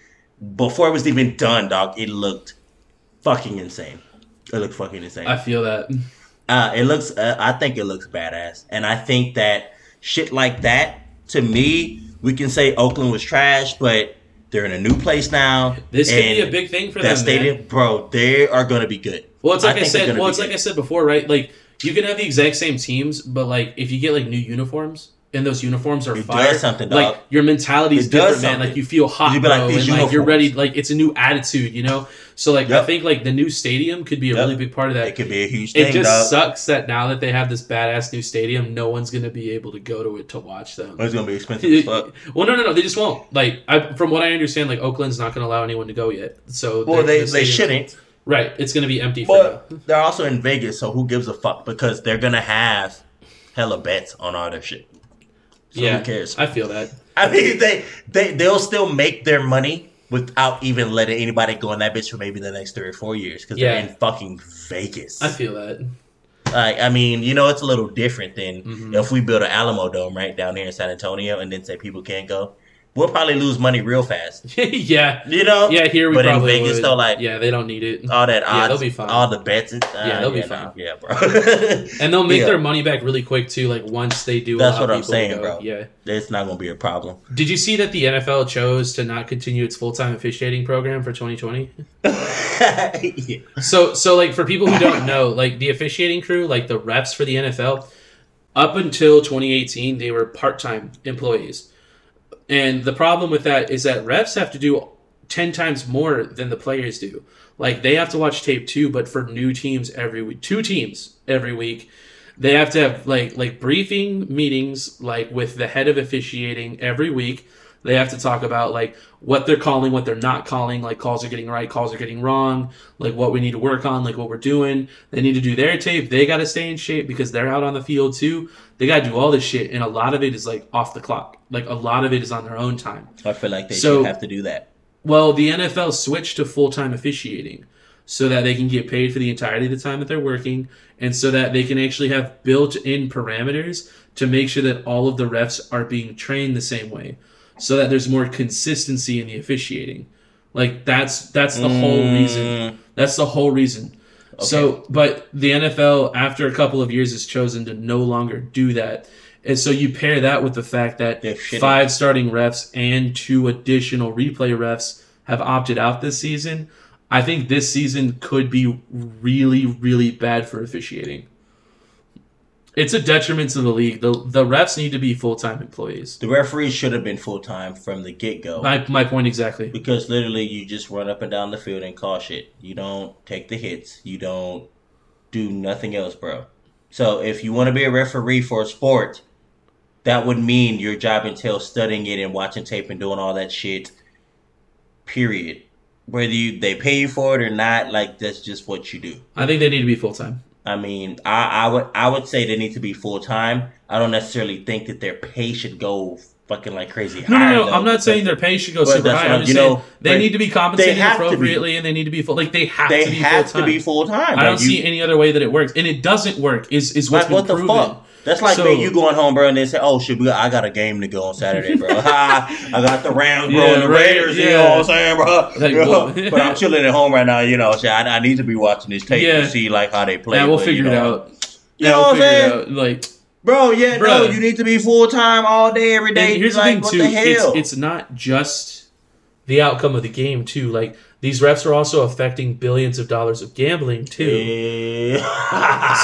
Before it was even done, dog, it looked fucking insane. It looked fucking insane. I feel that. Uh, it looks. Uh, I think it looks badass, and I think that shit like that. To me, we can say Oakland was trash, but they're in a new place now. This could be a big thing for that them. stadium, man. bro. They are going to be good. Well, it's like I, they're said. Well, it's like. I said before, right? Like you can have the exact same teams, but like if you get like new uniforms. And those uniforms are It fire. does something, Like your mentality is different, man. Like you feel hot, You bro, like, and like you're ready. Like it's a new attitude, you know. So like I think like the new stadium could be a Yep. really big part of that. It could be a huge It thing, just dog. sucks that now that they have this badass new stadium, no one's gonna be able to go to it to watch them. It's gonna be expensive as fuck. [laughs] well, no, no, no, they just won't. Like, I, from what I understand, like Oakland's not gonna allow anyone to go yet. So, Well, they the they shouldn't. Right, it's gonna be empty. But [laughs] they're also in Vegas, so who gives a fuck? Because they're gonna have hella bets on all their shit. So yeah, who cares? I feel that. I mean, they they they'll still make their money without even letting anybody go in that bitch for maybe the next three or four years because Yeah. they're in fucking Vegas. I feel that. Like, I mean, you know, it's a little different than Mhm. if we build an Alamo Dome right down here in San Antonio and then say people can't go. We'll probably lose money real fast. [laughs] yeah, You know? yeah. Here we But in Vegas, would. though, like- yeah, they don't need it, All that odds, [laughs] Yeah, they'll be fine. all the bets. And, uh, Yeah, they'll be fine. yeah, bro. [laughs] and they'll make Yeah. their money back really quick too. Like once they do. That's what I'm saying, bro. Yeah. it's not gonna be a problem. Did you see that the NFL chose to not continue its full time officiating program for 2020? yeah. So, so like for people who don't know, like the officiating crew, like the refs for the NFL, up until 2018, they were part time employees. And the problem with that is that refs have to do 10 times more than the players do. Like they have to watch tape too, but for new teams every week, two teams every week. They have to have like like briefing meetings like with the head of officiating every week. They have to talk about like what they're calling, what they're not calling, like calls are getting right, calls are getting wrong, like what we need to work on, like what we're doing. They need to do their tape. They got to stay in shape because they're out on the field too. They got to do all this shit, and a lot of it is like off the clock. Like a lot of it is on their own time. I feel like they So- should have to do that. Well, the NFL switched to full time officiating so that they can get paid for the entirety of the time that they're working and so that they can actually have built in parameters to make sure that all of the refs are being trained the same way so that there's more consistency in the officiating. Like that's that's the whole reason. Mm, That's the whole reason. So, but the NFL, after a couple of years, has chosen to no longer do that. And so you pair that with the fact that five starting refs and two additional replay refs have opted out this season. I think this season could be really, really bad for officiating. It's a detriment to the league. The the refs need to be full time employees. The referees should have been full time from the get go. My, my point exactly. Because literally, you just run up and down the field and call shit. You don't take the hits. You don't do nothing else, bro. So if you want to be a referee for a sport, that would mean your job entails studying it and watching tape and doing all that shit. Period. Whether you they pay you for it or not, like that's just what you do. I think they need to be full time. I mean, I, I would I would say they need to be full time. I don't necessarily think that their pay should go fucking like crazy. No, no, high, no. though, I'm not saying their pay should go super high. I'm just you saying know, they need to be compensated have to be. appropriately, and they need to be full. Like they have They to be have full to be full time. I don't see any other way that it works, and it doesn't work. Is is what's Like what the fuck? That's like So- me, you going home, bro, and then say, "Oh shit, we got, I got a game to go on Saturday, bro. [laughs] I got the Rams, bro, Yeah, and the Raiders. You know what I'm saying, bro? [laughs] Like, know, but I'm chilling at home right now. You know, so I, I need to be watching this tape Yeah. to see like how they play. Yeah, we'll but, figure you it out. You Yeah, know what I'm saying. Like, bro? Yeah, no, you need to be full time all day, every day. and here's like, the what thing too. the hell? It's it's not just the outcome of the game too. Like these refs are also affecting billions of dollars of gambling too. [laughs]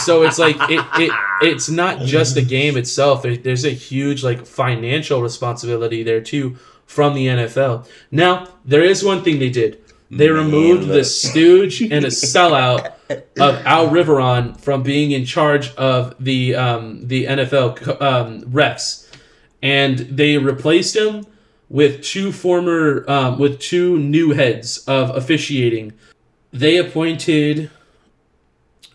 So it's like it, it it's not just the game itself. There- there's a huge like financial responsibility there too from the nfl now there is one thing they did. They removed the stooge and a sellout of al riveron from being in charge of the um, the nfl um, refs. And they replaced him with two former um, with two new heads of officiating they appointed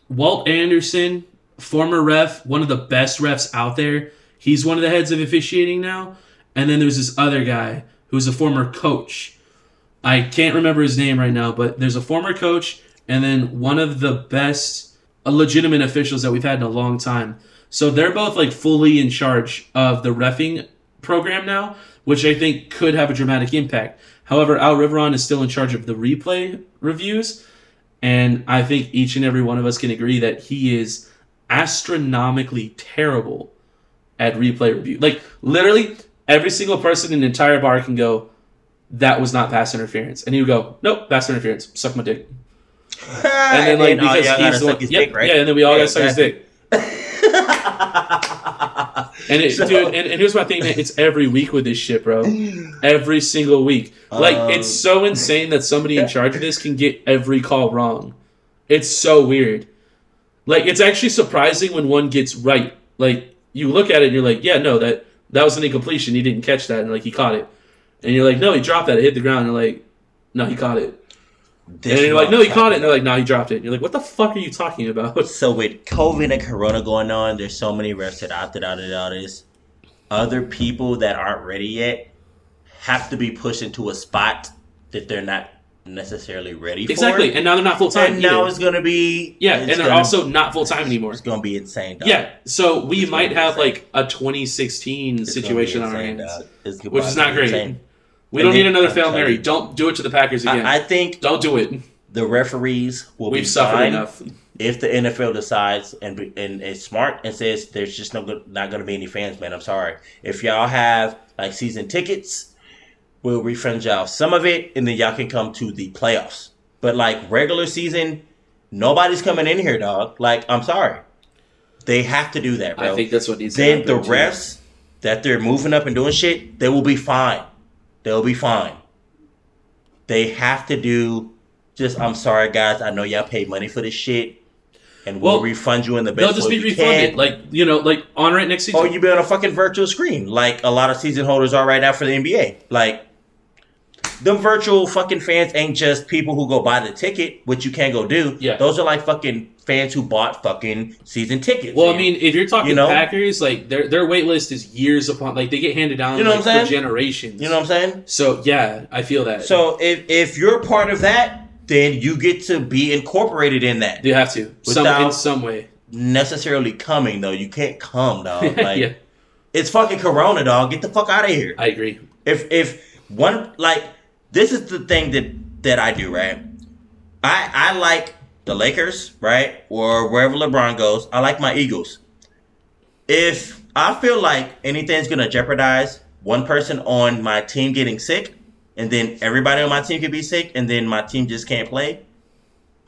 Walt Anderson, former ref, one of the best refs out there. He's one of the heads of officiating now. And then there's this other guy who's a former coach. I can't remember his name right now, but there's a former coach and then one of the best legitimate officials that we've had in a long time. So they're both like fully in charge of the refing program now, which I think could have a dramatic impact. However, Al Riveron is still in charge of the replay reviews. And I think each and every one of us can agree that he is astronomically terrible at replay review. Like literally every single person in the entire bar can go, that was not pass interference. And he would go, Nope, pass interference. Suck my dick. [laughs] And then like all because he's the suck one, yep, dick, right? Yeah, and then we all Yeah, gotta suck his exactly. dick. [laughs] And it, [laughs] So- dude, and, and here's my thing, man. It's every week with this shit, bro. Every single week. Like, Um, it's so insane that somebody in charge of this can get every call wrong. It's so weird. Like, it's actually surprising when one gets right. Like, you look at it and you're like, yeah, no, that that was an incompletion. He didn't catch that, and like he caught it. And you're like, no, he dropped that. It hit the ground. And you're like, no, he caught it. And you're like, no, he caught it. And they're like, no, he dropped it. And you're like, what the fuck are you talking about? [laughs] So with COVID and Corona going on, there's so many refs that opted out of all this. Other people that aren't ready yet have to be pushed into a spot that they're not necessarily ready for. Exactly. for. And now they're not full time. And now it's gonna be Yeah, and they're also not full time anymore. it's gonna be insane. Dog. Yeah, so we It's might have insane. like a 2016 It's situation on our hands, dog. It's gonna which is not great. insane. We And don't need another fail Mary. Don't do it to the Packers again. I, I think don't do it. the referees will We've be suffered fine enough. if the NFL decides and be, and is smart and says there's just no good, not going to be any fans, man. I'm sorry. If y'all have like season tickets, we'll refund y'all some of it, and then y'all can come to the playoffs. But like regular season, nobody's coming in here, dog. Like I'm sorry, they have to do that, bro. I think that's what needs to then happen. the too. that they're moving up and doing shit, they will be fine. They'll be fine. They have to do just I'm sorry guys, I know y'all paid money for this shit. And we'll Well, refund you in the best. They'll just be refunded. can. Like, you know, like honor it next season. or you be on a fucking virtual screen, like a lot of season holders are right now for the NBA. Like them virtual fucking fans ain't just people who go buy the ticket, which you can't go do. Yeah. Those are like fucking fans who bought fucking season tickets. well, I mean, if you're talking You know? Packers, like their their wait list is years upon. Like they get handed down You know like, what I'm for saying? generations. you know what I'm saying? So yeah, I feel that. So if if you're part of that, then you get to be incorporated in that. you have to some in some way. Necessarily coming though, you can't come, dog. [laughs] Like yeah, it's fucking Corona, dog. Get the fuck out of here. I agree. If if one like this is the thing that that I do right. I I like the Lakers, right, or wherever LeBron goes, I like my Eagles. If I feel like anything's gonna jeopardize one person on my team getting sick, and then everybody on my team could be sick, and then my team just can't play,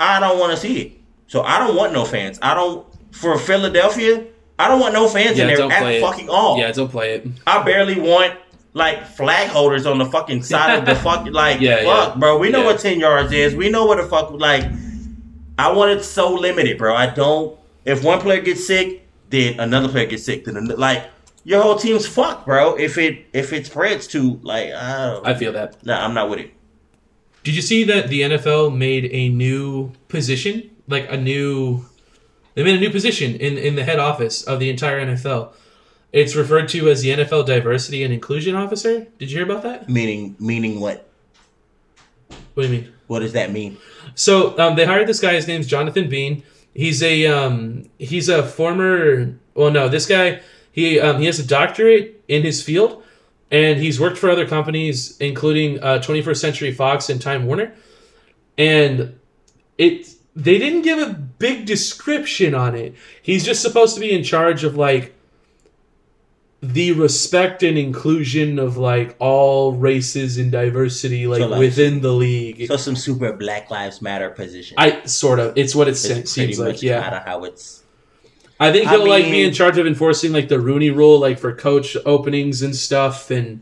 I don't want to see it. So I don't want no fans. I don't for Philadelphia. I don't want no fans in Yeah, there don't at play it. fucking all. Yeah, don't play it. I barely want like flag holders on the fucking side of the [laughs] fucking like Yeah, fuck, yeah. bro. We know Yeah. what ten yards is. We know what the fuck like. I want it so limited, bro. I don't. If one player gets sick, then another player gets sick. Then like your whole team's fucked, bro. If it if it spreads to like, I don't, I feel that. nah, I'm not with it. Did you see that the NFL made a new position, like a new? They made a new position in in the head office of the entire NFL. It's referred to as the NFL Diversity and Inclusion Officer. Did you hear about that? Meaning meaning what? What do you mean? What does that mean? So um, they hired this guy. His name's Jonathan Beane. He's a um, he's a former. Well, no, this guy he um, he has a doctorate in his field, and he's worked for other companies, including uh, 21st Century Fox and Time Warner. And it they didn't give a big description on it. He's just supposed to be in charge of like the respect and inclusion of like all races and diversity like, So, like- within the league. So some super Black Lives Matter position. I sort of. It's what it It's se- seems much like. Yeah, kind of how it's. I think I he'll like be in charge of enforcing like the Rooney Rule, like for coach openings and stuff, and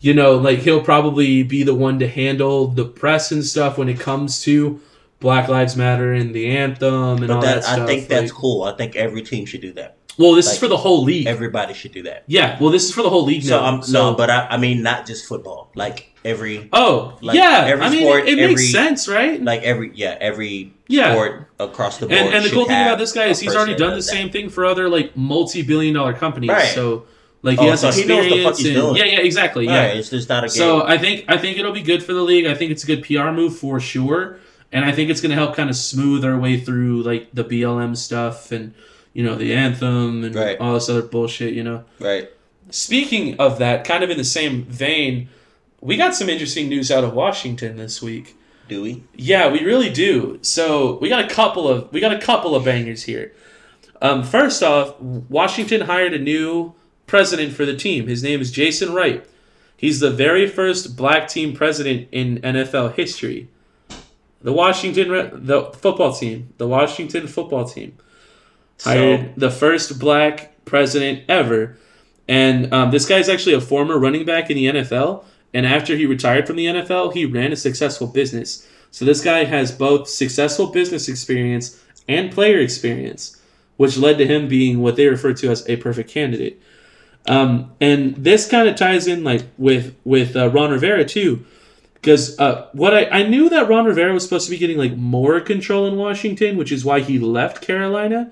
you know, like he'll probably be the one to handle the press and stuff when it comes to Black Lives Matter and the anthem and But all that, that, stuff. I think that's like- cool. I think every team should do that. Well, this is for the whole league. Everybody should do that. yeah, well, this is for the whole league So now. I'm um, so, no, but I, I mean not just football. Like every, oh, like, yeah, every I mean, sport, it, it every- makes sense, right? like every, yeah, every Yeah. sport across the board. and, and the cool thing about this guy is he's already done the that. same thing for other like multi-billion dollar companies. Right. So like he Oh, has so he experience. the fuck he's and- doing. Yeah, yeah, exactly. Yeah. Right, it's just not a game. So I think I think it'll be good for the league. I think it's a good PR move for sure, and I think it's going to help kind of smooth our way through like the BLM stuff and you know the anthem and Right. all this other bullshit. You know. right. Speaking of that, kind of in the same vein, we got some interesting news out of Washington this week. Do we? Yeah, we really do. So we got a couple of we got a couple of bangers here. Um, first off, Washington hired a new president for the team. His name is Jason Wright. He's the very first black team president in NFL history. The Washington the football team, the Washington football team hired So the first black president ever. And um, this guy's actually a former running back in the NFL. And after he retired from the NFL, he ran a successful business. So this guy has both successful business experience and player experience, which led to him being what they refer to as a perfect candidate. Um, and this kind of ties in like with with uh, Ron Rivera too, because uh, what I, I knew that Ron Rivera was supposed to be getting like more control in Washington, which is why he left Carolina.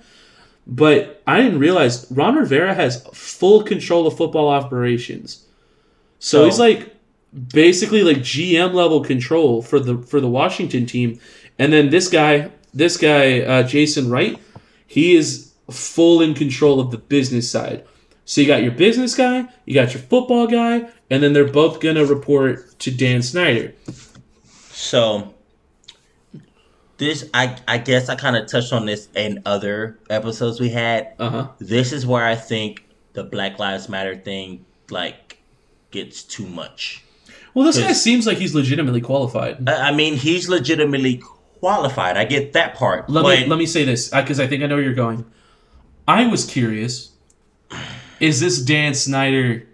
But I didn't realize Ron Rivera has full control of football operations. So So- he's like basically like GM level control for the for the Washington team. And then this guy, this guy uh, Jason Wright, he is full in control of the business side. So you got your business guy, you got your football guy, and then they're both gonna report to Dan Snyder. So this, I I guess I kind of touched on this in other episodes we had. Uh huh. This is where I think the Black Lives Matter thing like gets too much. Well, this guy seems like he's legitimately qualified. I, I mean, he's legitimately qualified. I get that part. Let but me let me say this because I think I know where you're going. I was curious. Is this Dan Snyder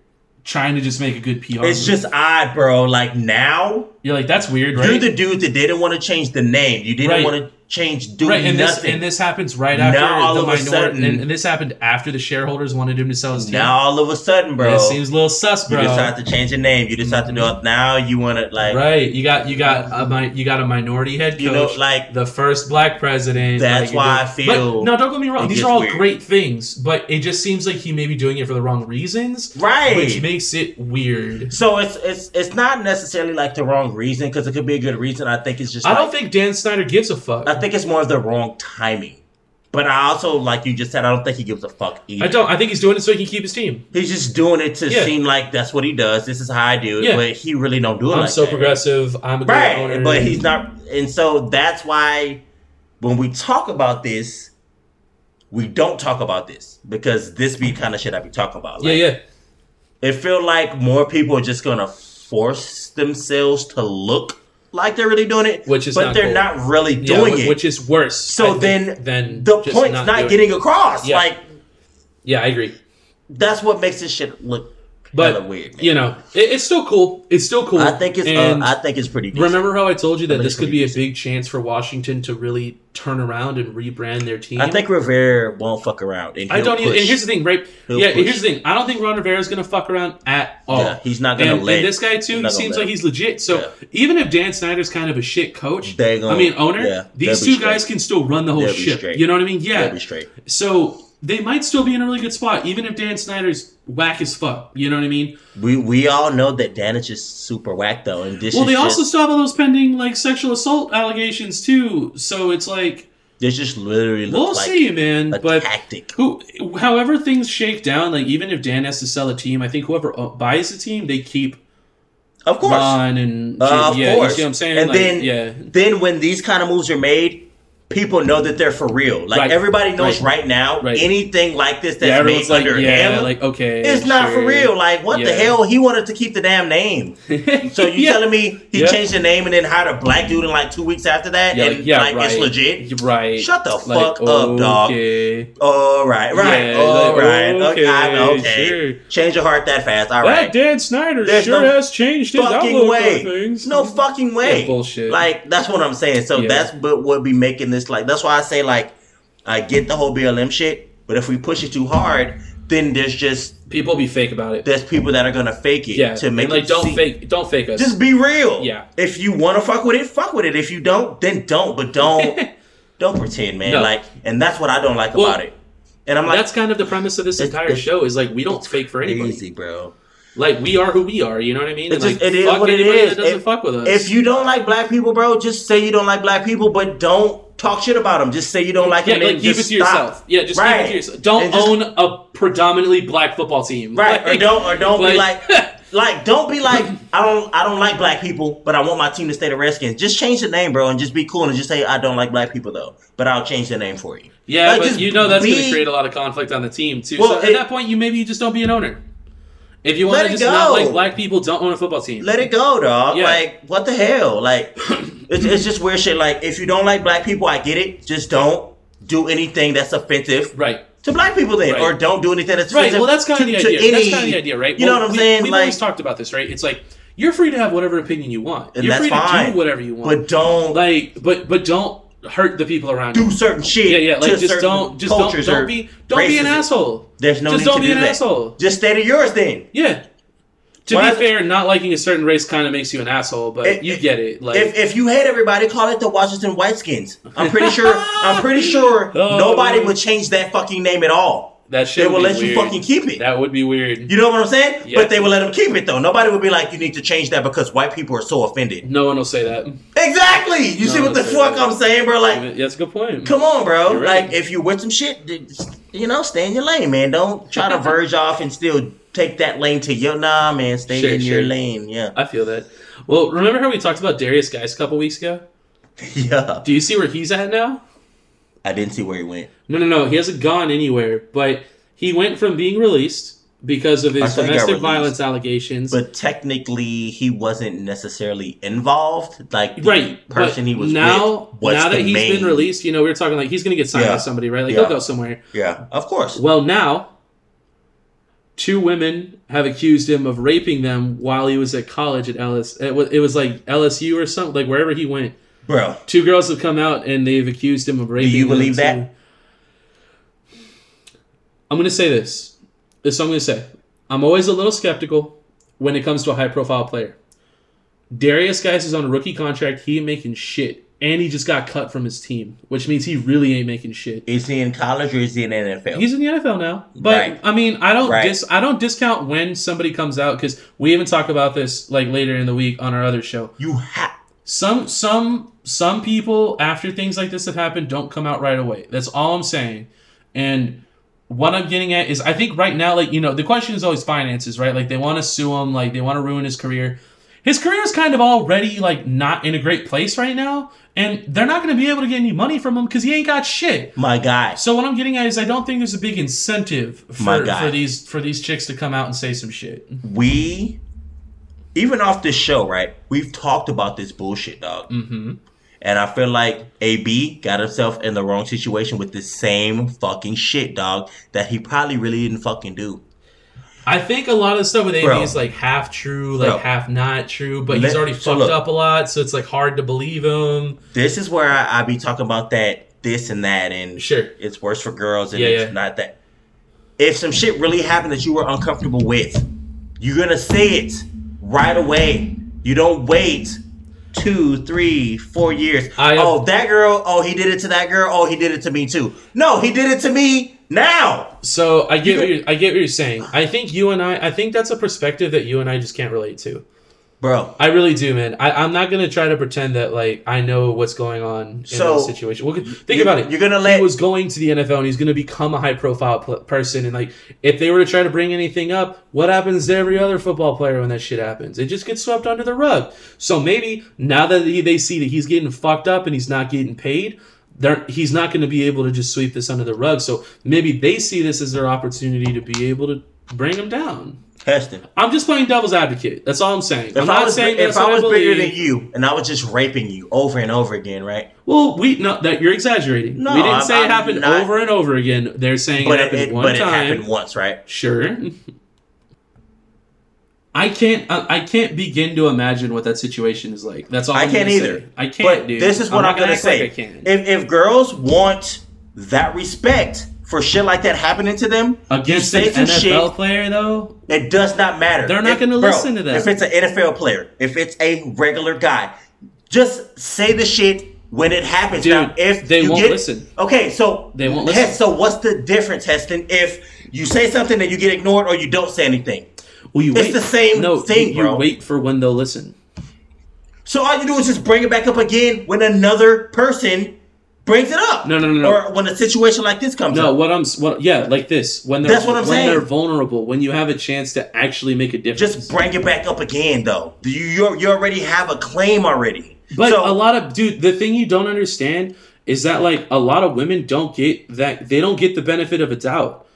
trying to just make a good PR? it's move? just odd, bro. Like now, you're like that's weird, right? you're the dude that didn't want to change the name. You didn't Right. want to change doing right, and nothing. this and this happens right after Now all the of a sudden- and, and this happened after the shareholders wanted him to sell his team. now all of a sudden, bro, That seems a little sus, bro. you decide to change the name. You decide to do it. Now you want to like. Right, you got you got a you got a minority head coach, You know, like the first black president. That's like, why I feel But, no, don't get me wrong; these are all weird. great things, but it just seems like he may be doing it for the wrong reasons, right. which makes it weird. so it's it's it's not necessarily like the wrong reason because it could be a good reason. I think it's just. I like- don't think Dan Snyder gives a fuck. I think it's more of the wrong timing. But I also, like you just said, I don't think he gives a fuck either. I don't. I think he's doing it so he can keep his team. He's just doing it to Yeah. seem like that's what he does. This is how I do it, Yeah. but he really don't do it I'm like so that. progressive. I'm a great right? owner. But he's not, and so that's why when we talk about this, we don't talk about this because this be kind of shit I be talking about. yeah, yeah. It feel like more people are just gonna force themselves to look like they're really doing it, Which is but not they're cool. not really Yeah, doing wh- it. which is worse. so I think, then, the point's not not, doing it. getting across. Yeah. Like Yeah, I agree. that's what makes this shit look But weird. man. you know, it, it's still cool. It's still cool. I think it's uh, I think it's pretty. Decent. remember how I told you that this could be pretty a big chance for Washington to really turn around and rebrand their team. I think Rivera won't fuck around. And I don't. Even, and here's the thing, right? He'll yeah, push. here's the thing. I don't think Ron Rivera is going to fuck around at all. Yeah, he's not gonna and, let- and this guy too. He seems like he's legit. So Yeah. even if Dan Snyder's kind of a shit coach, gonna- I mean owner, yeah, these two guys can still run the whole ship. straight. You know what I mean? Yeah. Straight. So they might still be in a really good spot, even if Dan Snyder's whack as fuck. You know what I mean? We we all know that Dan is just super whack though, and this Well, they just, also still have all those pending like sexual assault allegations too. So it's like this just literally looks we'll like see, man. a But tactic. who, however things shake down, like even if Dan has to sell a team, I think whoever uh, buys the team, they keep Of course, Ron and Uh, of yeah, course. you see what I'm saying? And Like, then yeah, then when these kind of moves are made, people know that they're for real. Like Right. everybody knows Right. right, now, Right. anything like this that's yeah, made like, under yeah, him, like okay, it's not for real. Like what the hell? He wanted to keep the damn name. [laughs] So you yeah. telling me he Yeah. changed the name and then hired a black dude in like two weeks after that, Yeah, and like, yeah, like right. it's legit? right? Shut the Like, fuck up, dog. All right, right, Yeah, all right, okay, okay, okay. sure. Change your heart that fast, All right. That. Dan Snyder There's sure no has changed his fucking outlook way. on things. No fucking way. Yeah, bullshit. Like that's what I'm saying. So Yeah. that's what would be making this like. That's why I say like, I get the whole BLM shit, but if we push it too hard, then there's just People be fake about it. there's people that are gonna fake it yeah, to make and, like it don't seem- fake, don't fake us. Just be real. Yeah. If you want to fuck with it, fuck with it. If you don't, then don't. But don't [laughs] don't pretend, man. No. Like, and that's what I don't like Well, about it. And I'm like, That's kind of the premise of this It's- entire it's show is like we don't fake for anybody. easy, bro. Like we are who we are. You know what I mean? It's And, just- like, it is fuck what it. That doesn't If- fuck with us. If you don't like black people, bro, just say you don't like black people, but don't talk shit about them. Just say you don't like yeah, them. like keep it to yourself. stop. Yeah, just Right. keep it to yourself. Don't just- own a predominantly black football team. Right, or don't, or don't be like- like, [laughs] like, don't be like, [laughs] I don't, I don't like black people, but I want my team to stay the Redskins. Just change the name, bro, and just be cool and just say I don't like black people though, but I'll change the name for you. Yeah, Like, but you know that's gonna create a lot of conflict on the team too. Well, so at it- that point, you maybe you just don't be an owner. If you want to just not like black people, don't own a football team. Let it go, dog. Yeah. Like, what the hell? Like, [clears throat] it's, it's just weird shit. Like, if you don't like black people, I get it. Just don't do anything that's offensive right. to black people then, Right. or don't do anything that's Right. Well, that's kind of the idea. that's kind of the idea, right? You know what I'm we, saying? We've like, always talked about this, right? It's like you're free to have whatever opinion you want. And you're that's free to do whatever you want. but don't like, but but don't hurt the people around do you. certain shit. Yeah, yeah. Like, just don't, just don't, don't be, don't be an asshole. There's no just need don't to be do an that. asshole. Just stay to yours then. Yeah. To Why- be fair, not liking a certain race kind of makes you an asshole, but If- you get it. Like, if, if you hate everybody, call it the Washington Whiteskins. I'm pretty sure. I'm pretty [laughs] sure Oh, nobody would change that fucking name at all. That shit They will let you fucking keep it. That would be weird. You know what I'm saying? Yeah. But they will let them keep it though. Nobody would be like, you need to change that because white people are so offended. No one will say that. Exactly. You No, see what the fuck right. I'm saying, bro? Like, That's a good point. come on, bro. Right. Like, if you with some shit, you know, stay in your lane, man. Don't try to [laughs] verge off and still take that lane to your nah, man. Stay Sure, in your lane. Yeah. I feel that. Well, remember how we talked about Derrius Guice a couple weeks ago? [laughs] yeah. Do you see where he's at now? I didn't see where he went. No, no, no. He hasn't gone anywhere, but he went from being released because of his thought he got domestic violence allegations. But technically, he wasn't necessarily involved. Like the right, person he was now. with was now that he's main- been released, you know, we were talking like he's going to get signed Yeah. by somebody, right? Like Yeah. he'll go somewhere. Yeah, of course. Well, now two women have accused him of raping them while he was at college at. It was, it was like LSU or something, like wherever he went. Bro, Two girls have come out and they've accused him of raping. Do you believe too. that? I'm going to say this. This is what I'm going to say. I'm always a little skeptical when it comes to a high profile player. Derrius Guice is on a rookie contract. He ain't making shit. And he just got cut from his team, which means he really ain't making shit. is he in college or is he in the NFL? He's in the NFL now, but Right. I mean, I don't Right. dis I don't discount when somebody comes out because we even talk about this like later in the week on our other show. you have. Some some some people after things like this have happened don't come out right away. That's all I'm saying. And what I'm getting at is I think right now, like you know, the question is always finances, right? Like they want to sue him, like they want to ruin his career. his career is kind of already like not in a great place right now, and they're not going to be able to get any money from him because he ain't got shit. My guy. So what I'm getting at is I don't think there's a big incentive for, for these for these chicks to come out and say some shit. we even off this show, right? We've talked about this bullshit, dog. Mm-hmm. And I feel like AB got himself in the wrong situation with the same fucking shit, dog, that he probably really didn't fucking do. I think a lot of the stuff with AB Bro. is like half true, like Bro. half not true, but he's already so fucked look. up a lot, so it's like hard to believe him. This is where I, I be talking about that, this and that, and Sure. it's worse for girls and Yeah, it's yeah. not that. If some shit really happened that you were uncomfortable with, you're gonna say it right away. You don't wait two, three, four years. I- oh, that girl. Oh, he did it to that girl. Oh, he did it to me too. No, he did it to me now. So I get what you're, I get what you're saying. I think you and I, I think that's a perspective that you and I just can't relate to. Bro, I really do, man. I, I'm not gonna try to pretend that like I know what's going on in So, this situation. Well, think about it. you're gonna let he was going to the NFL and he's gonna become a high profile pl- person. And like, if they were to try to bring anything up, what happens to every other football player when that shit happens? It just gets swept under the rug. So maybe now that he, they see that he's getting fucked up and he's not getting paid. He's not going to be able to just sweep this under the rug. So maybe they see this as their opportunity to be able to bring him down. I'm just playing devil's advocate. That's all I'm saying. If I'm I not was, saying if I was I bigger than you and I was just raping you over and over again, right? Well, we no that you're exaggerating. No, we didn't I'm- say I'm it happened not- over and over again. They're saying it happened it- one but it happened once, right? Sure. I can't. I, I can't begin to imagine what that situation is like. That's all I I'm can't either. say. I can't, But dude. this is what I'm, not gonna act say. Like. If if girls want that respect for shit like that happening to them, Against an NFL shit. player, though, It does not matter. They're not gonna listen to that. If it's an NFL player, if it's a regular guy, just say the shit when it happens. Dude, now, if they won't get, listen. Okay, so They won't listen. So what's the difference, Heston? If you say something and you get ignored, or you don't say anything. well, you It's wait. the same no, thing, you, you bro. wait for when they'll listen. So all you do is just bring it back up again when another person brings it up. No, no, no, no. Or when a situation like this comes No, up. No, what I'm what yeah, like this when they're That's what I'm when saying. they're vulnerable, when you have a chance to actually make a difference. Just bring it back up again, though. You you you already have a claim already. But So- a lot of dude, the thing you don't understand is that like a lot of women don't get that they don't get the benefit of a doubt.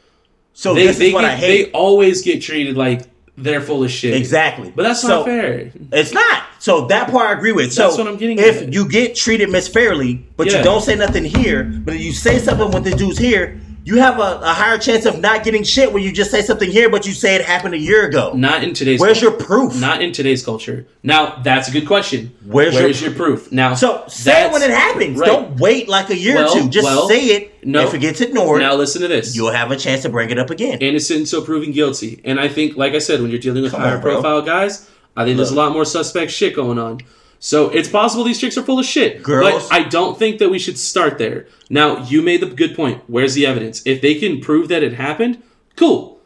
So they this they is what get, I hate. they always get treated like they're full of shit. exactly. But that's So, not fair. It's not. So that part I agree with. That's so what I'm getting If at. you get treated misfairly, but Yeah. you don't say nothing here, but you say something when the dude's here, you have a, a higher chance of not getting shit when you just say something here, but you say it happened a year ago. Not in today's Where's culture. your proof? Not in today's culture. Now that's a good question. Where's your- your, proof? Now So say it when it happens. right. Don't wait like a year Well, or two. Just well, say it. no. If it gets ignored, Now listen to this. you'll have a chance to bring it up again. innocent until proven guilty. And I think, like I said, when you're dealing with Come higher on, profile guys, I think there's a lot more suspect shit going on. So it's possible these chicks are full of shit. Girls- But I don't think that we should start there. Now, you made the good point. Where's the evidence? If they can prove that it happened, cool.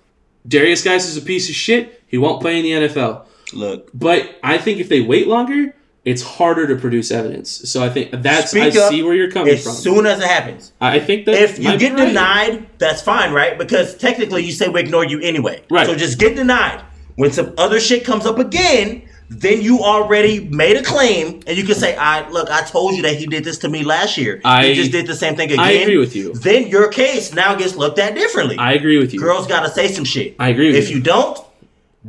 Derrius Guice is a piece of shit. He won't play in the NFL. Look, But I think if they wait longer, it's harder to produce evidence. So I think that's I up see where you're coming as from. As soon as it happens. I think that If you get right. denied, that's fine, right? Because technically you say we ignore you anyway. Right. So just get denied. When some other shit comes up again, then you already made a claim, and you can say, "I look, I told you that he did this to me last year. I- he just did the same thing again." I agree with you. Then your case now gets looked at differently. I agree with you. Girls got to say some shit. I agree with If you. you don't,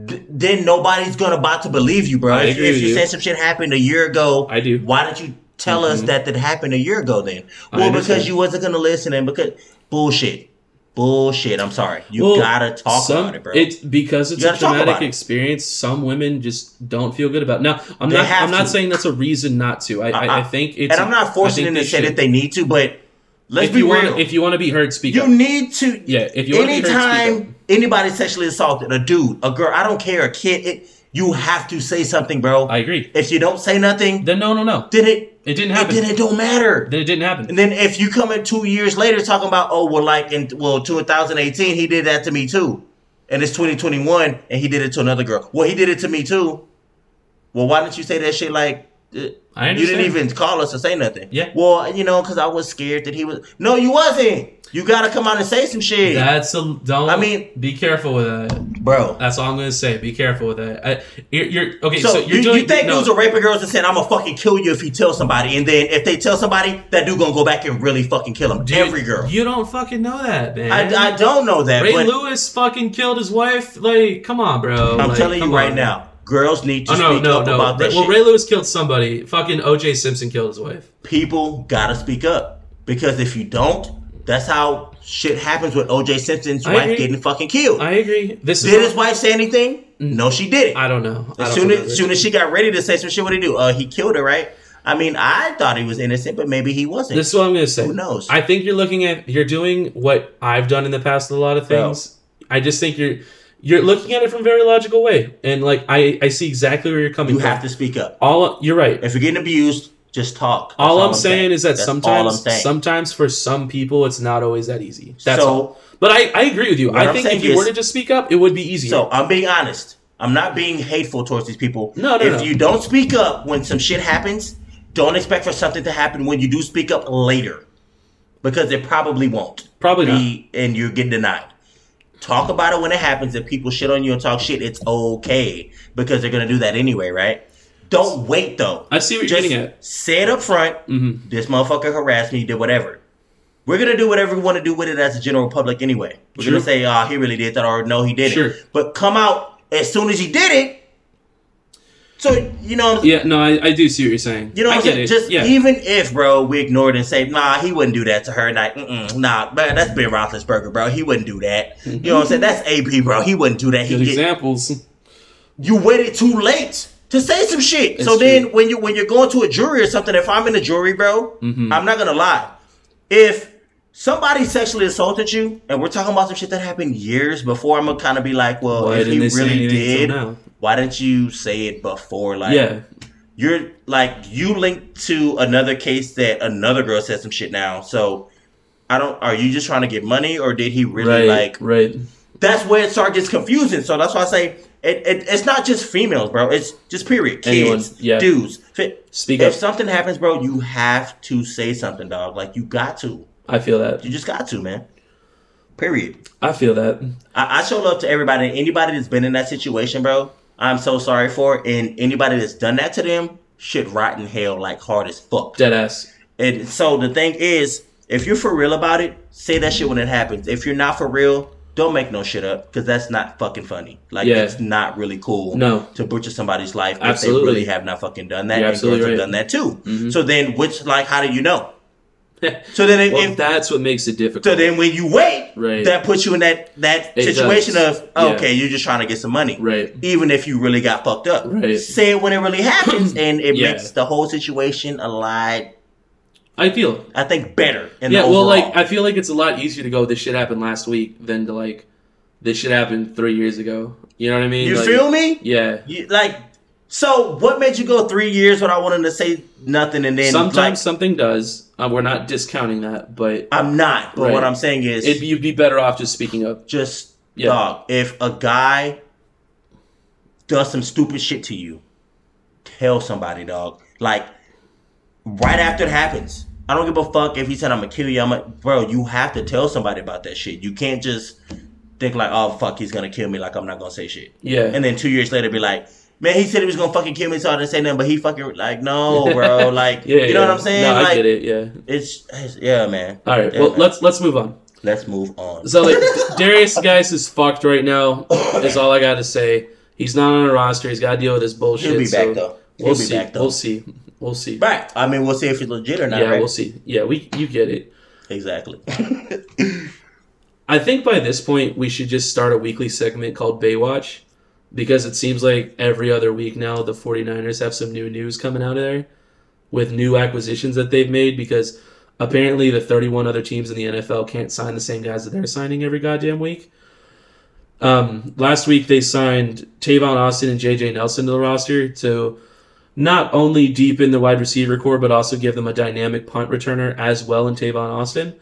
th- then nobody's gonna about to believe you, bro. I if agree if with you you. say some shit happened a year ago, I do. Mm-hmm. Why didn't you tell us that that happened a year ago? Then, well, because you wasn't gonna listen, and because bullshit, bullshit. I'm sorry. You Well, gotta talk some- about it, bro. It's because it's a traumatic experience. Some women just don't feel good about. It. Now, I'm They not. I'm not saying that's a reason not to. I, I, I think it's. and I'm not forcing them to say should. that they need to, but let's If be you real. want, if you want to be heard, speak you up. need to. Yeah, if you wanna be heard, speak up. anytime anybody sexually assaulted a dude, a girl, I don't care, a kid, it, you have to say something, bro. I agree. if you don't say nothing, Then no, no, no. then it It didn't happen. then it don't matter. Then it didn't happen. And then if you come in two years later talking about, oh well, like in well 2018 he did that to me too, and it's 2021 and he did it to another girl. Well, he did it to me too. Well, why didn't you say that shit like? You didn't even call us to say nothing. Yeah. Well, you know, because I was scared that he was. No, you wasn't. You gotta come out and say some shit. That's a don't. I mean- be careful with that. bro. That's all I'm gonna say. Be careful with that. I, you're, you're okay. So, So, you're you, doing. you think no, dudes are raping girls and saying I'm gonna fucking kill you if he tells somebody, and then if they tell somebody, that dude gonna go back and really fucking kill him. dude, Every girl. You don't fucking know that, man. I, I don't know that, Ray Lewis fucking killed his wife. Like, come on, bro. I'm Like, telling you right on. now, girls need to Oh no, speak no, up no. about that well, shit. Ray Lewis killed somebody. Fucking O.J. Simpson killed his wife. People gotta speak up because if you don't, that's how shit happens with O.J. Simpson's I wife agree. getting fucking killed. I agree. This is. Did his wife say anything? No, she didn't. I don't know. I As don't soon as, soon as she got ready to say some shit, what did he do? Uh, he killed her, right? I mean, I thought he was innocent, but maybe he wasn't. This is what I'm gonna say. Who knows? I think you're looking at you're doing what I've done in the past with a lot of things. I just think you're you're looking at it from a very logical way, and like I I see exactly where you're coming you from. have to speak up. All you're right. If you're getting abused, just talk. That's all, I'm saying, is that That's sometimes sometimes for some people it's not always that easy. That's So- all. But I, I agree with you. I think if you is- were to just speak up, it would be easier. So I'm being honest. I'm not being hateful towards these people. No, no, If no. you don't speak up when some shit happens, don't expect for something to happen when you do speak up later, because it probably won't. Probably be, and you get denied. Talk about it when it happens. If people shit on you and talk shit, it's okay because they're gonna do that anyway, right? Don't wait though. I see what you're Just getting at. say it up front. Mhm. This motherfucker harassed me, did whatever. We're gonna do whatever we want to do with it as a general public anyway. We're Sure. gonna say, "Oh, he really did that," or "No, he didn't." Sure. But come out as soon as he did it. So you know, Yeah, no, I, I do see what you're saying. you know, I I'm get saying? it. just yeah. even if, bro, we ignored and say, "Nah, he wouldn't do that to her," like, Mm-mm, "Nah, man, that's Ben Roethlisberger, bro. He wouldn't do that." You know what I'm saying? That's AP, bro. He wouldn't do that. He Good get, examples. you waited too late to say some shit. It's so then true. when you when you're going to a jury or something, if I'm in a jury, bro, Mhm. I'm not gonna lie. If somebody sexually assaulted you, and we're talking about some shit that happened years before, I'm gonna kind of be like, well, Why if didn't you they say really did? Why didn't you say it before? Like, yeah, you're like you linked to another case that another girl said some shit now. So I don't. Are you just trying to get money, or did he really right, like? right. That's where it starts gets confusing. So that's why I say it, it. It's not just females, bro. It's just period. Kids, Anyone, yeah. dudes. Fi- Speak if up. something happens, bro, you have to say something, dog. Like you got to. I feel that. You just got to, man. Period. I feel that. I, I show love to everybody. Anybody that's been in that situation, bro, I'm so sorry for. it. And anybody that's done that to them, shit rot in hell like hard as fuck. Dead ass. And so the thing is, if you're for real about it, say that shit when it happens. If you're not for real, don't make no shit up because that's not fucking funny. Like Yeah. it's not really cool. No. to butcher somebody's life if Absolutely. they really have not fucking done that. You're and absolutely girls have done that too. Mhm. So then, which like, how do you know? [laughs] So then, if, well, if- that's what makes it difficult. so then when you wait, Right. that puts you in that that It situation does. of Yeah. okay, you're just trying to get some money, right. even if you really got fucked up. Right. Say it when it really happens, [clears throat] and it Yeah. makes the whole situation a lot. I feel. I think better. In yeah, well, like I feel like it's a lot easier to go. This shit happened last week than to like this shit happened three years ago. You know what I mean? you Like, feel me? Yeah. You, like, so what made you go three years without wanting to say nothing, and then Sometimes like, something does. Uh, we're not discounting that, but I'm not. But Right. what I'm saying is, it'd you'd be better off just speaking up. just Yeah. dog. If a guy does some stupid shit to you, tell somebody, dog. Like right after it happens. I don't give a fuck if he said I'm gonna kill you. I'm like, bro. You have to tell somebody about that shit. You can't just think like, oh fuck, he's gonna kill me. Like I'm not gonna say shit. Yeah. And then two years later, be like, man, he said he was gonna fucking kill me, so I didn't say nothing. But he fucking like, no, bro. [laughs] Like, yeah, you know yeah. what I'm saying? No, like, I get it. Yeah. It's, it's yeah, man. All right. Yeah, well, man. let's let's move on. let's move on. So like [laughs] Derrius Guice is fucked right now. Is all I got to say. He's not on a roster. He's got to deal with this bullshit. He'll be so back though. He'll We'll be see. back though. We'll see. We'll see. Right. I mean, we'll see if he's legit or not. yeah, right? we'll see. Yeah, we you get it. Exactly. [laughs] I think by this point we should just start a weekly segment called Baywatch because it seems like every other week now the 49ers have some new news coming out of there with new acquisitions that they've made because apparently the 31 other teams in the NFL can't sign the same guys that they're signing every goddamn week. Um, last week they signed Tavon Austin and JJ Nelson to the roster to not only deepen the wide receiver core but also give them a dynamic punt returner as well in Tavon Austin.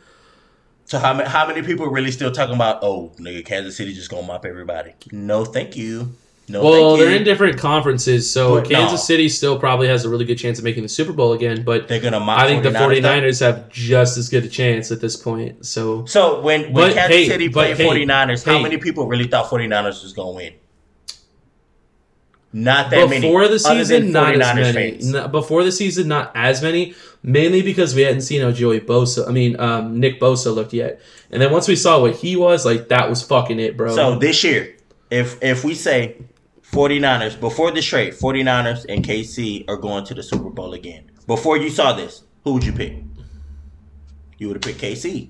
So how many how many people are really still talking about? Oh, nigga, Kansas City just gonna mop everybody? No, thank you. No, Well, they're in different conferences, so But Kansas no. City still probably has a really good chance of making the Super Bowl again. But They're gonna I think the 49ers, though. 49ers have just as good a chance at this point. So So when, when Kansas hey, City played hey, 49ers, how many people really thought 49ers was to win? Not that many. before the season, not as many. fans. N- before the season, not as many. Mainly because we hadn't seen how Joey Bosa, I mean um, Nick Bosa looked yet, and then once we saw what he was, like that was fucking it, bro. So this year, if if we say 49ers, before the trade, 49ers and KC are going to the Super Bowl again. Before you saw this, who would you pick? You would have picked KC.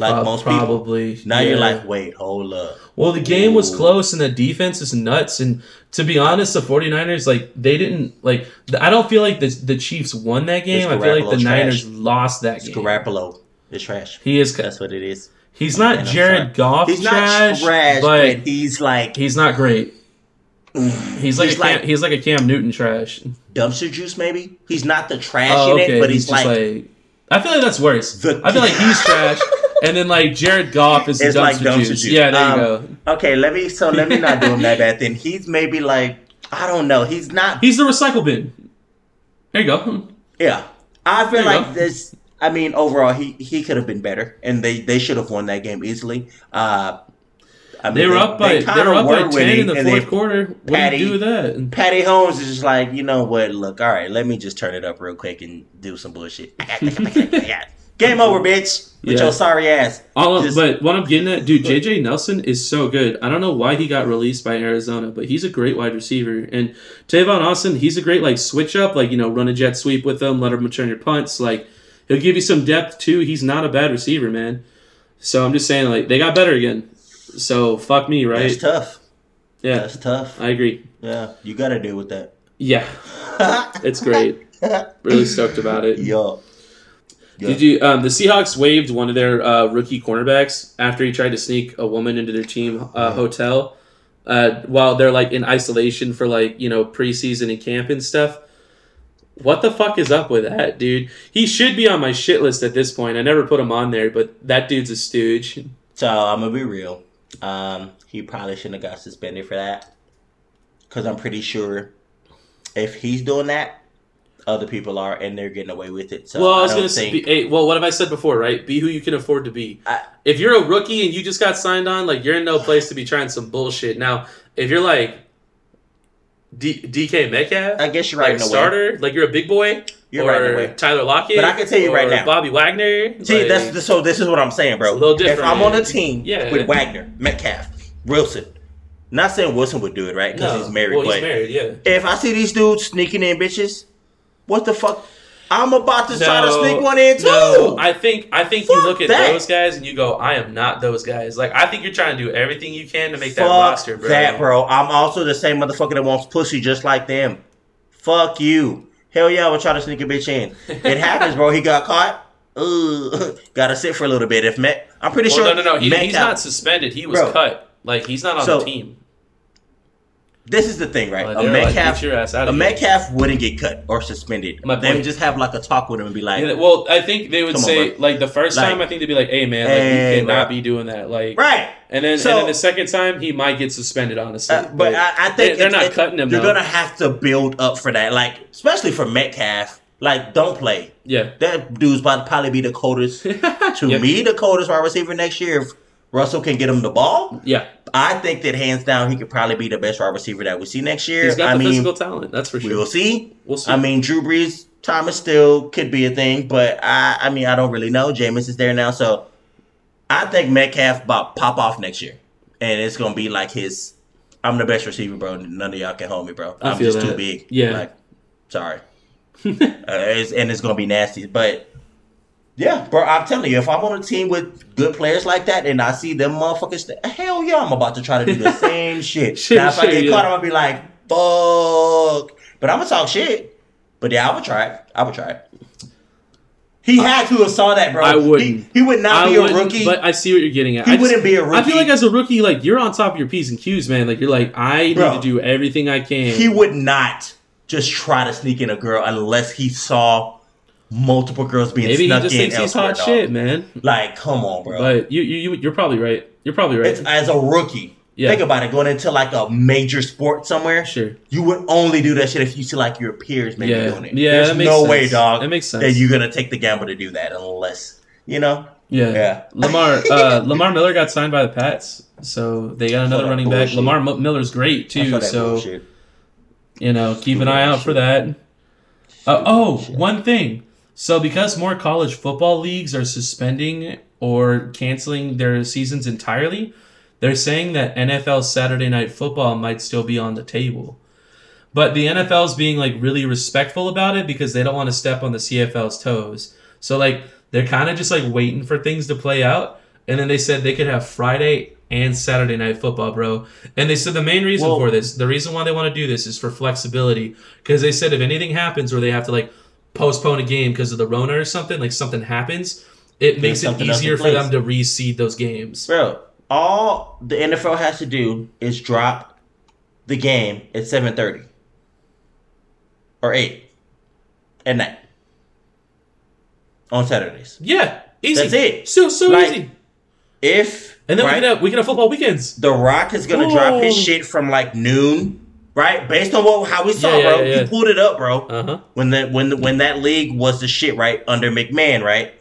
Like Uh, most people. probably. Now you're like, wait, hold up. Well, the game was close and the defense is nuts. And to be honest, the 49ers, like, they didn't, like, I don't feel like the, the Chiefs won that game. I feel like the Garoppolo's Niners lost that It's game. Garoppolo. It's trash. He is, That's what it is. he's not I'm Jared. Goff He's trash, not trash, but but he's like he's not great. [sighs] He's like, He's a Cam, like- he's like a Cam Newton trash. dumpster juice, maybe. He's not the trash Oh, in okay. it, but he's he's, like, like, I feel like that's worse. The- I feel like he's [laughs] trash. And then like Jared Goff is the dumpster, like dumpster juice. juice. Yeah, there Um, you go. okay. Let me so let me not do him that bad. Then he's maybe like I don't know. He's not. He's the recycle bin. There you go. Yeah, I feel There like this. I mean, overall, he he could have been better, and they they should have won that game easily. Uh, I mean, They were up by they, kinda were up by ten in the fourth quarter. What Patty- do you do with that? Pat Mahomes is just like, you know what? Look, all right, let me just turn it up real quick and do some bullshit. [laughs] [laughs] Game over, bitch. With Yeah. your sorry ass. All of, Just- but what I'm getting at, dude, JJ Nelson is so good. I don't know why he got released by Arizona, but he's a great wide receiver. And Tavon Austin, he's a great like switch up, like you know, run a jet sweep with him, let him return your punts. Like he'll give you some depth too. He's not a bad receiver, man. So I'm just saying, like they got better again. So fuck me, right? That's tough. yeah, That's tough. I agree. Yeah, you got to deal with that. Yeah, [laughs] it's great. Really stoked about it. Yo. Yeah. Did you? Um, the Seahawks waived one of their uh, rookie cornerbacks after he tried to sneak a woman into their team uh, hotel uh, while they're like in isolation for like you know preseason and camp and stuff. What the fuck is up with that, dude? He should be on my shit list at this point. I never put him on there, but that dude's a stooge. So I'm gonna be real. Um, he probably shouldn't have got suspended for that. Cause I'm pretty sure if he's doing that, other people are, and they're getting away with it. So well, I was don't gonna say, think- hey, well, what have I said before, right? Be who you can afford to be. I- if you're a rookie and you just got signed on, like you're in no place to be trying some bullshit. Now, if you're like D- DK Metcalf, I guess you're right like in a way. starter, like you're a big boy, You're or right in a way. Tyler Lockett. But I can tell you right now. Bobby Wagner. See, like- that's the, so. This is what I'm saying, bro. A little different, If I'm on a team Yeah. with Wagner, Metcalf, Wilson, not saying Wilson would do it, right? Because no. he's married. Well, he's married. Yeah. if I see these dudes sneaking in bitches, what the fuck? I'm about to try to sneak one in too. No, I think I think you look at that. those guys and you go, I am not those guys. Like I think you're trying to do everything you can to make that roster, bro. that, bro. I'm also the same motherfucker that wants pussy just like them. Fuck you. Hell yeah, I would try to sneak a bitch in. It [laughs] happens, bro. He got caught. Ugh. [laughs] Gotta sit for a little bit. If Met, I'm pretty Well, sure. no, no, no. He, he's Metcalf- not suspended. He was Bro. cut. Like he's not on So, the team. This is the thing, right? Like, a like, Metcalf, "Get your ass out a here." Metcalf wouldn't get cut or suspended. My they would just have like a talk with him and be like, Yeah, well, I think they would Come on, say like the first Like, time I think they'd be like, "Hey man, like you cannot bro. be doing that." Like, right. and then So- and then the second time he might get suspended. Honestly, Uh, but I, I think they, are not it- cutting him. You're though. gonna have to build up for that, like especially for Metcalf. Like, don't play. yeah. That dude's about to probably be the coldest. [laughs] to me, the coldest wide receiver next year. If Russell can get him the ball, Yeah, I think that hands down he could probably be the best wide receiver that we see next year. he's got I the mean, physical talent. That's for sure. We'll see. We'll see. I mean, Drew Brees, Thomas still could be a thing, but I, I mean, I don't really know. Jameis is there now, so I think Metcalf about pop off next year, and it's gonna be like his. I'm the best receiver, bro. None of y'all can hold me, bro. I'm just too big. Yeah. like, sorry. [laughs] uh, it's, and it's gonna be nasty, but. Yeah, bro, I'm telling you, if I'm on a team with good players like that and I see them motherfuckers, st- hell yeah, I'm about to try to do the [laughs] same shit. Shit, now, if I get yeah. caught, I'm gonna be like, fuck. But I'm gonna talk shit. But yeah, I would try it. I would try it. He had to have saw that, bro. I wouldn't. He, he would not I be a rookie. but I see what you're getting at. He I wouldn't be a rookie. I feel like as a rookie, like you're on top of your p's and q's, man. Like you're like, I Bro. need to do everything I can. he would not just try to sneak in a girl unless he saw multiple girls being Maybe he snuck just in thinks he's hot dog. shit, man. Like, come on, bro. But you, you, you, you're probably right. You're probably right. it's as a rookie. Yeah. Think about it. Going into like a major sport somewhere, Sure. you would only do that shit if you see like your peers maybe Yeah. doing it. Yeah, There's no way, dog. That makes sense. That you're gonna take the gamble to do that unless you know. Yeah. Yeah. Lamar [laughs] uh, Lamar Miller got signed by the Pats, so they got another running back. bullshit. Lamar M- Miller's great too, so bullshit. you know keep an eye out for that. Uh, oh, one thing. So because more college football leagues are suspending or canceling their seasons entirely, they're saying that NFL Saturday Night Football might still be on the table. But the NFL's being like really respectful about it because they don't want to step on the CFL's toes. So like they're kind of just like waiting for things to play out. And then they said they could have Friday and Saturday night football, bro. And they said the main reason Well- for this, the reason why they want to do this is for flexibility. Because they said if anything happens where they have to like postpone a game because of the Rona or something, like something happens, it makes it easier for them to reseed those games. Bro, all the NFL has to do is drop the game at seven thirty or eight at night on Saturdays. Yeah, easy. That's it. So so Like, easy. If And then right, we can have we can have football weekends. The Rock is gonna drop his shit from like noon, right? Based on what how we saw, Yeah, bro. yeah, yeah. He pulled it up, bro. Uh huh. when the when the, when that league was the shit right under McMahon, right?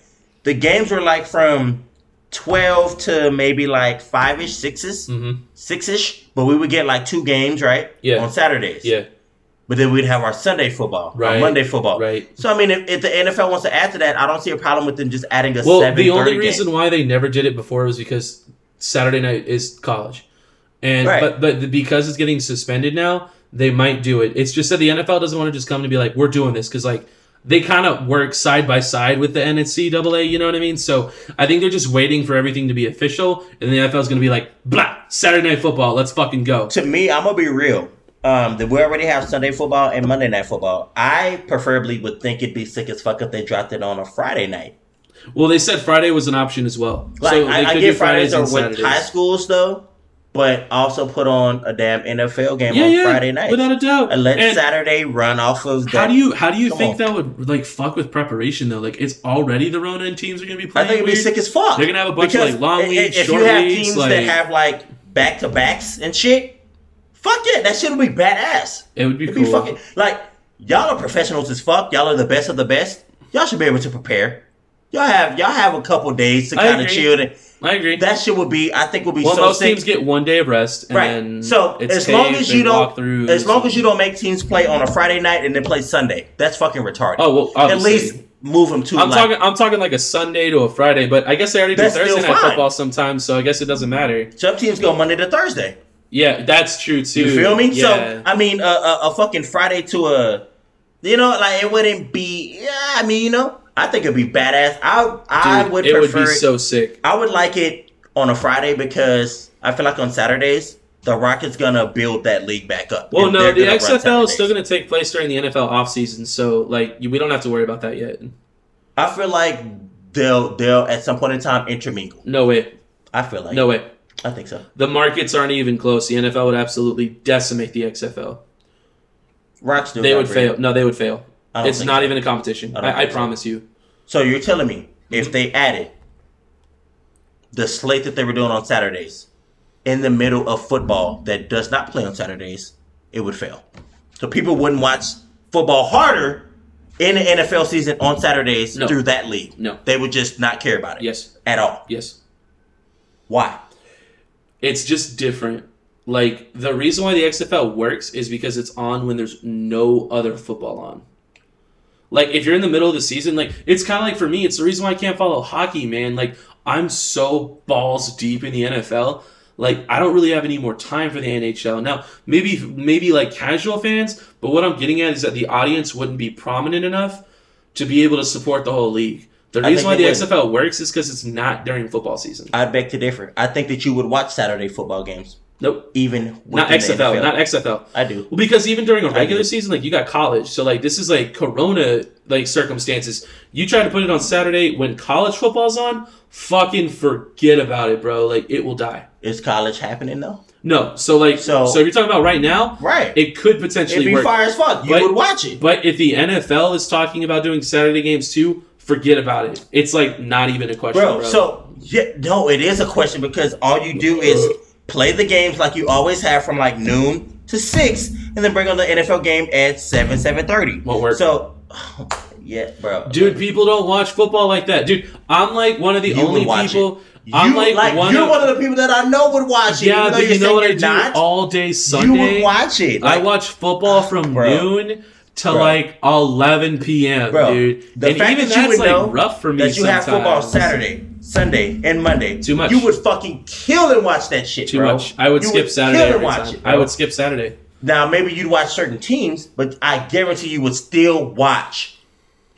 The games were like from twelve to maybe like five ish, sixes, Mm-hmm. six ish, but we would get like two games, right? Yeah. on Saturdays. Yeah. but then we'd have our Sunday football, Right. our Monday football, Right. So I mean, if, if the NFL wants to add to that, I don't see a problem with them just adding a Well, seven. the only reason why they never did it before was because Saturday night is college, and Right. but but because it's getting suspended now, they might do it. It's just that the NFL doesn't want to just come and be like, we're doing this because like they kind of work side by side with the NCAA. You know what I mean? So I think they're just waiting for everything to be official, and the NFL is going to be like, blah, Saturday night football, let's fucking go. to me, I'm gonna be real. Um, that we already have Sunday football and Monday night football. I preferably would think it'd be sick as fuck if they dropped it on a Friday night. Well, they said Friday was an option as well. Like so they I, I could get do Fridays Fridays or with high schools though, but also put on a damn NFL game yeah, on yeah, Friday night without a doubt. and let And- Saturday run off of. That. How do you how do you Come think on. that would like fuck with preparation though? Like it's already the Rona and teams are gonna be playing. I think it'd be weird. sick as fuck. They're gonna have a bunch of, Because like, long leagues, If short you have leagues, teams like- that have like back to backs and shit, fuck yeah, that shit would be badass. It would be It'd cool. be fucking like y'all are professionals as fuck. Y'all are the best of the best. Y'all should be able to prepare. Y'all have y'all have a couple days to kind of chill. And I agree. that shit would be, I think, would be well, so most sick. teams get one day of rest, and right. then So as long as you don't, as long as you don't make teams play on a Friday night and then play Sunday, that's fucking retarded. Oh well, at least move them to. I'm like, talking. I'm talking like a Sunday to a Friday, but I guess they already do Thursday night fine. football sometimes, so I guess it doesn't matter. Some teams go Monday to Thursday. Yeah, that's true too. You feel me? Yeah. So I mean, a, a, a fucking Friday to a, you know, like it wouldn't be. Yeah, I mean, you know, I think it'd be badass. I I Dude, would it would prefer. be so sick. I would like it on a Friday because I feel like on Saturdays the Rockets gonna build that league back up. Well, no, the gonna XFL is still going to take place during the NFL offseason, so like we don't have to worry about that yet. I feel like they'll they'll at some point in time intermingle. No way. I feel like No way. I think so. The markets aren't even close. The NFL would absolutely decimate the XFL. Rock still They would fail. No, they would fail. It's not so. even a competition. I I, I think so. promise you. So you're telling me if they added the slate that they were doing on Saturdays in the middle of football that does not play on Saturdays, it would fail. So people wouldn't watch football harder in the NFL season on Saturdays No. through that league. No. They would just not care about it. Yes. At all. Yes. Why? It's just different. Like the reason why the XFL works is because it's on when there's no other football on. Like if you're in the middle of the season, like it's kind of like for me, it's the reason why I can't follow hockey, man. Like I'm so balls deep in the NFL. Like I don't really have any more time for the NHL. Now, maybe maybe like casual fans, but what I'm getting at is that the audience wouldn't be prominent enough to be able to support the whole league. The reason why the would. XFL works is because it's not during football season. I beg to differ. I think that you would watch Saturday football games, Nope. even Not XFL, NFL. not XFL. I do. Well, because even during a regular season, like you got college, so like this is like Corona like circumstances. You try to put it on Saturday when college football's on, fucking forget about it, bro. Like it will die. Is college happening though? No, so like so, So- if you're talking about right now, Right. it could It'd potentially be work. fire as fuck. You But- would watch it. But if the NFL is talking about doing Saturday games too, forget about it. It's like not even a question, bro, bro. So yeah, no, it is a question because all you do is play the games like you always have from like noon to six, and then bring on the NFL game at seven seven thirty. Won't work. So, [sighs] yeah, bro, Dude, people don't watch football like that. Dude, I'm like one of the You only people. You, I'm like, one you're of, one of the people that I know would watch it. Yeah, but you're know what I do not, all day Sunday. You would watch it. I watch football ah, from Bro. noon to Bro. like 11 p.m., Bro, dude. the and fact even that you that's like know rough for me that you have football. Saturday, Sunday, and Monday. Too much. You would fucking kill and watch that shit, Too bro. much. I would You skip Saturday kill and watch it, I would skip Saturday. Now maybe you'd watch certain teams, but I guarantee you would still watch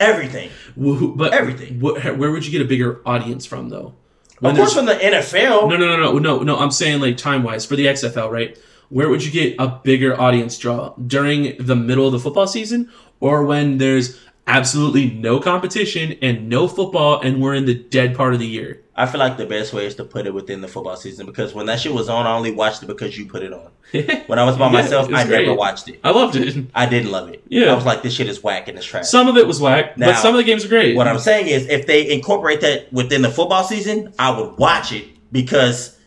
everything. But Everything. wh- where would you get a bigger audience from, though? When of course, from the NFL. No, no, no, no, no, no. I'm saying like time wise for the XFL, right? Where would you get a bigger audience draw during the middle of the football season, or when there's absolutely no competition and no football, and we're in the dead part of the year? I feel like the best way is to put it within the football season because when that shit was on, I only watched it because you put it on. [laughs] When I was by Yeah, myself, was I never watched it. I loved it. I didn't love it. Yeah. I was like, this shit is whack and it's trash. Some of it was whack, but some of the games are great. What I'm saying is, if they incorporate that within the football season, I would watch it because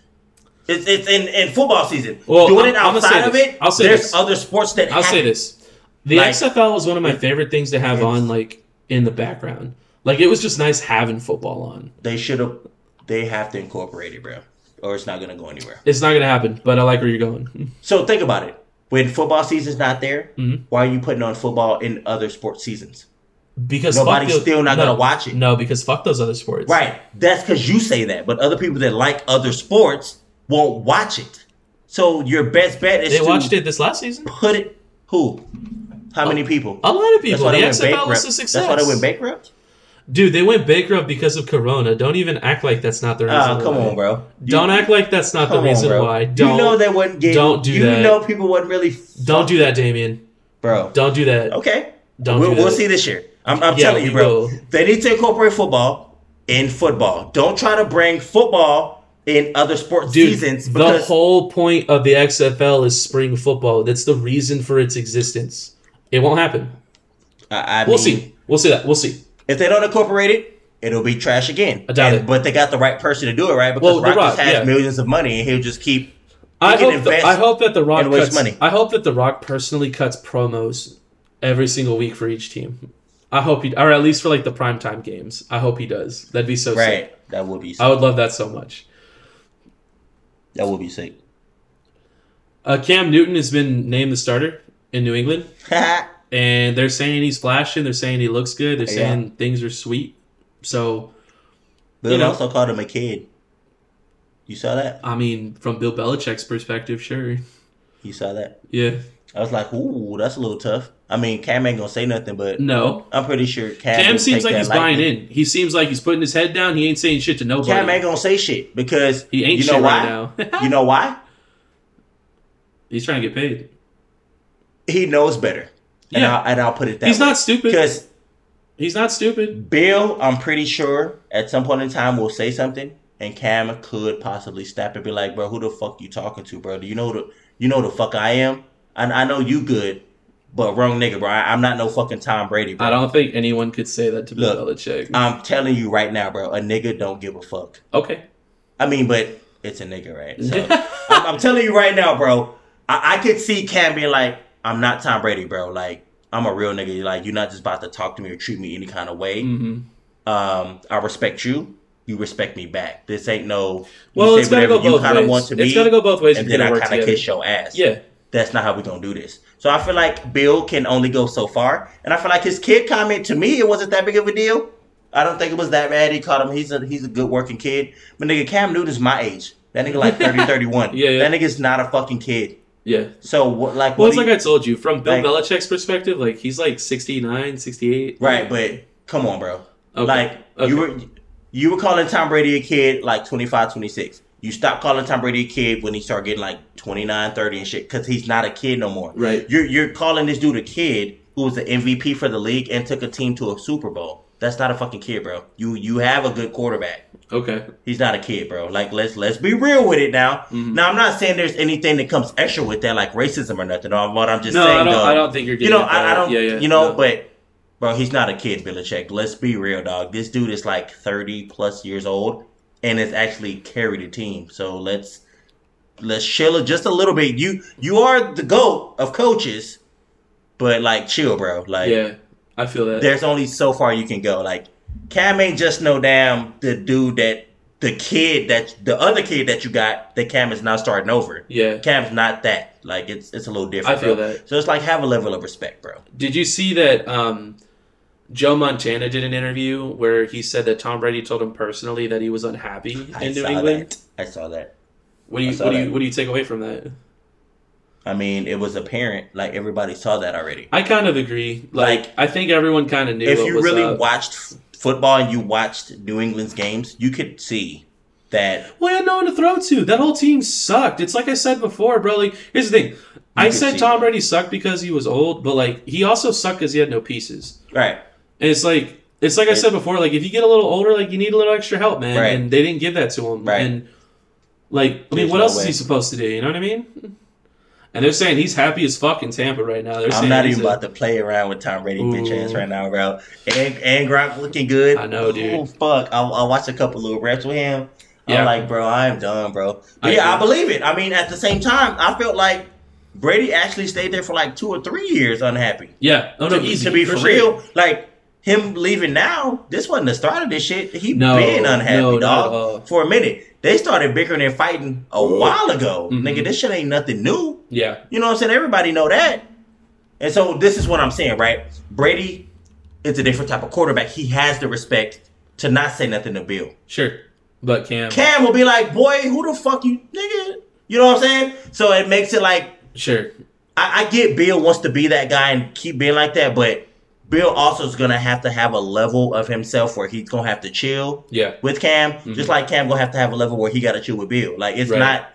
it's, it's in, in football season. Well, Doing I'm- it I'm gonna say outside of it, I'll say there's this. other sports that I'll say this: the Like- XFL was one of my favorite things to have on, like in the background. Like it was just nice having football on. They should have. They have to incorporate it, bro, or it's not gonna go anywhere. It's not gonna happen, but I like where you're going. [laughs] So think about it. When football season's not there, Mhm. why are you putting on football in other sports seasons? Because Nobody's the- still not no, gonna watch it. No, because fuck those other sports. Right. That's because you say that, but other people that like other sports won't watch it. So your best bet is They watched it this last season. put it. Who? How many people? A lot of people. The XFL was a success. That's why they went bankrupt. Dude, they went bankrupt because of Corona. Don't even act like that's not the reason. Ah, come why. on, bro. Don't act like that's not the come on, reason why. Don't you know they wasn't getting. don't do you that. know people wasn't really. don't do that, Damien. bro. Don't do that. Okay. Don't we'll, do we'll see this year. I'm, I'm Yeah, telling you, bro. will. They need to incorporate football in football. Don't try to bring football in other sports Dude, seasons the whole point of the XFL is spring football. That's the reason for its existence. It won't happen. I, I We'll mean, see. We'll see that. We'll see. If they don't incorporate it, it'll be trash again. I doubt And- it. But they got the right person to do it, right? Because Well, The Rock, just has yeah. millions of money, and he'll just keep. I can hope, invest the, I hope that the Rock cuts, money. I hope that the Rock personally cuts promos every single week for each team. I hope he, or at least for like the primetime games. I hope he does. That'd be so sick. Right. That would be. Sick. I would love that so much. that would be sick. Uh, Cam Newton has been named the starter in New England, [laughs] and they're saying he's flashing. They're saying he looks good. They're Yeah. saying things are sweet. So Bill You know. also called him a kid. You saw that? I mean, from Bill Belichick's perspective, sure. You saw that? Yeah. I was like, ooh, that's a little tough. I mean, Cam ain't gonna say nothing, but No. I'm pretty sure Cam. Cam seems like he's buying in. He seems like he's putting his head down. He ain't saying shit to nobody. Cam ain't gonna say shit because he ain't you know shit why? right now. [laughs] you know why? he's trying to get paid. He knows better. And, Yeah. I'll, and I'll put it that He's way. not stupid. because He's not stupid. Bill, I'm pretty sure at some point in time will say something, and Cam could possibly snap and be like, "Bro, who the fuck you talking to, bro? Do you know the you know the fuck I am? I, I know you good, but wrong nigga, bro. I, am not no fucking Tom Brady, bro. I don't think anyone could say that to Bill Look, Belichick. I'm telling you right now, bro. A nigga don't give a fuck. okay. I mean, but it's a nigga, right? So [laughs] I'm, I'm telling you right now, bro. I, I could see Cam being like, "I'm not Tom Brady, bro. Like, I'm a real nigga. Like, you're not just about to talk to me or treat me any kind of way. hmm Um, I respect you. You respect me back. This ain't no. Well, it's to go both ways. want to it's be, got to go both ways. and then I kind of kiss your ass. Yeah. That's not how we gonna do this. So I feel like Bill can only go so far, and I feel like his kid comment to me, it wasn't that big of a deal. I don't think it was that bad. He called him. He's a he's a good working kid. But nigga, Cam Newton's my age. That nigga like 30, [laughs] 31. Yeah, yeah. That nigga's not a fucking kid. Yeah. So what? Like Well, what? it's like you- I told you, from Bill like- Belichick's perspective, like he's like 69, 68. right, but come on, bro. Okay. Like Okay. you were you were calling Tom Brady a kid like 25, 26. You stopped calling Tom Brady a kid when he started getting like 29, 30 and shit because he's not a kid no more. Right. You're you're calling this dude a kid who was the MVP for the league and took a team to a Super Bowl. That's not a fucking kid, bro. You you have a good quarterback. Okay. He's not a kid, bro. Like let's let's be real with it now. Mhm. Now I'm not saying there's anything that comes extra with that, like racism or nothing. Or what I'm just No, saying. I don't. though, I don't think you're you know, I, I don't. Yeah, yeah. you know, no. but bro, he's not a kid, Belichick. Let's be real, dog. This dude is like 30 plus years old and has actually carried a team. So let's let's chill it just a little bit. You you are the goat of coaches, but like chill, bro. Like Yeah, I feel that. there's only so far you can go. Like Cam ain't just no damn the dude that the kid that the other kid that you got that Cam is now starting over. Yeah. Cam's not that. Like it's it's a little different. I feel bro. that. So it's like have a level of respect, bro. Did you see that um, Joe Montana did an interview where he said that Tom Brady told him personally that he was unhappy I in New saw England? that. I saw that. What do you I what do you that. what do you take away from that? I mean, it was apparent. Like everybody saw that already. I kind of agree. Like, Like, I think everyone kind of knew. if you really up. watched f- football and you watched New England's games, you could see that Well, he had no one to throw to. That whole team sucked. It's like I said before, bro. Like, here's the thing. I said Tom. Brady sucked because he was old, but like he also sucked because he had no pieces. right. And it's like it's like I said before. Like if you get a little older, like you need a little extra help, man. Right. And they didn't give that to him. Right. And like, I mean, There's what no else is he supposed to do? You know what I mean? And they're saying he's happy as fuck in Tampa right now. They're I'm not even a- about to play around with Tom Brady bitch ass right now, bro. And and Gronk looking good. I know, dude. Oh fuck! I, I watched a couple little reps with him. Yeah. I'm like, bro, I am done, bro. But I yeah, I believe it. I mean, at the same time, I felt like Brady actually stayed there for like two or three years unhappy. Yeah. Oh no, to, easy to be for, sure. real, like him leaving now, this wasn't the start of this shit. He No, been unhappy, no, not at dog, for a minute. They started bickering and fighting a while ago. Mhm. Nigga, this shit ain't nothing new. Yeah. You know what I'm saying? Everybody know that. And so this is what I'm saying, right? Brady is a different type of quarterback. He has the respect to not say nothing to Bill. Sure. But Cam. Cam will be like, boy, who the fuck you nigga? You know what I'm saying? So it makes it like Sure. I, I get Bill wants to be that guy and keep being like that, but Bill also is gonna have to have a level of himself where he's gonna have to chill Yeah. with Cam, just like Cam gonna have to have a level where he gotta chill with Bill. Like it's Right. not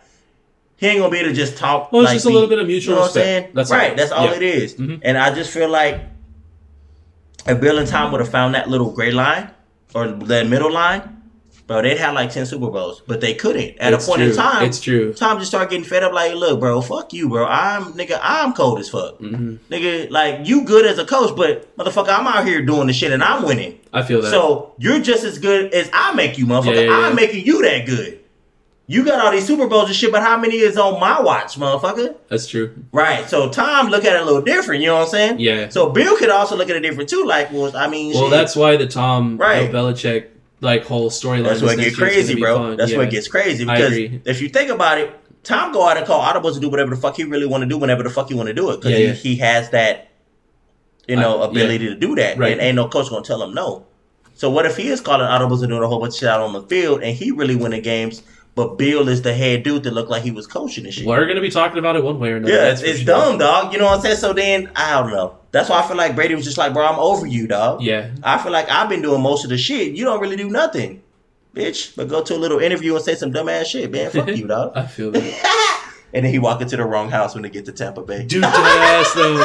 he ain't gonna be able to just talk. Well, it's like, just a be- little bit of mutual You know what I'm respect. saying? That's right. all. That's all Yeah. it is. Mhm. And I just feel like if Bill and Tom would have found that little gray line or that middle line, bro, they'd have like ten Super Bowls, but they couldn't. At It's a point true. in time, It's true. Tom just started getting fed up. Like, look, bro, fuck you, bro. I'm nigga. I'm cold as fuck. hmm Nigga, like you good as a coach, but motherfucker, I'm out here doing the shit and I'm winning. I feel that. So you're just as good as I make you, motherfucker. Yeah, yeah, yeah. I'm making you that good. You got all these Super Bowls and shit, but how many is on my watch, motherfucker? That's true. Right. So Tom look at it a little different. You know what I'm saying? Yeah. So Bill could also look at it different too. Like, well, I mean, Well, shit. that's why the Tom Right. Bill Belichick like whole storyline. That's what gets crazy, bro. fun. That's Yeah. what gets crazy because if you think about it, Tom go out and call Audibles to do whatever the fuck he really want to do whenever the fuck he want to do it because Yeah, he, yeah. he has that, you know, I- ability to do that, Right. and ain't no coach gonna tell him no. So what if he is calling audibles and doing a whole bunch of shit out on the field, and he really winning games, but Bill is the head dude that looked like he was coaching and shit. We're gonna be talking about it one way or another. Yeah, that's it's, dumb, dog. You know what I'm saying? So then I don't know. That's why I feel like Brady was just like, bro, I'm over you, dog. Yeah. I feel like I've been doing most of the shit. You don't really do nothing, bitch. But go to a little interview and say some dumbass shit, man. Fuck you, dog. [laughs] I feel that. [laughs] and then he walk into the wrong house when they get to Tampa Bay. Dude, dead ass though.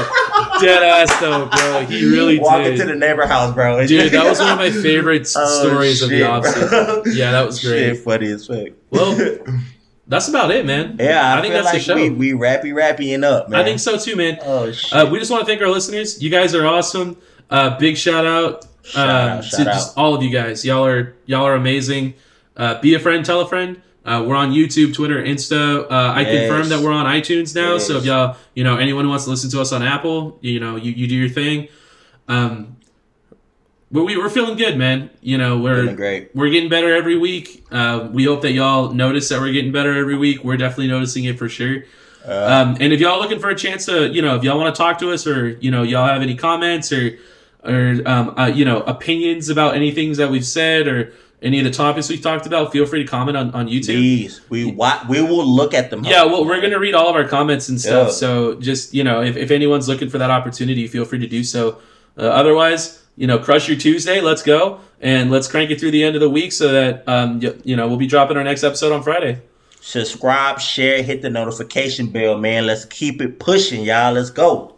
Dead ass though, bro. He really walk did. into the neighbor house, bro. Dude, that was one of my favorite [laughs] Oh, stories of the shit, offseason. Yeah, that was great. Shit, funny as fuck. Well, [laughs] That's about it, man. yeah, I, I think feel that's the show. we we rappy rappying up, man. I think so too, man. Oh shit. Uh, we just want to thank our listeners. You guys are awesome. Uh, big shout out, Shout um, out, to shout just all of you guys. Y'all are y'all are amazing. Uh, be a friend, tell a friend. Uh, we're on YouTube, Twitter, Insta. Uh, I Yes. confirm that we're on iTunes now. So if y'all, you know, anyone who wants to listen to us on Apple, you know, you, you do your thing. Um, but we, we're feeling good, man. You know, we're Feeling great. we're getting better every week. Uh, we hope that y'all notice that we're getting better every week. We're definitely noticing it for sure. Uh, Um, and if y'all looking for a chance to, you know, if y'all want to talk to us or, you know, y'all have any comments or, or, um, uh, you know, opinions about any things that we've said or any of the topics we've talked about, feel free to comment on, on YouTube. These we we will look at them. Yeah, well, we're going to read all of our comments and stuff. Yeah. So just, you know, if, if anyone's looking for that opportunity, feel free to do so. Uh, otherwise, you know, crush your Tuesday. Let's go. And let's crank it through the end of the week so that, um, you, you know, we'll be dropping our next episode on Friday. subscribe, share, hit the notification bell, man. Let's keep it pushing, y'all. Let's go.